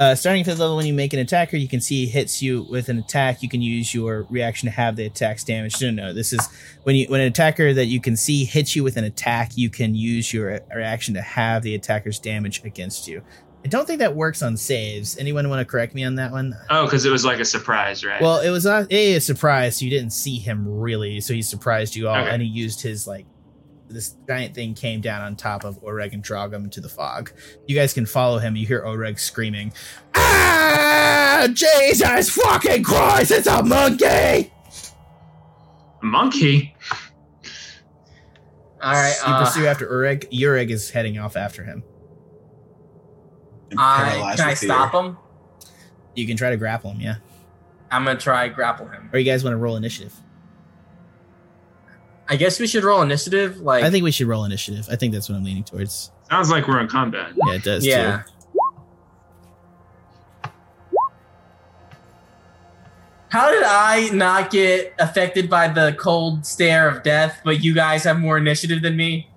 Uh, starting fifth level, when you make an attacker, you can see hits you with an attack. You can use your reaction to have the attack's damage. No, no, this is when you when an attacker that you can see hits you with an attack. You can use your reaction to have the attacker's damage against you. I don't think that works on saves. Anyone want to correct me on that one? Oh, because it was like a surprise, right? Well, it was a, a, a surprise. So you didn't see him really, so he surprised you all, Okay. and he used his like this giant thing came down on top of Oreg and drug him into the fog. You guys can follow him. You hear Oreg screaming, "Ah, Jesus fucking Christ! It's a monkey!" a monkey. All right. You Uh, pursue after Ureg. Ureg is heading off after him. I'm I paralyzed can I with fear. stop him? You can try to grapple him, yeah. I'm gonna try grapple him. Or you guys want to roll initiative? I guess we should roll initiative. Like, I think we should roll initiative. I think that's what I'm leaning towards. Sounds like we're in combat. Yeah, it does yeah. too. How did I not get affected by the cold stare of death, but you guys have more initiative than me?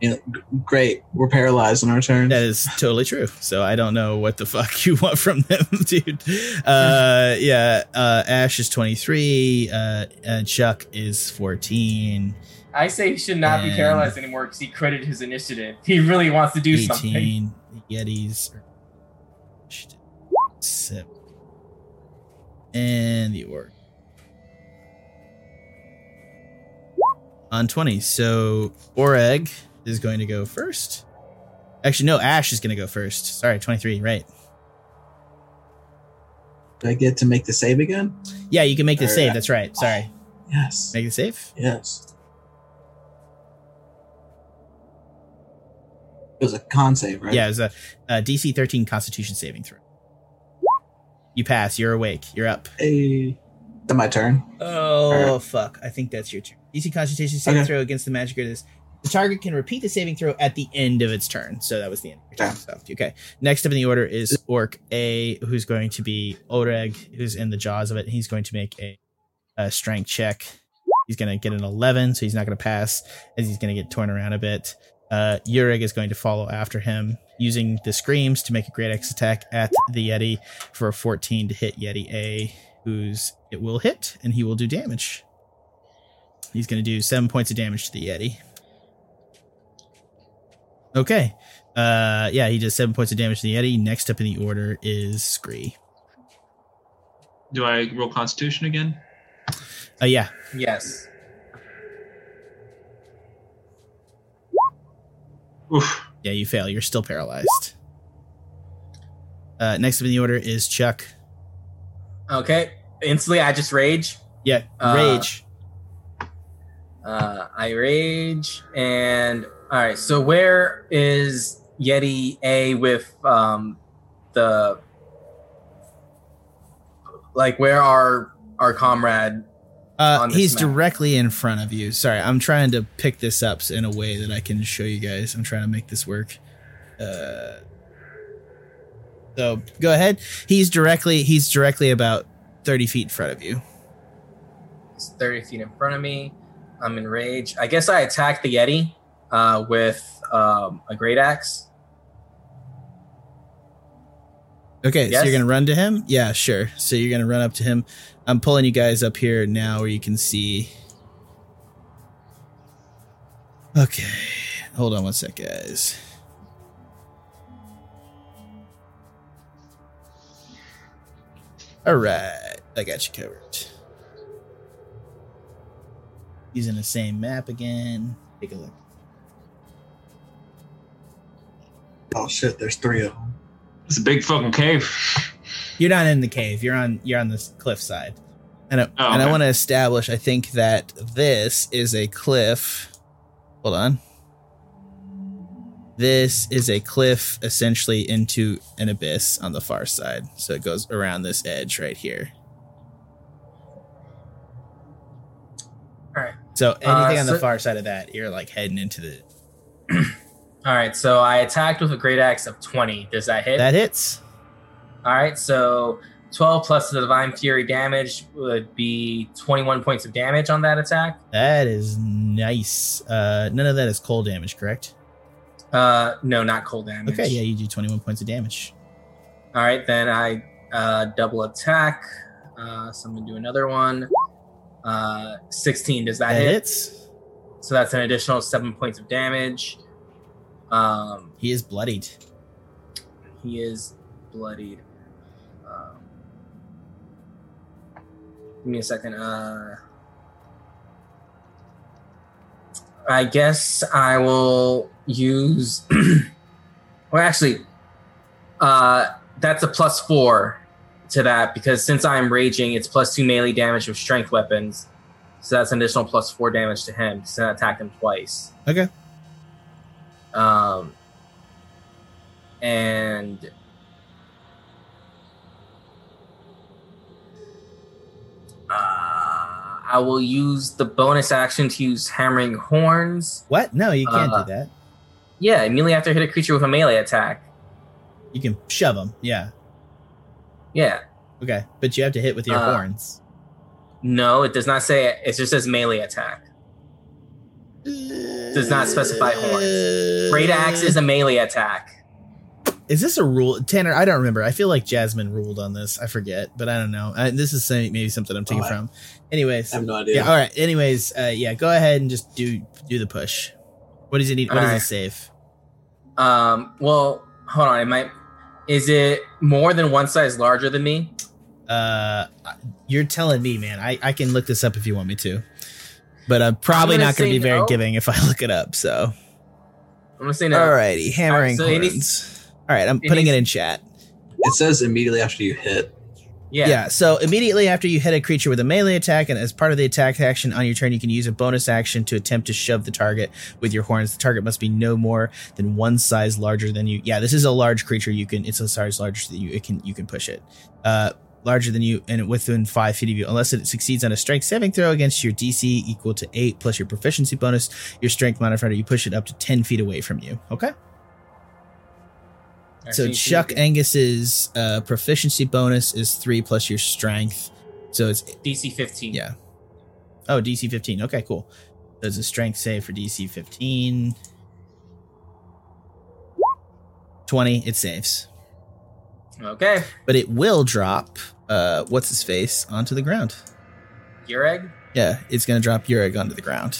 You know, great. We're paralyzed on our turn. That is totally true. So I don't know what the fuck (laughs) you want from them, (laughs) dude. Uh, yeah. Uh, Ashe is 23. Uh, uh, Chuck is 14. I say he should not be paralyzed anymore because he credit his initiative. He really wants to do something. 18. The Yetis are seven. And the orc. On 20. So Oreg is going to go first. Actually, no, Ashe is going to go first. Sorry, 23, right. Do I get to make the save again? Yeah, you can make the Alright. save. Uh, that's right. Sorry. Yes. Make the save. Yes. It was a con save, right? Yeah, it was a, a DC 13 Constitution saving throw. You pass. You're awake. You're up. Hey. Is my turn? Oh Alright. fuck! I think that's your turn. DC Constitution saving Okay. throw against the magic is the target can repeat the saving throw at the end of its turn. So that was the end. Of your turn. So, okay. Next up in the order is Orc A, who's going to be Oreg, who's in the jaws of it. He's going to make a, a strength check. He's going to get an 11, so he's not going to pass, as he's going to get torn around a bit. Uh, Ureg is going to follow after him, using the screams to make a great axe attack at the Yeti for a 14 to hit Yeti A, who's it will hit, and he will do damage. He's going to do seven points of damage to the Yeti. Okay. Uh, yeah, he does seven points of damage to the Yeti. Next up in the order is Scree. Do I roll Constitution again? Uh, yeah, Yes. Oof. yeah, you fail. You're still paralyzed. Uh, next up in the order is Chuck. Okay. Instantly, I just rage. Yeah, Uh, Rage. Uh, I rage, and all right. So where is Yeti A with um the like where our our comrade Uh, he's map. directly in front of you. Sorry, I'm trying to pick this up in a way that I can show you guys. I'm trying to make this work. Uh, so go ahead. He's directly he's directly about 30 feet in front of you. He's 30 feet in front of me. I'm enraged. I guess I attacked the Yeti uh, with um, a great axe. Okay, so you're gonna run to him? Yeah, sure. So you're gonna run up to him. I'm pulling you guys up here now where you can see. Okay, hold on one sec, guys. All right, I got you covered. Using the same map again. Take a look. Oh shit, there's three of them. It's a big fucking cave. You're not in the cave. You're on you're on the cliff side. And I, Oh, and I want to establish I think that this is a cliff. Hold on. This is a cliff essentially into an abyss on the far side. So it goes around this edge right here. All right. So anything uh, on the far side of that, you're like heading into the (clears throat) All right. So I attacked with a great axe of 20. Does that hit? that hits. All right. So 12 plus the divine fury damage would be 21 points of damage on that attack. That is nice. Uh none of that is cold damage, correct? Uh, no, not cold damage. Okay, yeah, you do 21 points of damage. All right, then I uh, double attack. Uh, so I'm gonna do another one. Uh, 16. Does that, That hit? hits. So that's an additional seven points of damage. Um, He is bloodied. he is bloodied. Um, give me a second. Uh, I guess I will use. (clears throat) well, actually, uh, that's a plus four to that because since I'm raging, it's plus two melee damage with strength weapons. So that's an additional plus four damage to him So I attacked him twice. Okay. Um, and uh, I will use the bonus action to use hammering horns. What? No, you can't Uh, do that. Yeah, immediately after I hit a creature with a melee attack. You can shove them. Yeah. Yeah. Okay. But you have to hit with your Uh, horns. No, it does not say it. It just says melee attack. Does not specify horns. Great axe is a melee attack. Is this a rule, Tanner? I don't remember. I feel like Jasmine ruled on this. I forget, but I don't know. I, this is maybe something I'm taking Oh, I- from. Anyways, I have no idea. yeah. All right. Anyways, uh, yeah. Go ahead and just do do the push. What does it need? What does Alright. it save? Um, well, hold on. It might. Is it more than one size larger than me? Uh, you're telling me, man. I I can look this up if you want me to, but I'm probably gonna not going to be very no. giving if I (laughs) look it up. So, I'm gonna say no. alrighty, hammering so it horns. needs- All right, I'm it putting needs- it in chat. It says immediately after you hit. Yeah. Yeah. So immediately after you hit a creature with a melee attack, and as part of the attack action on your turn, you can use a bonus action to attempt to shove the target with your horns. The target must be no more than one size larger than you. Yeah, this is a large creature. You can. It's a size larger than you. It can. You can push it. Uh, larger than you and within five feet of you, unless it succeeds on a strength saving throw against your DC equal to eight plus your proficiency bonus, your strength modifier. You push it up to ten feet away from you. Okay. So Chuck Angus's uh, proficiency bonus is three plus your strength. So it's DC 15. yeah. Oh, DC 15. Okay, cool. Does a strength save for DC 15. 20, it saves. Okay. But it will drop uh what's his face onto the ground. Your egg. Yeah, it's gonna drop Ureg onto the ground.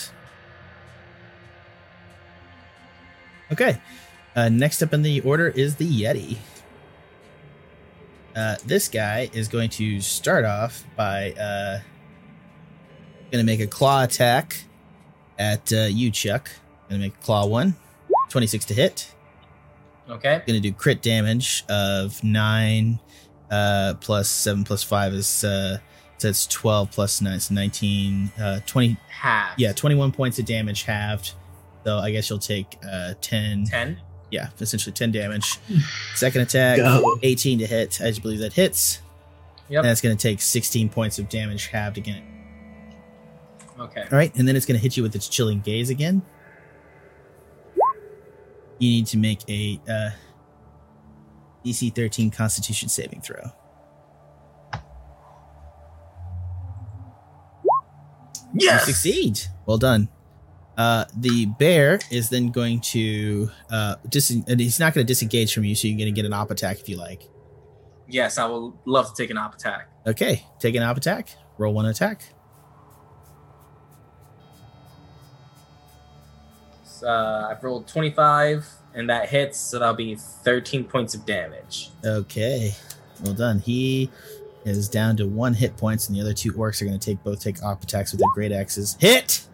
Okay. Uh next up in the order is the Yeti. Uh this guy is going to start off by uh gonna make a claw attack at uh you, Chuck. Gonna make a claw one. 26 to hit. Okay. Gonna do crit damage of nine, uh, plus seven plus five is uh, so that's twelve plus nine, so nineteen, uh, twenty. Half. Yeah, twenty-one points of damage halved. So I guess you'll take uh ten. 10. Yeah, essentially ten damage. (laughs) Second attack, Go. eighteen to hit. I just believe that hits. Yep. And it's gonna take sixteen points of damage halved again. Okay. All right, and then it's going to hit you with its chilling gaze again. You need to make a uh, DC 13 Constitution saving throw. Yes! You succeed. Well done. Uh, the bear is then going to uh, dis- and he's not going to disengage from you, so you're going to get an op attack if you like. Yes, I would love to take an op attack. Okay, take an op attack. Roll one attack. Uh, I've rolled 25, and that hits, so that'll be 13 points of damage. Okay, well done. He is down to one hit points, and the other two orcs are going to take both take op attacks with their great axes. Hit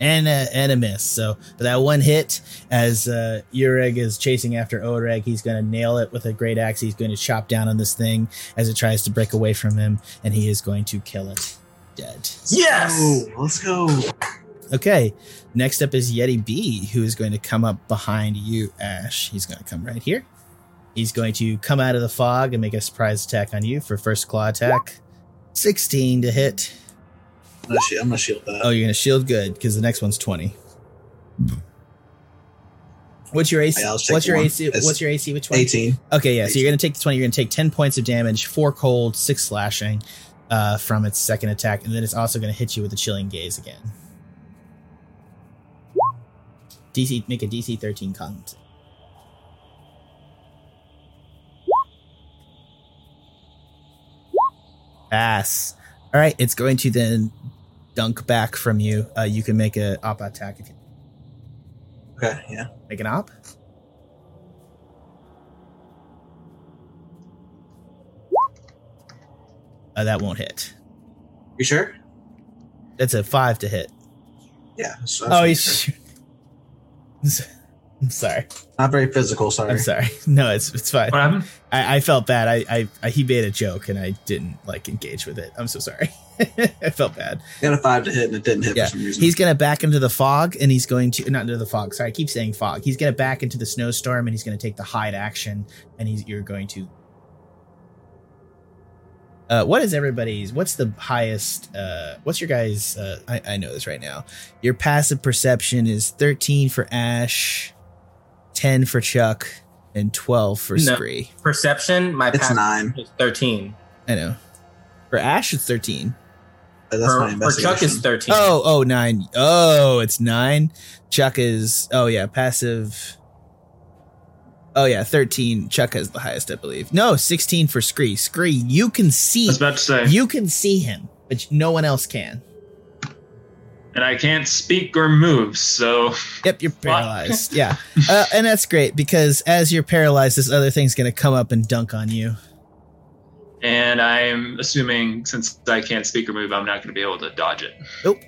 and a, and a miss. So for that one hit, as uh, Ureg is chasing after Oreg, he's going to nail it with a great axe. He's going to chop down on this thing as it tries to break away from him, and he is going to kill it dead. Yes! Oh, let's go. Okay, next up is Yeti B, who is going to come up behind you, Ashe. He's going to come right here. He's going to come out of the fog and make a surprise attack on you for first claw attack. 16 to hit. I'm gonna shield, I'm gonna shield that. Oh, you're going to shield good because the next one's 20. What's your AC? Yeah, I'll just take What's your one. AC? It's What's your AC? Which one? 18. Okay, yeah. So you're going to take the 20. You're going to take 10 points of damage, 4 cold, 6 slashing uh, from its second attack. And then it's also going to hit you with a chilling gaze again. DC, make a DC 13 con. Pass. All right, it's going to then dunk back from you. Uh, you can make a op attack if you Okay, yeah. make an op. Uh, that won't hit. You sure? That's a five to hit. Yeah. so- Oh, he's. (laughs) I'm sorry. not very physical. Sorry. I'm sorry. (laughs) No, it's it's fine. What happened? I, I felt bad. I, I, I he made a joke and I didn't like engage with it. I'm so sorry. (laughs) I felt bad. Got a five to hit and it didn't hit Yeah, for some reason. He's gonna back into the fog and he's going to not into the fog. Sorry, I keep saying fog. He's gonna back into the snowstorm and he's gonna take the hide action and he's you're going to. Uh, what is everybody's? What's the highest? Uh, what's your guys? Uh, I, I know this right now. Your passive perception is 13 for Ashe, 10 for Chuck, and 12 for No. Scree. Perception, my it's passive nine. is 13. I know. For Ashe, it's 13. but That's my For, for Chuck is 13. Oh, oh, nine. Oh, it's nine. Chuck is, oh, yeah, passive. Oh, yeah, 13. Chuck has the highest, I believe. No, 16 for Scree. Scree, you can see. I was about to say, you can see him, but no one else can. and I can't speak or move, so Yep, you're paralyzed. (laughs) yeah. Uh, and that's great because as you're paralyzed, this other thing's going to come up and dunk on you. and I'm assuming since I can't speak or move, I'm not going to be able to dodge it. Nope.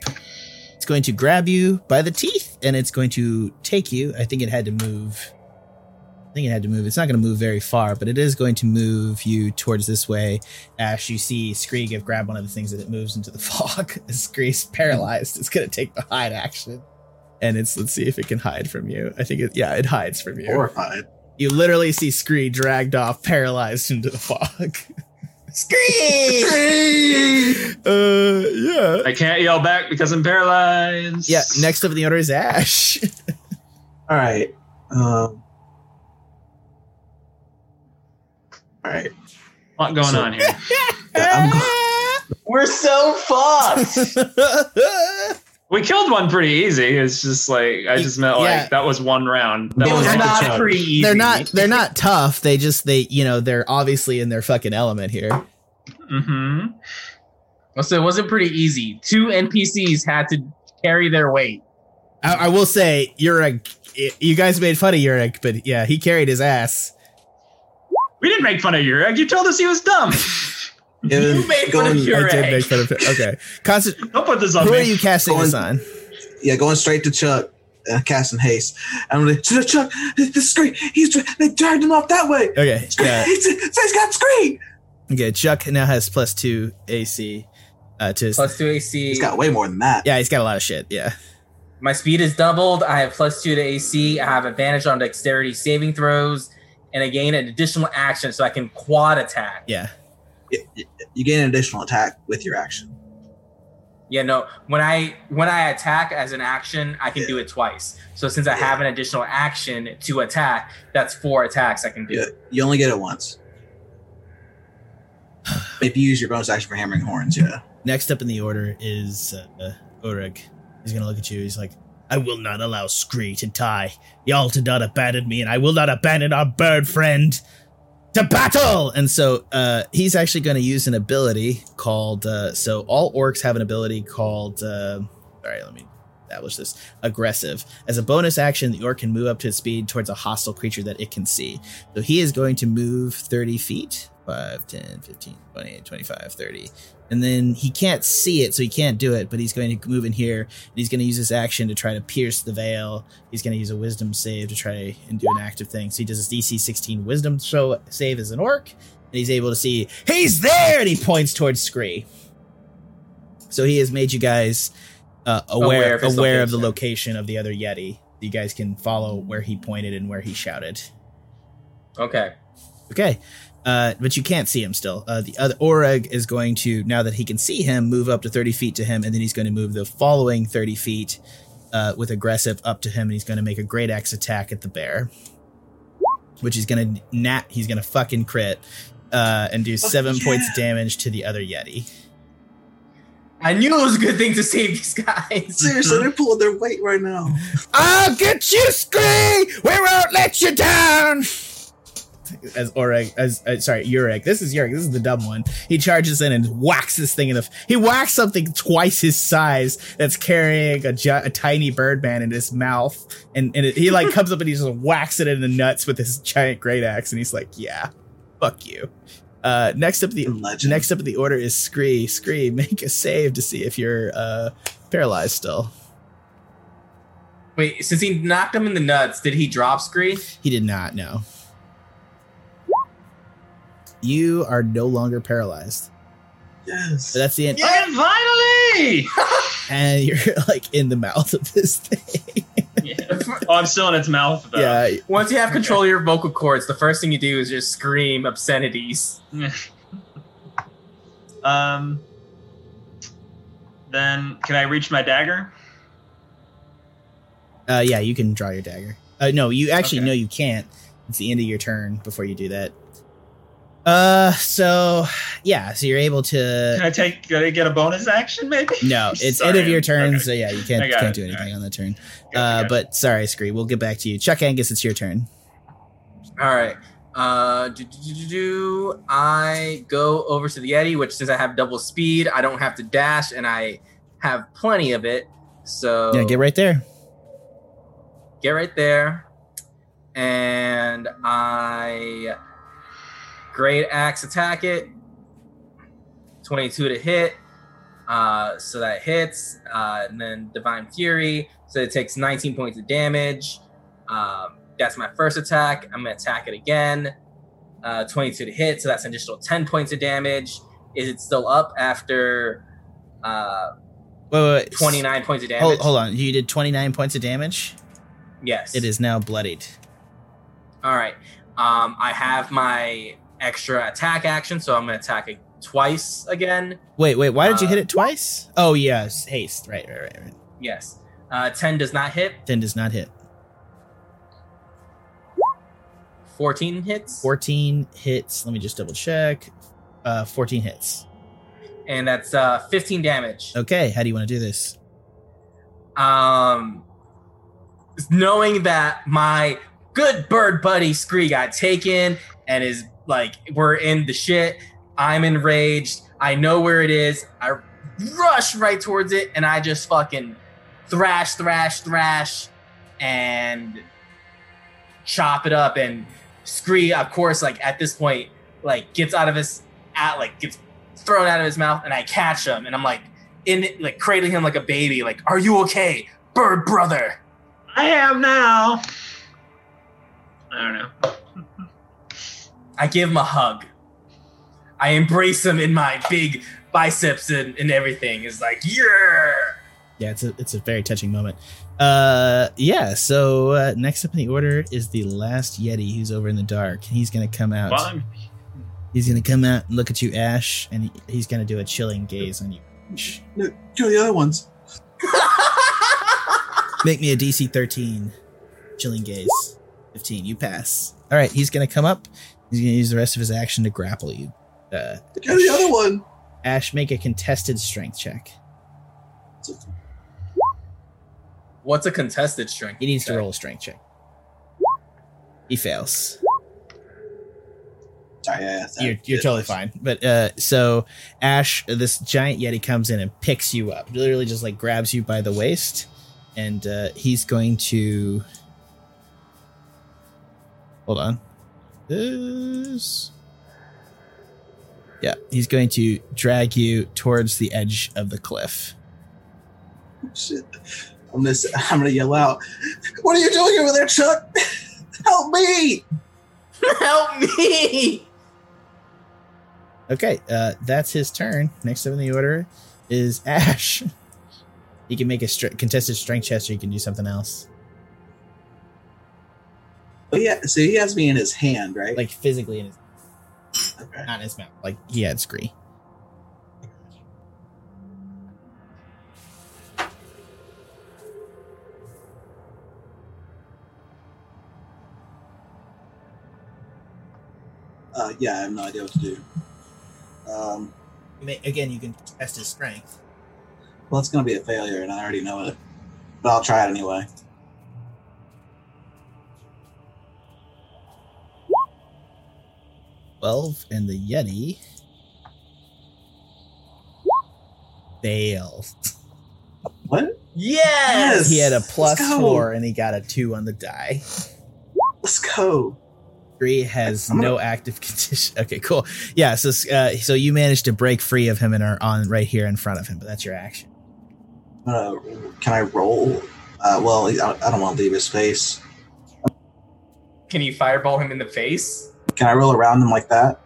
It's going to grab you by the teeth and it's going to take you. I think it had to move. I think it had to move. It's not going to move very far, but it is going to move you towards this way. Ashe, you see Scree give grab one of the things that it moves into the (laughs) fog. Scree's paralyzed. It's going to take the hide action. And it's, let's see if it can hide from you. I think it, yeah, it hides from you. horrified. You literally see Scree dragged off, paralyzed into the fog. Scree! (laughs) uh, yeah. I can't yell back because I'm paralyzed. Yeah, next up in the order is Ashe. (laughs) All right. Um. All right. A lot going So- on here. (laughs) I'm go- (laughs) We're so fucked. (laughs) We killed one pretty easy. It's just like I just meant like that was one round. That it was was not chug. pretty easy. they're not they're not tough. They just they you know they're obviously in their fucking element here. Mhm. So it wasn't pretty easy. Two NPCs had to carry their weight. I, I will say Ureg, you guys made fun of Ureg, but yeah, he carried his ass. We didn't make fun of Ureg. You told us he was dumb. (laughs) (laughs) You made fun of going, your- I did make fun of him. Okay, Constant, (laughs) Don't put this on who me. are you casting this on? yeah, going straight to Chuck. Uh, casting haste. I'm like, Chuck, Chuck, this is great. He's dra- they dragged him off that way. Okay, yeah, He's, he's got Scree. okay. Chuck now has plus two AC. Uh, to his, Plus two AC. He's got way more than that. yeah, he's got a lot of shit. Yeah, My speed is doubled. I have plus two to AC. I have advantage on dexterity saving throws, and I gain an additional action so I can quad attack. yeah. You, you gain an additional attack with your action. Yeah, no. When I when I attack as an action, I can do it twice. So since I have an additional action to attack, that's four attacks I can do. Yeah, you only get it once. (sighs) if you use your bonus action for hammering horns, yeah. Next up in the order is uh, Ureg. He's gonna look at you. He's like, "I will not allow Scree to die. Y'all did not abandon me, and I will not abandon our bird friend to battle." And so uh, he's actually going to use an ability called. Uh, so all orcs have an ability called. Uh, all right, let me establish this aggressive as a bonus action the orc can move up to speed towards a hostile creature that it can see so he is going to move 30 feet 5 10 15 20 25 30 and then he can't see it so he can't do it but he's going to move in here and he's going to use his action to try to pierce the veil he's going to use a wisdom save to try and do an active thing so he does his dc 16 wisdom show save as an orc and he's able to see he's there and he points towards scree so he has made you guys uh, aware Aware of aware of the location. location of the other yeti you guys can follow where he pointed and where he shouted Okay. Okay. Uh, but you can't see him still. Uh, the other Oreg is going to now that he can see him, move up to thirty feet to him, and then he's going to move the following thirty feet uh, with aggressive up to him, and he's going to make a great axe attack at the bear, which he's going to nat. He's going to fucking crit uh, and do seven yeah. points of damage to the other Yeti. I knew it was a good thing to save these guys. (laughs) Seriously, they're pulling their weight right now. I'll get you, Scree. We won't let you down. As Oreg, as uh, sorry, Ureg. This is Ureg. This is the dumb one. He charges in and whacks this thing in the. He whacks something twice his size that's carrying a, gi- a tiny birdman in his mouth, and and it, he like comes up and he just whacks it in the nuts with his giant great axe, and he's like, "Yeah, fuck you." Uh, next up the Legend. next up in the order is Scree. Scree, make a save to see if you're uh, paralyzed still. Wait, since he knocked him in the nuts, did he drop Scree? He did not know. You are no longer paralyzed. Yes. But that's the end. And finally! (laughs) And you're like in the mouth of this thing. Yeah. Oh, I'm still in its mouth though. yeah. Once you have control of your vocal cords, the first thing you do is just scream obscenities. (laughs) um. Then can I reach my dagger? Uh, yeah, you can draw your dagger. Uh, no, you actually Okay. no, you can't. It's the end of your turn before you do that. Uh, so yeah, so you're able to. Can to. I take? Can I get a bonus action? Maybe. No, (laughs) it's Sorry, end of your I'm- turn, okay. so yeah, you can't can't it. do anything Alright. on that turn. Got Uh, got it. but sorry, Scree, we'll get back to you. Chuck Angus, it's your turn. All right. Uh, do, do, do, do, do. I go over to the Yeti, which since I have double speed, I don't have to dash, and I have plenty of it. So Yeah, get right there. get right there, and I great axe attack it. Twenty-two to hit, uh, so that hits, uh, and then divine fury, so it takes nineteen points of damage. Um, that's my first attack. I'm gonna attack it again. Uh, 22 to hit, so that's an additional 10 points of damage. Is it still up after uh, Wait, wait, wait. 29 points of damage? Hold, hold on. You did 29 points of damage. Yes. It is now bloodied. All right. Um, I have my extra attack action, so I'm gonna attack it twice again. Wait, wait. Why did you Uh, hit it twice? Oh, yes. Haste. Right, right, right, right. Yes. Uh, 10 does not hit. 10 does not hit. 14 hits. 14 hits. Let me just double check. Uh, 14 hits. And that's uh, 15 damage. Okay. How do you want to do this? um knowing that my good bird buddy Scree got taken and is like we're in the shit i'm enraged i know where it is i rush right towards it and i just fucking thrash thrash thrash and chop it up and Scree of course like at this point like gets out of his at like gets thrown out of his mouth and i catch him and i'm like in like cradling him like a baby, like, "Are you okay, bird brother?" I am now. I don't know. I give him a hug. I embrace him in my big biceps and, and everything. It's like, yeah. Yeah, it's a it's a very touching moment. Uh, yeah. So uh, next up in the order is the last Yeti who's over in the dark. He's gonna come out. Well, He's gonna come out and look at you, Ashe, and he, he's gonna do a chilling gaze on you. No, kill the other ones. (laughs) Make me a DC 13. Chilling gaze. 15. You pass. All right, he's going to come up. He's going to use the rest of his action to grapple you. Uh, Kill the other one. Ashe, make a contested strength check. What's a contested strength? He needs to roll a strength check. He fails. Sorry, yeah, yeah, You're, you're totally fine. But uh, so Ashe, this giant yeti comes in and picks you up. Literally, just like grabs you by the waist, and uh, he's going to. Hold on. This. Yeah, he's going to drag you towards the edge of the cliff. Shit. I'm gonna, s- (laughs) I'm gonna yell out. What are you doing over there, Chuck? (laughs) Help me! (laughs) Help me! Okay, uh, that's his turn. Next up in the order is Ashe. He can make a str- contested strength check, or he can do something else, Oh yeah, so he has me in his hand, right? like physically in his okay. not in his mouth. Like he had scree. Uh, yeah, I have no idea what to do. Um, Again, you can test his strength. well, it's gonna be a failure, and I already know it. But I'll try it anyway. Twelve, and the Yeti failed. What? Yes! He had a Let's plus go. four, and he got a two on the die. Let's go. Three has I'm gonna- no active (laughs) condition. Okay, cool. Yeah, so uh, so you managed to break free of him and are on right here in front of him, but that's your action. Uh, can I roll? Uh, well, I, I don't want to leave his face. Can you fireball him in the face? Can I roll around him like that,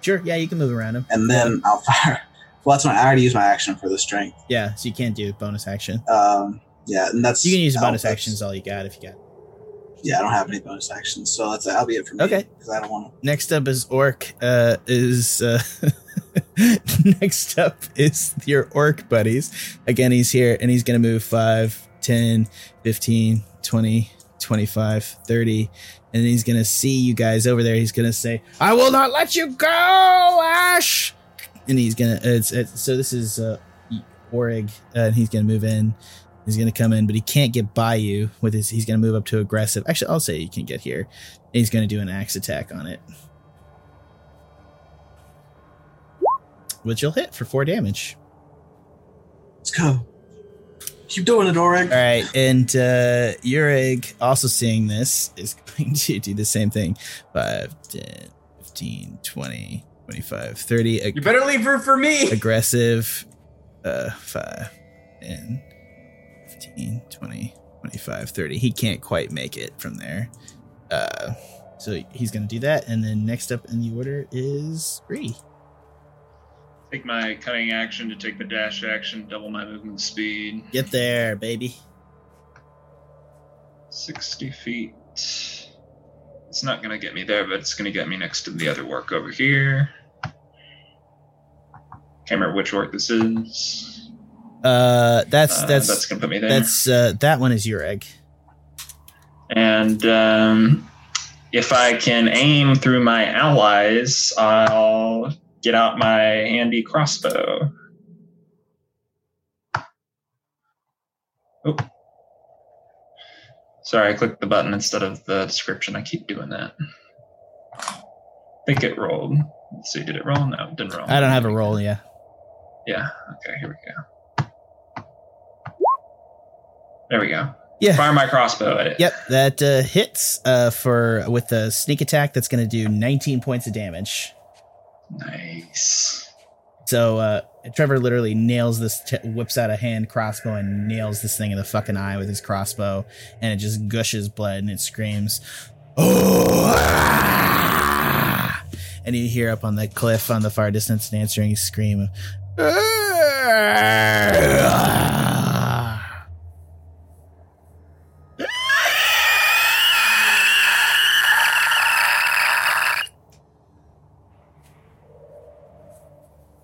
Sure, yeah, you can move around him. and then I'll fire? Well, that's my. I already used my action for the strength. Yeah, so you can't do bonus action. Um, yeah, and that's You can use bonus actions all you got if you got. Yeah, I don't have any bonus actions, so that's that'll be it for me. Okay. because I don't want to. Next up is orc. Uh, is uh, (laughs) next up is your orc buddies. Again, he's here and he's gonna move 5, 10, 15, 20, 25, 30. And he's gonna see you guys over there. He's gonna say, "I will not let you go, Ashe." And he's gonna. It's, it's so. This is uh, Oreg, uh, and he's gonna move in. He's gonna come in, but he can't get by you with his. He's gonna move up to aggressive. Actually, I'll say you can get here. And he's gonna do an axe attack on it, which you'll hit for four damage. Let's go. Keep doing it, Oreg. All right, and uh Ureg, also seeing this, is going (laughs) to do the same thing. 5, 10, 15, 20, 25, 30. Ag- You better leave room for me! (laughs) aggressive. Uh, 5, 10, 15, 20, 25, 30. He can't quite make it from there. Uh, so he's going to do that. And then next up in the order is Scree. Take my cunning action to take the dash action, double my movement speed. Get there, baby. 60 feet. It's not going to get me there, but it's going to get me next to the other work over here. Can't remember which work this is. Uh, that's Uh, that's that's to put me there. that's uh, that one is your egg. And um, if I can aim through my allies, I'll get out my handy crossbow. Oh. Sorry, I clicked the button instead of the description. I keep doing that. I think it rolled. Let's see, did it roll? No, it didn't roll. I don't have a roll. Yeah. Yeah, okay, here we go. There we go. Yeah. Fire my crossbow at it. Yep, that uh, hits uh, for with a sneak attack. That's going to do 19 points of damage. Nice. So uh, Trevor literally nails this, t- whips out a hand crossbow and nails this thing in the fucking eye with his crossbow, and it just gushes blood and it screams, "Oh!" ah!" And you hear up on the cliff on the far distance an answering scream. "Ah!"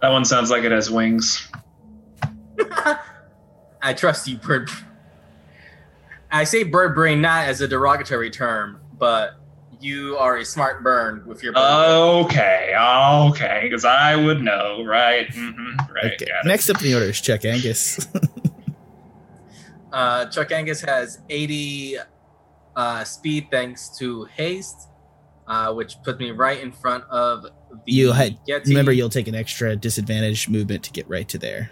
That one sounds like it has wings. (laughs) I trust you, bird. I say bird brain not as a derogatory term, but you are a smart burn with your. Bird Okay, okay, because I would know, right? hmm right. Okay. Next up in the order is Chuck Angus. (laughs) Uh, Chuck Angus has 80 uh, speed thanks to haste, uh, which puts me right in front of the You had- Yeti. Remember, you'll take an extra disadvantage movement to get right to there.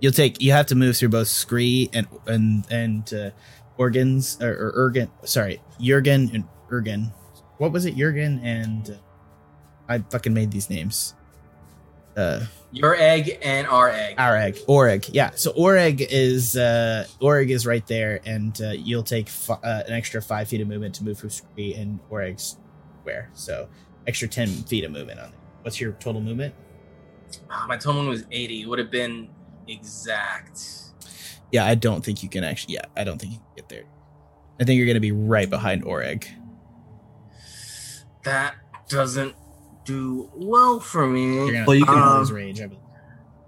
You'll take. You have to move through both Scree and and and uh, organs or, or Ergen. Sorry, Jurgen and Ergen. What was it? Jurgen and uh, I fucking made these names. Uh, your egg and our egg. our egg, Oreg. Yeah. So Oreg is uh Oreg is right there, and uh, you'll take fi- uh, an extra five feet of movement to move through Scree and Oreg's square. So extra ten feet of movement on it. What's your total movement? Ah, my total movement was 80. It would have been exact. Yeah, I don't think you can actually. Yeah, I don't think you can get there. I think you're going to be right behind Oreg. That doesn't do well for me. You're Well, you to can- lose rage. I believe.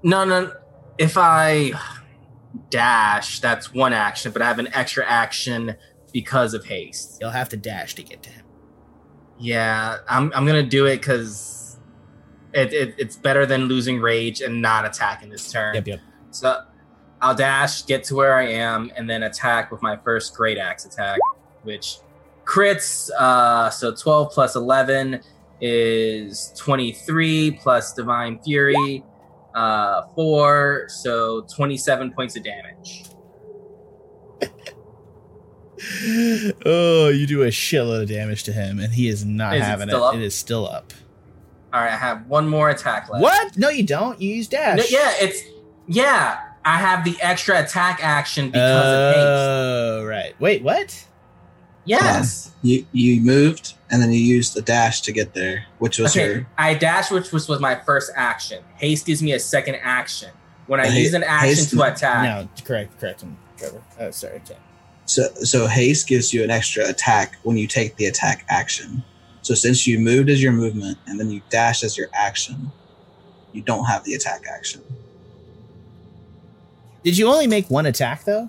No, no. If I dash, that's one action, but I have an extra action because of haste. You'll have to dash to get to him. Yeah, I'm I'm gonna do it because it, it it's better than losing rage and not attacking this turn. Yep, yep. So I'll dash, get to where I am, and then attack with my first great axe attack, which crits. Uh, so 12 plus 11 is 23 plus divine fury, uh, four, so 27 points of damage. Oh, you do a shitload of damage to him, and he is not Is having it. still up? It is still up. All right, I have one more attack left. What? No, you don't. You use dash. No, yeah, it's yeah. I have the extra attack action because of haste. Oh, right. Wait, what? Yes. You you moved and then you used the dash to get there, which was Okay, your I dash, which was, was my first action. Haste gives me a second action. When I Ha- use an action haste- to attack, No, correct, correct him, Trevor. Oh, sorry, Tim. So so haste gives you an extra attack when you take the attack action. So since you moved as your movement and then you dash as your action, you don't have the attack action. Did you only make one attack though?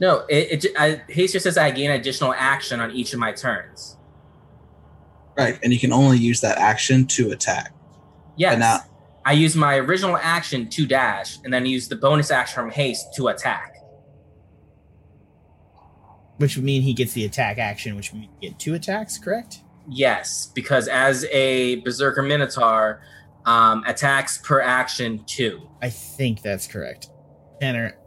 no, it, it I, haste just says I gain additional action on each of my turns. Right, and you can only use that action to attack. Yes, now- I use my original action to dash, and then use the bonus action from haste to attack. Which would mean he gets the attack action, which would get two attacks, correct? Yes, because as a berserker minotaur, um, attacks per action two. I think that's correct. Tanner,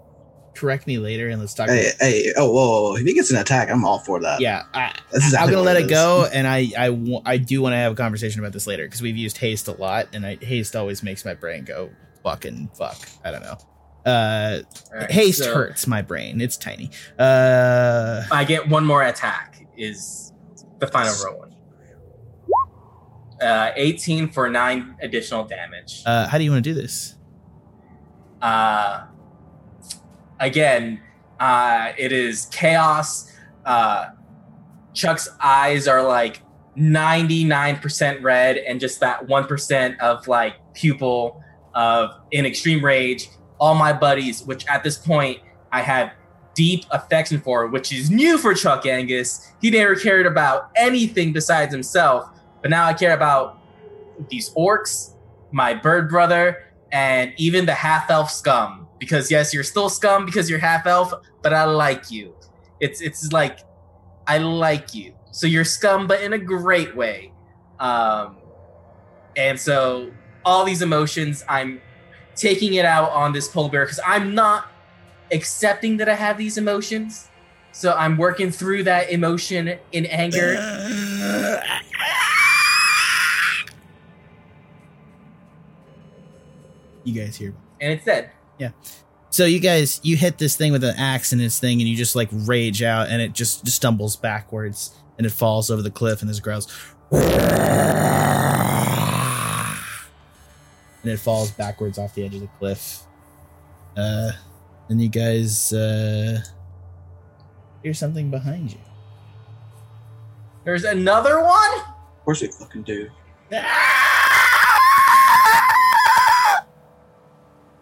correct me later and let's talk. Hey, hey, oh, whoa, whoa, whoa. If he gets an attack, I'm all for that. yeah, I, That's I'm exactly gonna let it it is. go, (laughs) and I I, I do want to have a conversation about this later because we've used haste a lot, and I, haste always makes my brain go fucking fuck. I don't know. Uh, All right, haste so hurts my brain. It's tiny. Uh, I get one more attack. Is the final roll one? Uh, 18 for nine additional damage. uh, how do you want to do this? Uh, again, uh, it is chaos. Uh, Chuck's eyes are like 99% red, and just that 1% of like pupil of in extreme rage. All my buddies, which at this point I had deep affection for, which is new for Chuck Angus. He never cared about anything besides himself, but now I care about these orcs, my bird brother, and even the half elf scum. Because yes, you're still scum because you're half elf, but I like you. It's it's like I like you. So you're scum, but in a great way. Um, and so all these emotions, I'm taking it out on this polar bear because I'm not accepting that I have these emotions. So I'm working through that emotion in anger. You guys hear? and it's dead. So you guys, you hit this thing with an axe in this thing, and you just like rage out, and it just, just stumbles backwards, and it falls over the cliff, and this growls, and it falls backwards off the edge of the cliff. Uh, and you guys uh, hear something behind you. There's another one. Of course we fucking do.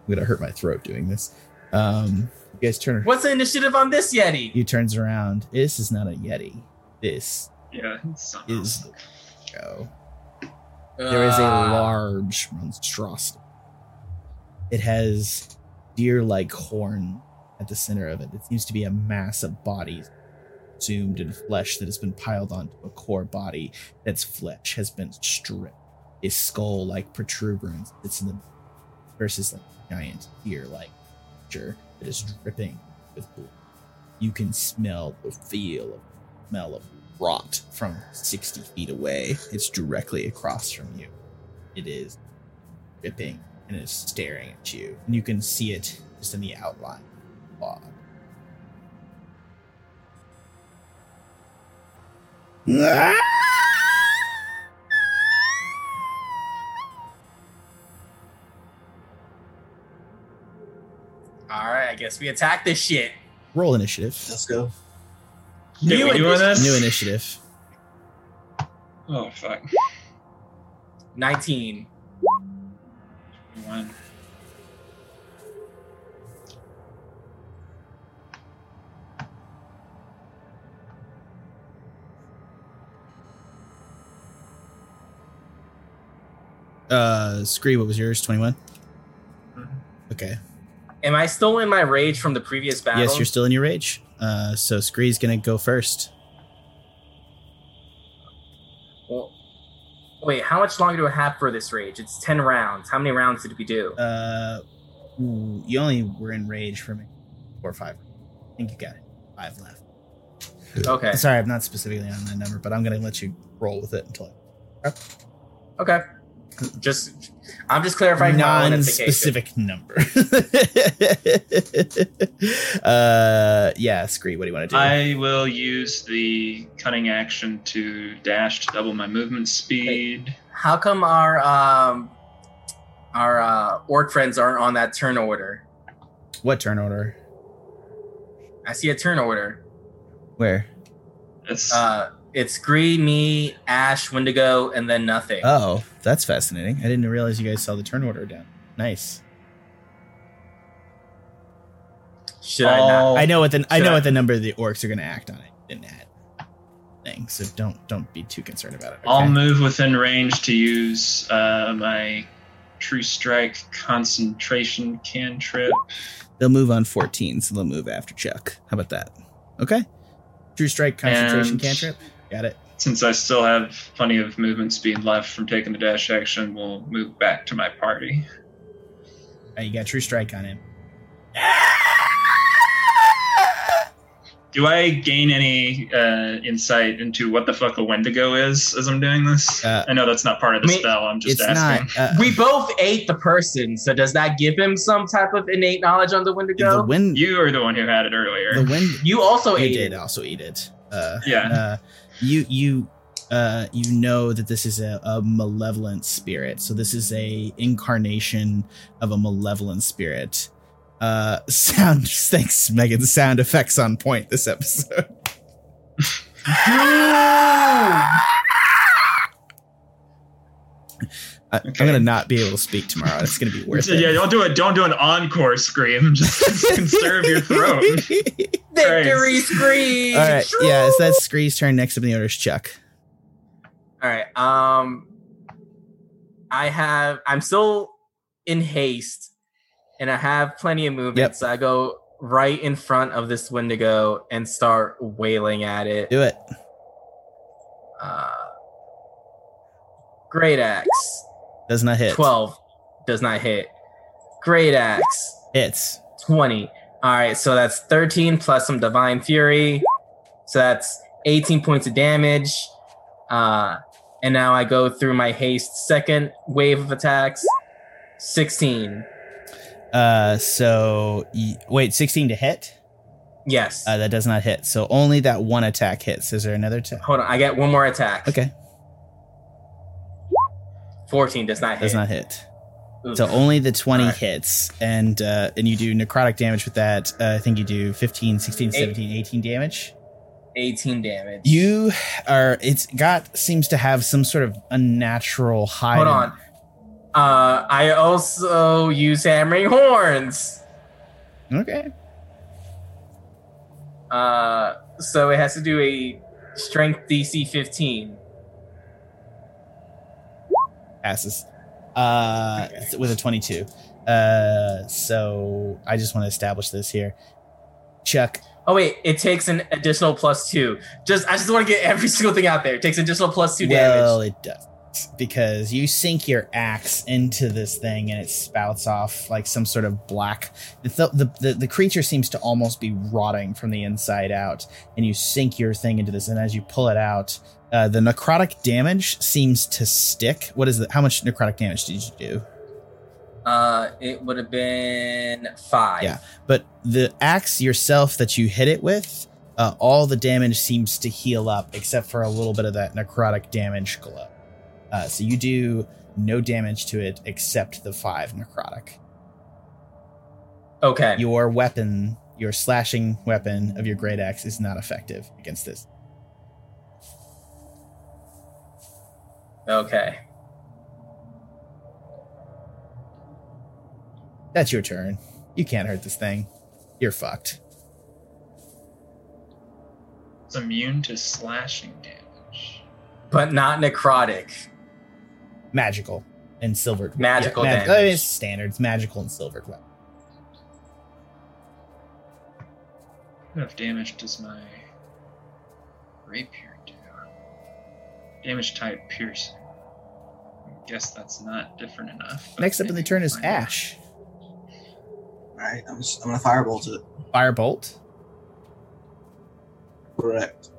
I'm gonna hurt my throat doing this. Um, you guys turn. What's the initiative on this Yeti? He turns around. This is not a yeti. This Yeah, it's not- is go. There is a Ah. large monstrosity. It has deer-like horn at the center of it. It seems to be a mass of bodies consumed in flesh that has been piled onto a core body that's flesh has been stripped. A skull-like protuberance that's in the versus like giant deer-like creature that is dripping with blood. You can smell the feel of smell of rot from 60 feet away. It's directly across from you. It is dripping and is staring at you. And you can see it just in the outline. Wow. All right, I guess we attack this shit. Roll initiative. Let's go. Did New we doing this? New initiative. Oh fuck. 19. One. Uh, Scree, what was yours? 21? Mhm. Okay. Am I still in my rage from the previous battle? Yes, you're still in your rage. Uh, so Scree's gonna go first. Well, wait, how much longer do I have for this rage? It's 10 rounds. How many rounds did we do? Uh, ooh, you only were in rage for me four or five. I think you got it. Five left. Okay. Sorry, I'm not specifically on that number, but I'm gonna let you roll with it until I... Okay. Just, I'm just clarifying my own identification. non-specific number. (laughs) uh, yeah, Scree, what do you want to do? I will use the cunning action to dash to double my movement speed. How come our um our uh, orc friends aren't on that turn order? what turn order? I see a turn order. Where? It's Uh, it's Scree, me, Ashe, Wendigo, and then nothing. Oh, that's fascinating. I didn't realize you guys saw the turn order down. Nice. Should I not? I know what the I know I- what the number of the orcs are going to act on it. in that thing, so don't don't be too concerned about it. I'll move within range to use uh, my True Strike concentration cantrip. They'll move on 14, so they'll move after Chuck. How about that? Okay. True strike concentration And- cantrip. Got it. Since I still have plenty of movement speed left from taking the dash action, we'll move back to my party. Uh, you got true strike on him. Do I gain any uh, insight into what the fuck a Wendigo is as I'm doing this? Uh, I know that's not part of the I mean, spell. I'm just it's asking. not. Uh, we both ate the person, so does that give him some type of innate knowledge on the Wendigo? the Wendigo? wind. You are the one who had it earlier. the wind. You also You ate did it. also eat it. Uh, Yeah. Uh, you you uh, you know that this is a, a malevolent spirit. So this is a incarnation of a malevolent spirit. Uh, (laughs) sound. Thanks, Megan. The sound effects on point this episode. (laughs) I, I'm Okay. gonna not be able to speak tomorrow. It's gonna be (laughs) worth it. yeah, don't do it. Don't do an encore scream. (laughs) Just conserve your throat. (laughs) Victory scream! All right. Yeah, so that Scree's turn. Next up in the order is Chuck. All right. Um, I have. I'm still in haste, and I have plenty of movement. Yep. So I go right in front of this Wendigo and start wailing at it. Do it. Uh, great axe. Does not hit. Twelve does not hit. Great axe. Hits. 20. All right, so that's 13 plus some divine fury. So that's 18 points of damage. Uh, and now I go through my haste second wave of attacks. 16. Uh, so y- wait, 16 to hit. Yes. Uh, that does not hit. So only that one attack hits. Is there another attack? Hold on, I get one more attack. Okay, 14 does not hit. does not hit. Oof. So only the 20 Alright. hits, and uh, and you do necrotic damage with that. Uh, I think you do 15, 16, Eight. 17, 18 damage. 18 damage. You are. It's got seems to have some sort of unnatural high. Hold on. Uh, I also use hammering horns. Okay. Uh, so it has to do a strength DC 15. Passes. Uh, Okay. with a 22. Uh, so I just want to establish this here. Chuck, Oh wait, it takes an additional plus two. Just I just want to get every (laughs) single thing out there. It takes additional plus two well, damage. Well, it does because you sink your axe into this thing and it spouts off like some sort of black. The, th- the, the the creature seems to almost be rotting from the inside out, and you sink your thing into this, and as you pull it out, uh, the necrotic damage seems to stick. What is it? How much necrotic damage did you do? Uh, it would have been five. Yeah. But the axe yourself that you hit it with, uh, all the damage seems to heal up except for a little bit of that necrotic damage glow. Uh, so you do no damage to it except the five necrotic. Okay. Your weapon, your slashing weapon of your great axe, is not effective against this. Okay. That's your turn. You can't hurt this thing. You're fucked. It's immune to slashing damage. But not necrotic. Magical and silvered. Magical mag- damage. I mean, it's standards. Magical and silvered weapon. What enough damage does my rapier do? Damage type piercing. I guess that's not different enough. Next up in the turn is find. Ashe. All right, I'm just, I'm gonna firebolt it. Firebolt. Correct.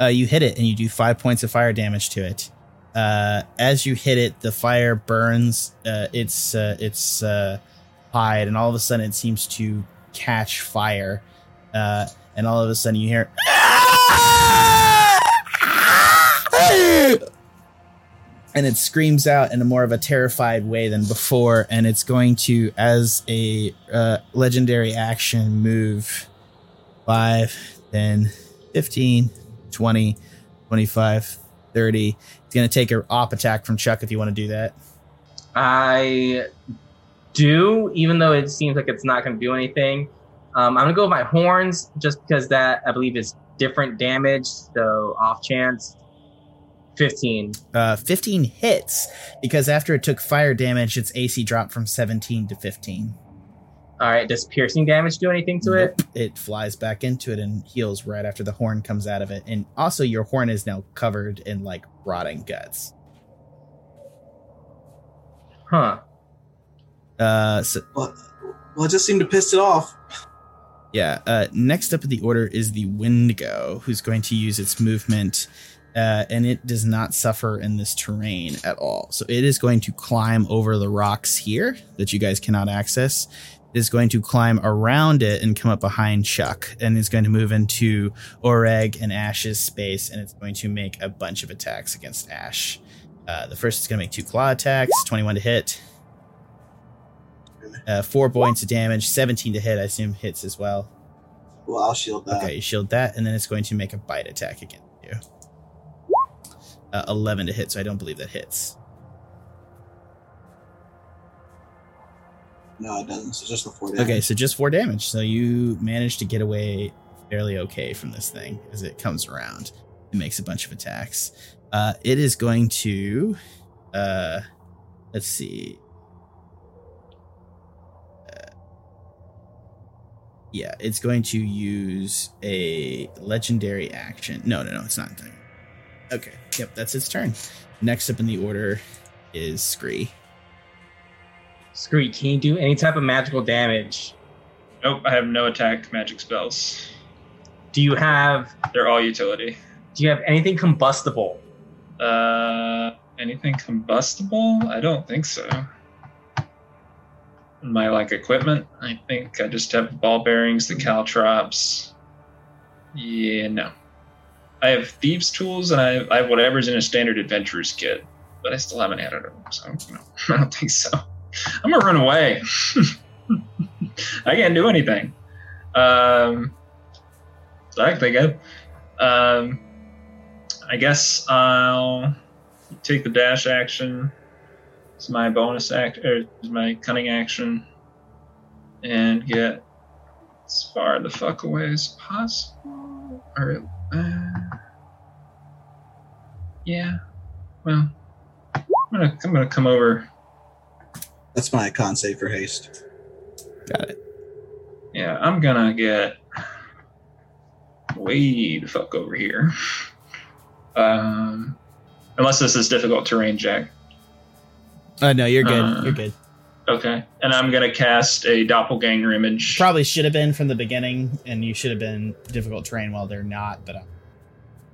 Uh, you hit it and you do five points of fire damage to it. Uh, as you hit it, the fire burns uh, its uh, its uh, hide, and all of a sudden it seems to catch fire. Uh, and all of a sudden you hear, and it screams out in a more of a terrified way than before. And it's going to, as a uh, legendary action, move 5, 10, 15, 20, 25, 30. It's going to take a op attack from Chuck if you want to do that. I do, even though it seems like it's not going to do anything. Um, I'm going to go with my horns just because that I believe is different damage. So off chance, 15. Uh, 15 hits because after it took fire damage, its AC dropped from 17 to 15. All right. Does piercing damage do anything to it? Nope. It flies back into it and heals right after the horn comes out of it. And also, your horn is now covered in like rotting guts. Huh. Uh, so Well, well, it just seemed to piss it off. Yeah. Uh, next up in the order is the Wendigo, who's going to use its movement, uh, and it does not suffer in this terrain at all. So it is going to climb over the rocks here that you guys cannot access. Is going to climb around it and come up behind Chuck, and is going to move into Oreg and Ashe's space, and it's going to make a bunch of attacks against Ashe. Uh, the first is going to make two claw attacks, 21 to hit. Uh, four points of damage, 17 to hit. I assume hits as well. Well, I'll shield that. Okay, you shield that, and then it's going to make a bite attack against you. Uh, 11 to hit, so I don't believe that hits. No, it doesn't. So just the four damage. Okay, so just four damage. So you manage to get away fairly okay from this thing as it comes around. It makes a bunch of attacks. Uh, it is going to, uh, let's see. Uh, yeah, it's going to use a legendary action. No, no, no, it's not. Okay, yep, that's its turn. Next up in the order is Scree. Screech, can you do any type of magical damage? Nope, I have no attack magic spells. Do you have They're all utility. do you have anything combustible? Uh, anything combustible? I don't think so. My like equipment, I think I just have ball bearings, the caltrops. Yeah, no. I have thieves' tools and I have, I have whatever's in a standard adventurer's kit, but I still haven't added them, so (laughs) I don't think so. I'm gonna run away. (laughs) I can't do anything. Um, I think of Um, I guess I'll take the dash action. It's my bonus act, or it's my cunning action, and get as far the fuck away as possible. Or, uh, yeah. Well, I'm gonna I'm gonna come over. That's my con save for haste. Got it. Yeah, I'm gonna get way the fuck over here. Um, unless this is difficult terrain, Jack. Uh, no, you're good. Uh, you're good. Okay, and I'm gonna cast a doppelganger image. Probably should have been from the beginning, and you should have been difficult terrain while they're not. But I'm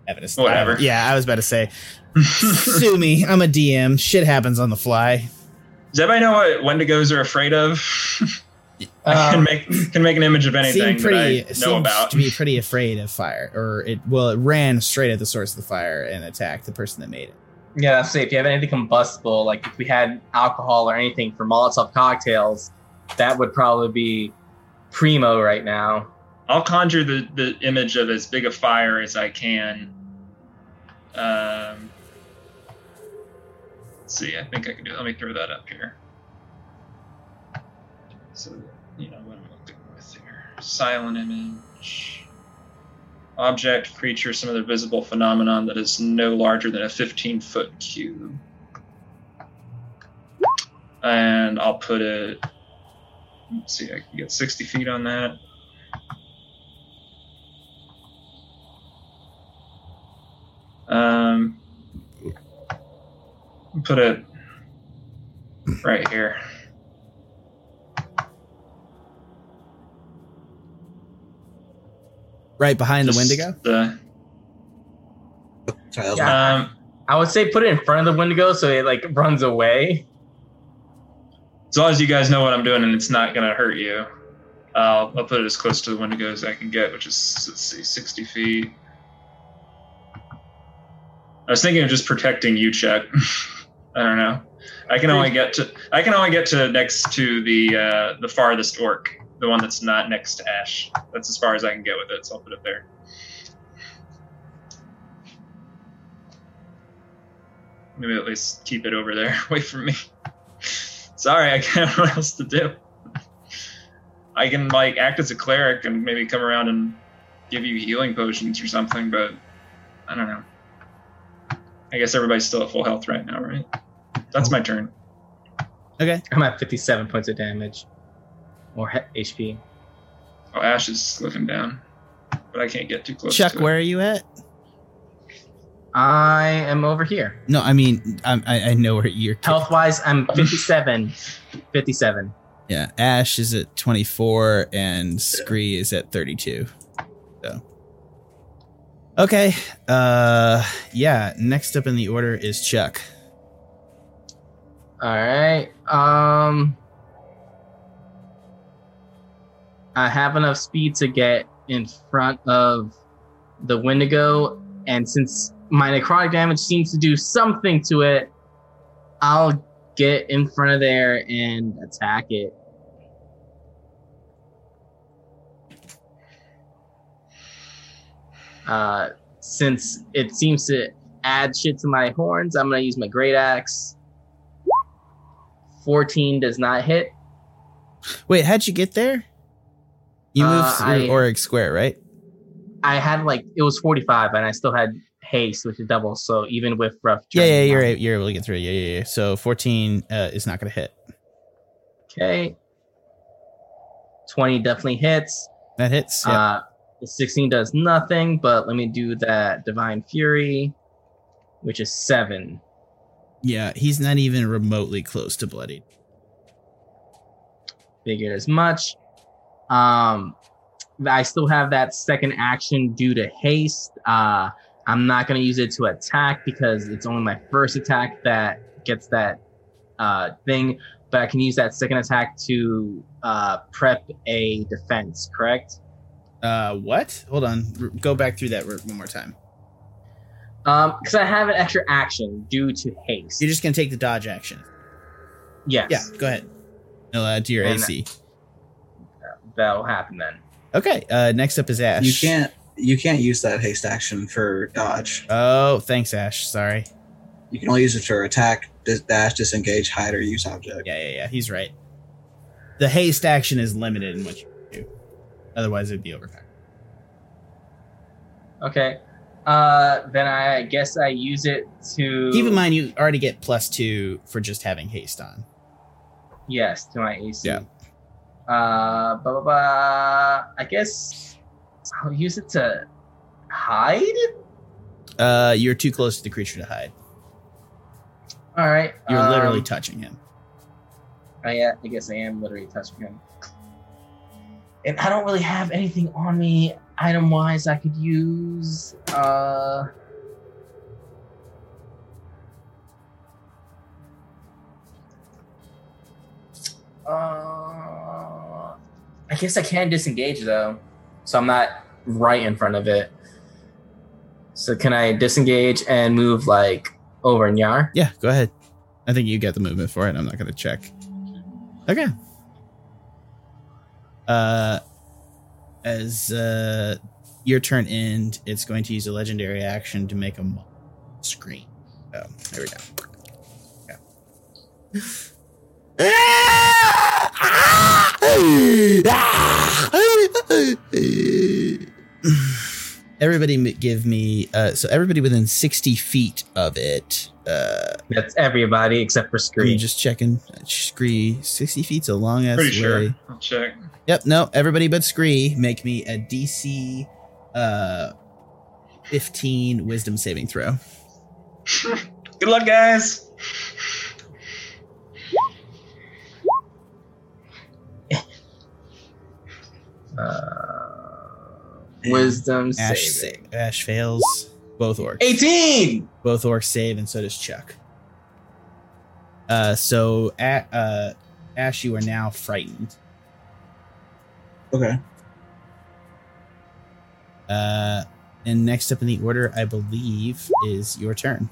having a Whatever. Yeah, I was about to say, (laughs) sue me. I'm a DM. Shit happens on the fly. Does everybody know what Wendigos are afraid of? (laughs) I can Um, make can make an image of anything Seemed pretty. that I know seemed about. to be pretty afraid of fire, or it. Well, it ran straight at the source of the fire and attacked the person that made it. Yeah, say if you have anything combustible, like if we had alcohol or anything for Molotov cocktails, that would probably be primo right now. I'll conjure the, the image of as big a fire as I can. Um, let's see, I think I can do. Let me throw that up here. So you know what I'm looking with here. Silent image. Object, creature, some other visible phenomenon that is no larger than a 15 foot cube. And I'll put it. Let's see, I can get 60 feet on that. Um, put it right here. Right behind Just the Wendigo. The, Sorry, Yeah. um, I would say put it in front of the Wendigo so it like runs away. as long as you guys know what I'm doing and it's not gonna hurt you, I'll, I'll put it as close to the Wendigo as I can get, which is let's see, 60 feet. I was thinking of just protecting you, Chuck. (laughs) I don't know. I can only get to I can only get to next to the uh, the farthest orc, the one that's not next to Ashe. That's as far as I can get with it, so I'll put it there. Maybe at least keep it over there, (laughs) away from me. Sorry, I can't (laughs) know what else to do. I can like act as a cleric and maybe come around and give you healing potions or something, but I don't know. I guess everybody's still at full health right now, right? That's my turn. Okay. I'm at 57 points of damage or he- HP. Oh, Ashe is looking down, but I can't get too close. Chuck, to it. where are you at? I am over here. No, I mean, I'm, I I know where you're. Health wise, I'm (laughs) 57. 57. Yeah, Ashe is at 24 and Scree is at 32. So. Okay. Uh yeah, next up in the order is Chuck. All right. Um, I have enough speed to get in front of the Wendigo, and since my necrotic damage seems to do something to it, I'll get in front of there and attack it. Uh, since it seems to add shit to my horns, I'm gonna use my great axe. 14 does not hit. Wait, how'd you get there? You moved Uh, through I- Auric Square, right? I had like it was 45 and I still had haste, which is double. So even with rough Yeah, yeah, you're you're able to get through. Yeah, yeah, yeah. So 14 uh, is not going to hit. Okay. 20 definitely hits. That hits. Yeah. Uh, the 16 does nothing, but let me do that Divine Fury, which is seven. Yeah, he's not even remotely close to bloodied. Figured as much. Um, I still have that second action due to haste. Uh, I'm not going to use it to attack because it's only my first attack that gets that uh, thing. But I can use that second attack to uh, prep a defense. Correct? Uh, what? Hold on. R- go back through that one more time. Um, because I have an extra action due to haste. You're just going to take the dodge action. yes. Yeah, go ahead. It'll add to your And- AC. That'll happen then. Okay. Uh, next up is Ashe. You can't You can't use that haste action for dodge. Oh, thanks, Ashe. Sorry. You can only use it for attack, dis- dash, disengage, hide, or use object. Yeah, yeah, yeah. He's right. The haste action is limited in what you can do. Otherwise, it'd be overpowered. Okay. Uh, then I guess I use it to Keep in mind, you already get plus two for just having haste on. Yes, to my AC. Yeah. Uh, blah, blah, blah. I guess I'll use it to hide. Uh, you're too close to the creature to hide. All right. You're literally um, touching him. I, yeah, I guess I am literally touching him. And I don't really have anything on me item wise I could use. Uh, uh, I guess I can disengage though, so I'm not right in front of it. So can I disengage and move like over in Yar? Yeah, go ahead. I think you get the movement for it. I'm not going to check. Okay. Uh, as uh, your turn end, it's going to use a legendary action to make a screen. Oh, there we go. Yeah. (laughs) everybody give me uh so everybody within 60 feet of it uh That's everybody except for I'm Scree. just checking Scree 60 feet's a long ass Pretty way sure. I'll check. Yep, no, everybody but Scree make me a DC uh 15 wisdom saving throw. (laughs) Good luck, guys. Uh, wisdom Ashe saving. sa- Ashe fails. Both orcs. 18! Both orcs save and so does Chuck. Uh so a- uh Ashe you are now frightened. Okay. Uh and next up in the order I believe is your turn.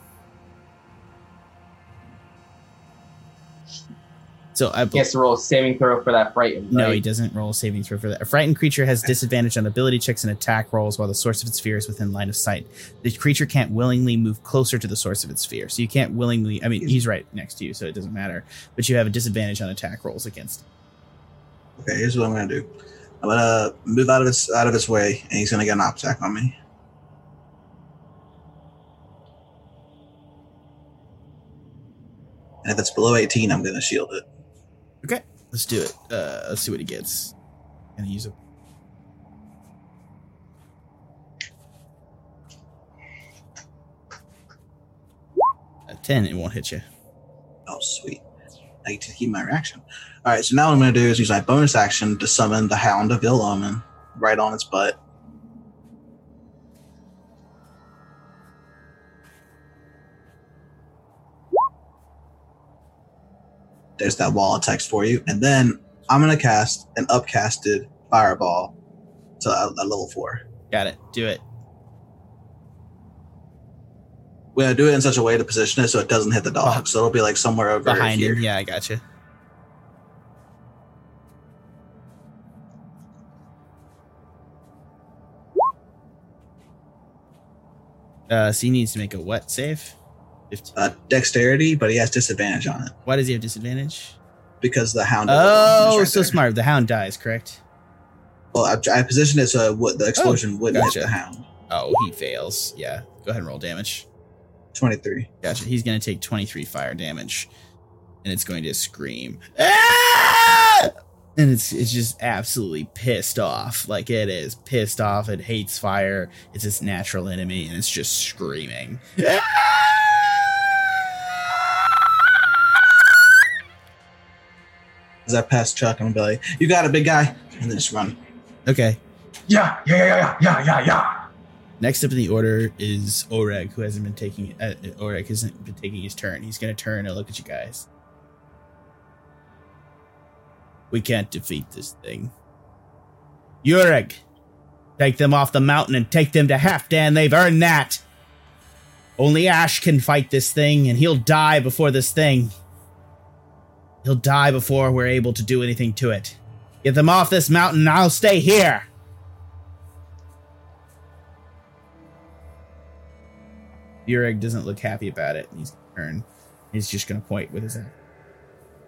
So I He believe has to roll a saving throw for that frightened. No, he doesn't roll a saving throw for that. A frightened creature has disadvantage on ability checks and attack rolls while the source of its fear is within line of sight. The creature can't willingly move closer to the source of its fear. So you can't willingly. I mean, he's right next to you, so it doesn't matter. But you have a disadvantage on attack rolls against. Okay, here's what I'm gonna do. I'm gonna move out of his out of his way, and he's gonna get an op attack on me. And if it's below 18, I'm gonna shield it. Okay, let's do it. Uh, let's see what he gets. Gonna use a. A ten, it won't hit you. Oh, sweet. I get to keep my reaction. All right, so now what I'm going to do is use my bonus action to summon the Hound of Ill Omen right on its butt. There's that wall of text for you. And then I'm to cast an upcasted fireball to a, a level four. Got it. Do it. We're going to do it in such a way to position it so it doesn't hit the dog. So it'll be like somewhere over Behind here. Yeah, I got you. Uh, so he needs to make a what save? 15. Uh, dexterity, but he has disadvantage on it Why does he have disadvantage? because the Hound. of Ill Omen is Oh, right so there. smart. The hound dies, correct? Well, I, I positioned it so would, the explosion wouldn't gotcha. hit the hound. Oh, he fails. Yeah. Go ahead and roll damage. 23. Gotcha. He's going to take 23 fire damage. And it's going to scream. "Ah!" And it's it's just absolutely pissed off. Like it is pissed off. It hates fire. It's its natural enemy, and it's just screaming. As I pass Chuck, I'm gonna be like, "You got it, big guy," and then just run. Okay. Yeah, yeah, yeah, yeah, yeah, yeah, yeah. Next up in the order is Oreg, who hasn't been taking uh, Oreg hasn't been taking his turn. He's going to turn and look at you guys. We can't defeat this thing. Ureg, take them off the mountain and take them to Halfdan. They've earned that. Only Ashe can fight this thing, and he'll die before this thing. He'll die before we're able to do anything to it. Get them off this mountain, I'll stay here! Burek doesn't look happy about it. He's turn. He's just gonna point with his hand.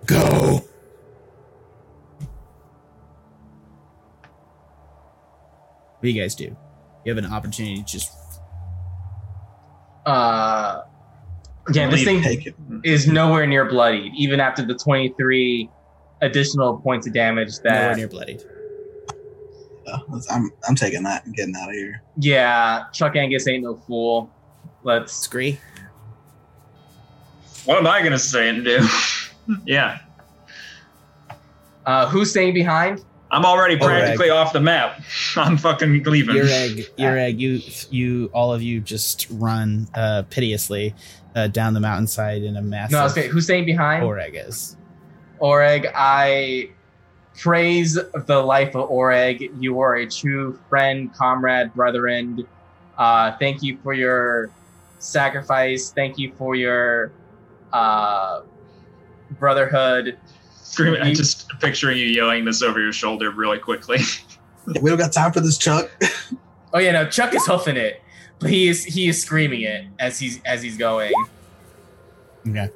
Go. What do you guys do? You have an opportunity to just. Uh, yeah, this thing Take it. is nowhere near bloodied, even after the 23 additional points of damage that. nowhere that. near bloodied. Uh, I'm I'm taking that and getting out of here. Yeah, Chuck Angus ain't no fool. Let's. Scree. What am I gonna say and do? (laughs) yeah, Uh, who's staying behind? I'm already Oh, practically off the map. (laughs) I'm fucking leaving. Ureg, Ureg, you, you, all of you just run uh, piteously uh, down the mountainside in a massive. No, I was saying, who's staying behind? Oreg is. Oreg, I praise the life of Oreg. You are a true friend, comrade, brethren. Uh, thank you for your sacrifice. Thank you for your uh, brotherhood. Screaming, I'm just picturing you yelling this over your shoulder really quickly. (laughs) We don't got time for this, Chuck. Oh yeah, no, Chuck is huffing it, but he is he is screaming it as he's as he's going. Okay.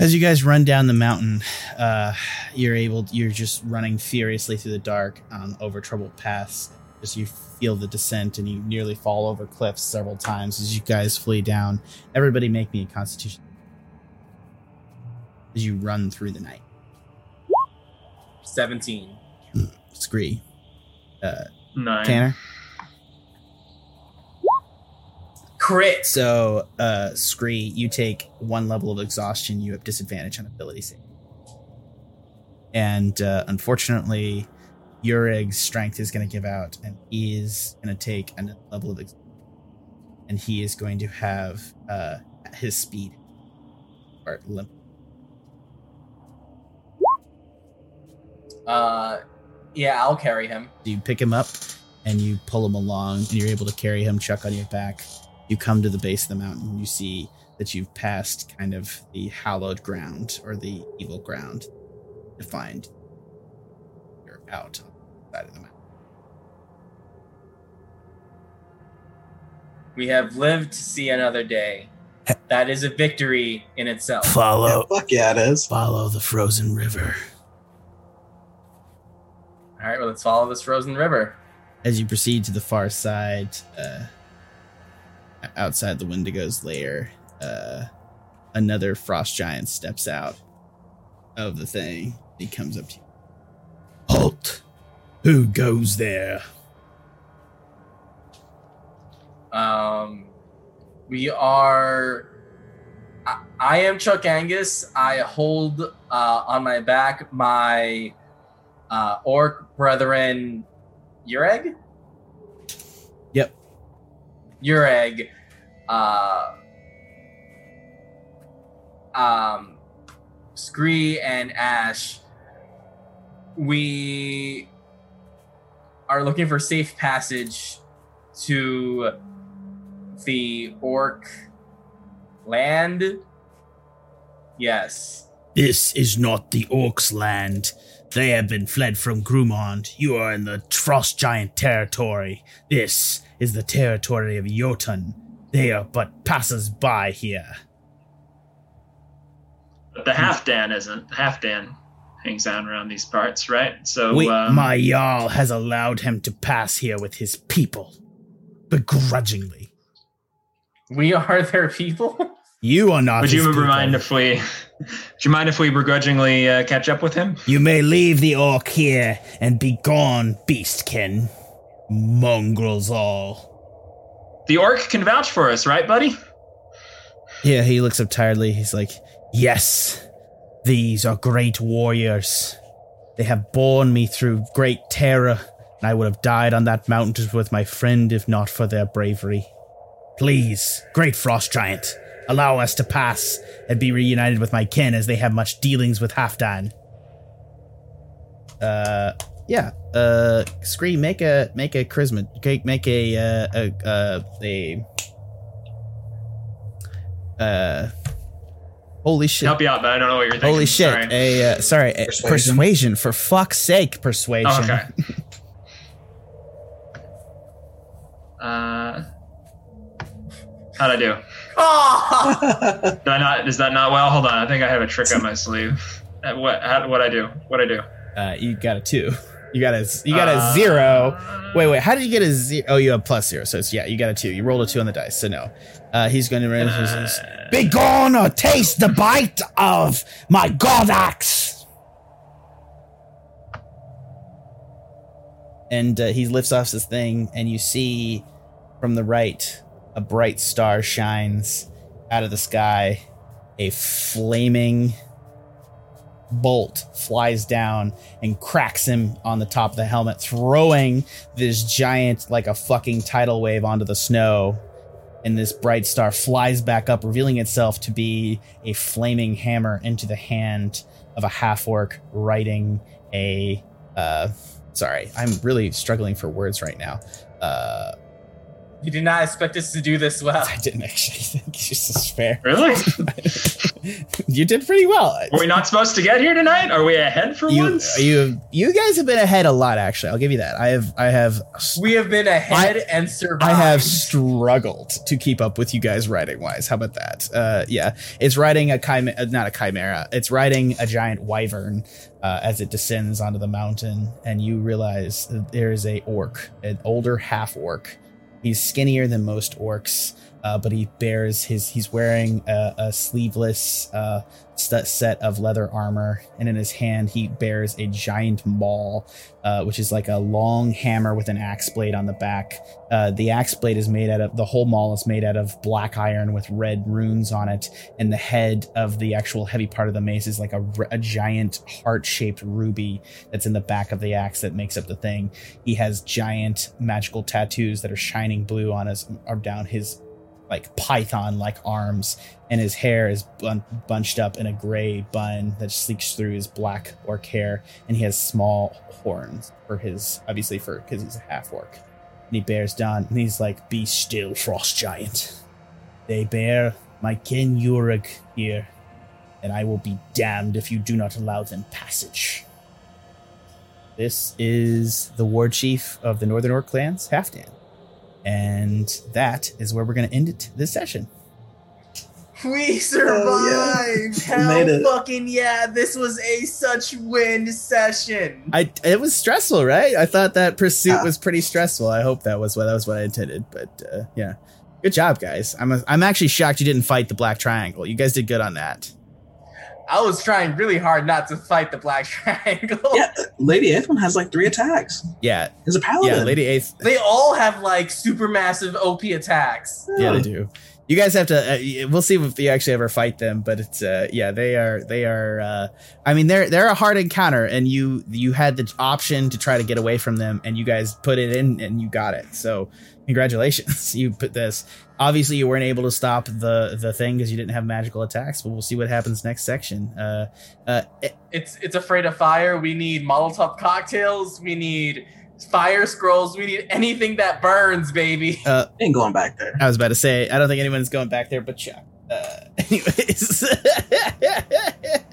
As you guys run down the mountain, uh, you're able. You're just running furiously through the dark um, over troubled paths. As you feel the descent, and you nearly fall over cliffs several times as you guys flee down. Everybody, make me a Constitution. As you run through the night, Seventeen. Scree, uh, Nine. Tanner. Crit. So, uh, Scree, you take one level of exhaustion. You have disadvantage on ability save. And uh, unfortunately, Ureg's strength is going to give out, and he is going to take another level of ex- and he is going to have uh, his speed or limp. Uh, yeah, I'll carry him. You pick him up and you pull him along, and you're able to carry him, Chuck, on your back. You come to the base of the mountain. And you see that you've passed kind of the hallowed ground or the evil ground to find you're out on the side of the mountain. We have lived to see another day. That is a victory in itself. Yeah, Follow, fuck yeah, it is. follow the frozen river. All right, well, let's follow this frozen river. As you proceed to the far side, uh, outside the Wendigo's lair, uh, another frost giant steps out of the thing. He comes up to you. Halt! Who goes there? Um, we are. I, I am Chuck Angus. I hold uh, on my back my uh, orc brethren, Ureg. Yep. Ureg. Uh, um, Scree and Ashe. We are looking for safe passage to the orc land. Yes. This is not the orcs' land. They have been fled from Grumond. You are in the frost giant territory. This is the territory of Jotun. They are but passers by here. But the Halfdan isn't. Halfdan hangs out around these parts, right? So we, um, my Jarl has allowed him to pass here with his people. Begrudgingly. We are their people. (laughs) You are not would his you people. mind if we? Would you mind if we begrudgingly uh, catch up with him? You may leave the orc here and be gone, beastkin. Mongrels all. The orc can vouch for us, right, buddy? Yeah, he looks up tiredly. He's like, Yes, these are great warriors. They have borne me through great terror, and I would have died on that mountain with my friend if not for their bravery. Please, great frost giant, allow us to pass and be reunited with my kin as they have much dealings with Halfdan. Uh, yeah. Uh, Scree, make a make a charisma, make- make a uh, a uh, a uh. Holy shit! Help you out, but I don't know what you're thinking. Holy shit! Sorry. A uh, sorry, a persuasion. Persuasion. For fuck's sake, persuasion. Oh, okay. (laughs) uh, How'd I do? Oh! (laughs) Did I not? Is that not well? Hold on. I think I have a trick up my sleeve. Uh, What? How, what I do? What I do? Uh, you got a two. You got a you got a Uh, zero. Wait, wait. How did you get a zero? Oh, you have plus zero. So it's yeah, you got a two. You rolled a two on the dice. So no. Uh, he's going to be gone or taste the bite of my god axe. And uh, he lifts off this thing, and you see from the right a bright star shines out of the sky. A flaming bolt flies down and cracks him on the top of the helmet, throwing this giant, like a fucking tidal wave onto the snow. And this bright star flies back up, revealing itself to be a flaming hammer into the hand of a half orc riding a. Uh, sorry, I'm really struggling for words right now. Uh, You did not expect us to do this well. I didn't actually (laughs) think this is fair. Really? (laughs) you did pretty well. Were we not supposed to get here tonight? Are we ahead for you once? you you guys have been ahead a lot actually i'll give you that i have i have We have been ahead and survived. i have struggled to keep up with you guys writing wise how about that uh yeah it's riding a chimera not a chimera it's riding a giant wyvern uh, as it descends onto the mountain and you realize that there is a orc an older half orc he's skinnier than most orcs uh, but he bears his he's wearing a, a sleeveless uh, set of leather armor and in his hand he bears a giant maul uh, which is like a long hammer with an axe blade on the back. Uh, the axe blade is made out of the whole maul is made out of black iron with red runes on it and the head of the actual heavy part of the mace is like a giant heart-shaped ruby that's in the back of the axe that makes up the thing. He has giant magical tattoos that are shining blue on his or down his like python like arms and his hair is bun- bunched up in a gray bun that sleeks through his black orc hair and he has small horns for his obviously for because he's a half orc. And he bears down and he's like be still frost giant. They bear my kin Ureg here and i will be damned if you do not allow them passage. This is the war chief of the northern orc clans halfdan and that is where we're going to end it this session We survived. Oh, (laughs) We Hell made fucking yeah! This was a such win session. I it was stressful, right? I thought that pursuit Ah. was pretty stressful. I hope that was what that was what I intended. But uh, yeah, good job, guys. I'm a, I'm actually shocked you didn't fight the black triangle. You guys did good on that. I was trying really hard not to fight the black (laughs) triangle. Yeah, Lady Eighth one has like three attacks. Yeah, Is a paladin. yeah. Lady Eighth. They all have like super massive OP attacks. Yeah, they do. You guys have to. Uh, we'll see if you actually ever fight them, but it's uh, yeah, they are they are. Uh, I mean, they're they're a hard encounter, and you you had the option to try to get away from them, and you guys put it in, and you got it. So congratulations, (laughs) you put this. Obviously, you weren't able to stop the the thing because you didn't have magical attacks, but we'll see what happens next section. Uh, uh, It's it's afraid of fire. We need Molotov cocktails. We need fire scrolls. We need anything that burns, baby. Ain't going back there. I was about to say, I don't think anyone's going back there, but Chuck. Uh, (laughs) anyways. (laughs)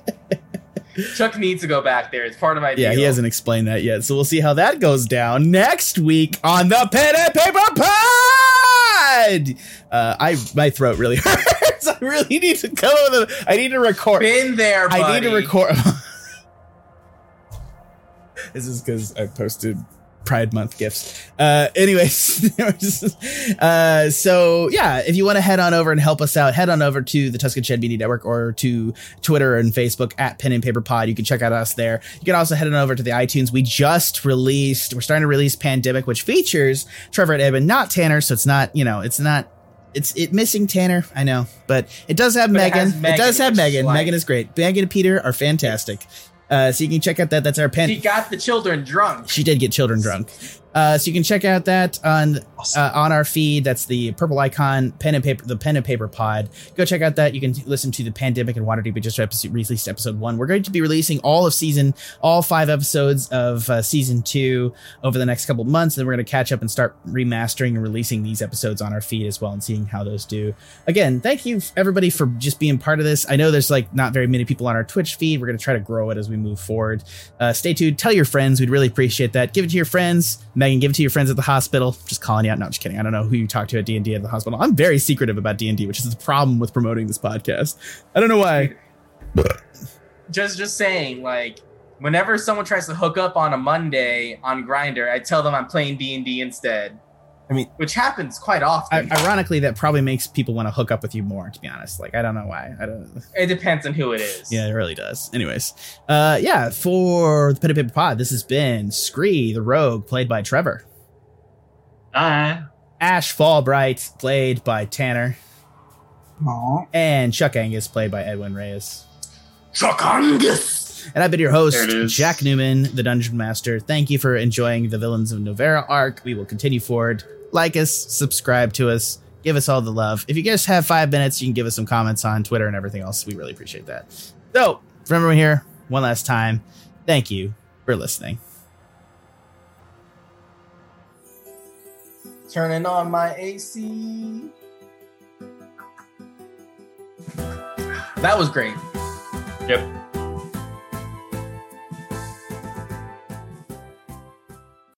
Chuck needs to go back there. It's part of my Yeah, deal. he hasn't explained that yet. So we'll see how that goes down next week on the Pen and Paper Pod. Uh, I my throat really (laughs) hurts. I really need to come up with a, I need to record. Been there, buddy. I need to record. (laughs) this is because I posted Pride Month gifts. Uh, anyways, (laughs) uh, so yeah, if you want to head on over and help us out, head on over to the Tuscan Shed Media Network or to Twitter and Facebook at Pen and Paper Pod. You can check out us there. You can also head on over to the iTunes. We just released, we're starting to release Pandemic, which features Trevor and Eben, not Tanner. So it's not, you know, it's not. It's it missing Tanner, I know, but it does have But it Megan. It, does have Megan. like- Megan is great. Megan and Peter are fantastic. Uh, so you can check out that. That's our pen. She got the children drunk. She did get children drunk. Uh, so you can check out that on Awesome. uh, on our feed. That's the purple icon, pen and paper, the pen and paper pod. Go check out that. You can listen to the pandemic and Waterdeep. We just episode, released episode one. We're going to be releasing all of season, all five episodes of uh, season two over the next couple months. Then we're going to catch up and start remastering and releasing these episodes on our feed as well and seeing how those do. Again, thank you everybody for just being part of this. I know there's like not very many people on our Twitch feed. We're going to try to grow it as we move forward. Uh, stay tuned. Tell your friends. We'd really appreciate that. Give it to your friends. Megan, give it to your friends at the hospital. Just calling you out. No, I'm just kidding. I don't know who you talk to at D and D at the hospital. I'm very secretive about D and D, which is the problem with promoting this podcast. I don't know why. just just saying, like, whenever someone tries to hook up on a Monday on Grindr, I tell them I'm playing D and D instead. I mean- which happens quite I, often. ironically, that probably makes people want to hook up with you more. To be honest, like I don't know why. I don't. (laughs) it depends on who it is. Yeah, it really does. Anyways, uh, yeah, for the Pen and Paper Pod, this has been Scree, the Rogue, played by Trevor. Ah, Ashe Fallbright, played by Tanner. Aw. And Chuck Angus, played by Edwin Reyes. Chuck Angus. And I've been your host, There it is. Jack Newman, the Dungeon Master. Thank you for enjoying the Villains of Novera arc. We will continue forward. Like us, subscribe to us, give us all the love. If you guys have five minutes, you can give us some comments on Twitter and everything else. We really appreciate that. So, for everyone here, one last time, thank you for listening. Turning on my AC. That was great. yep.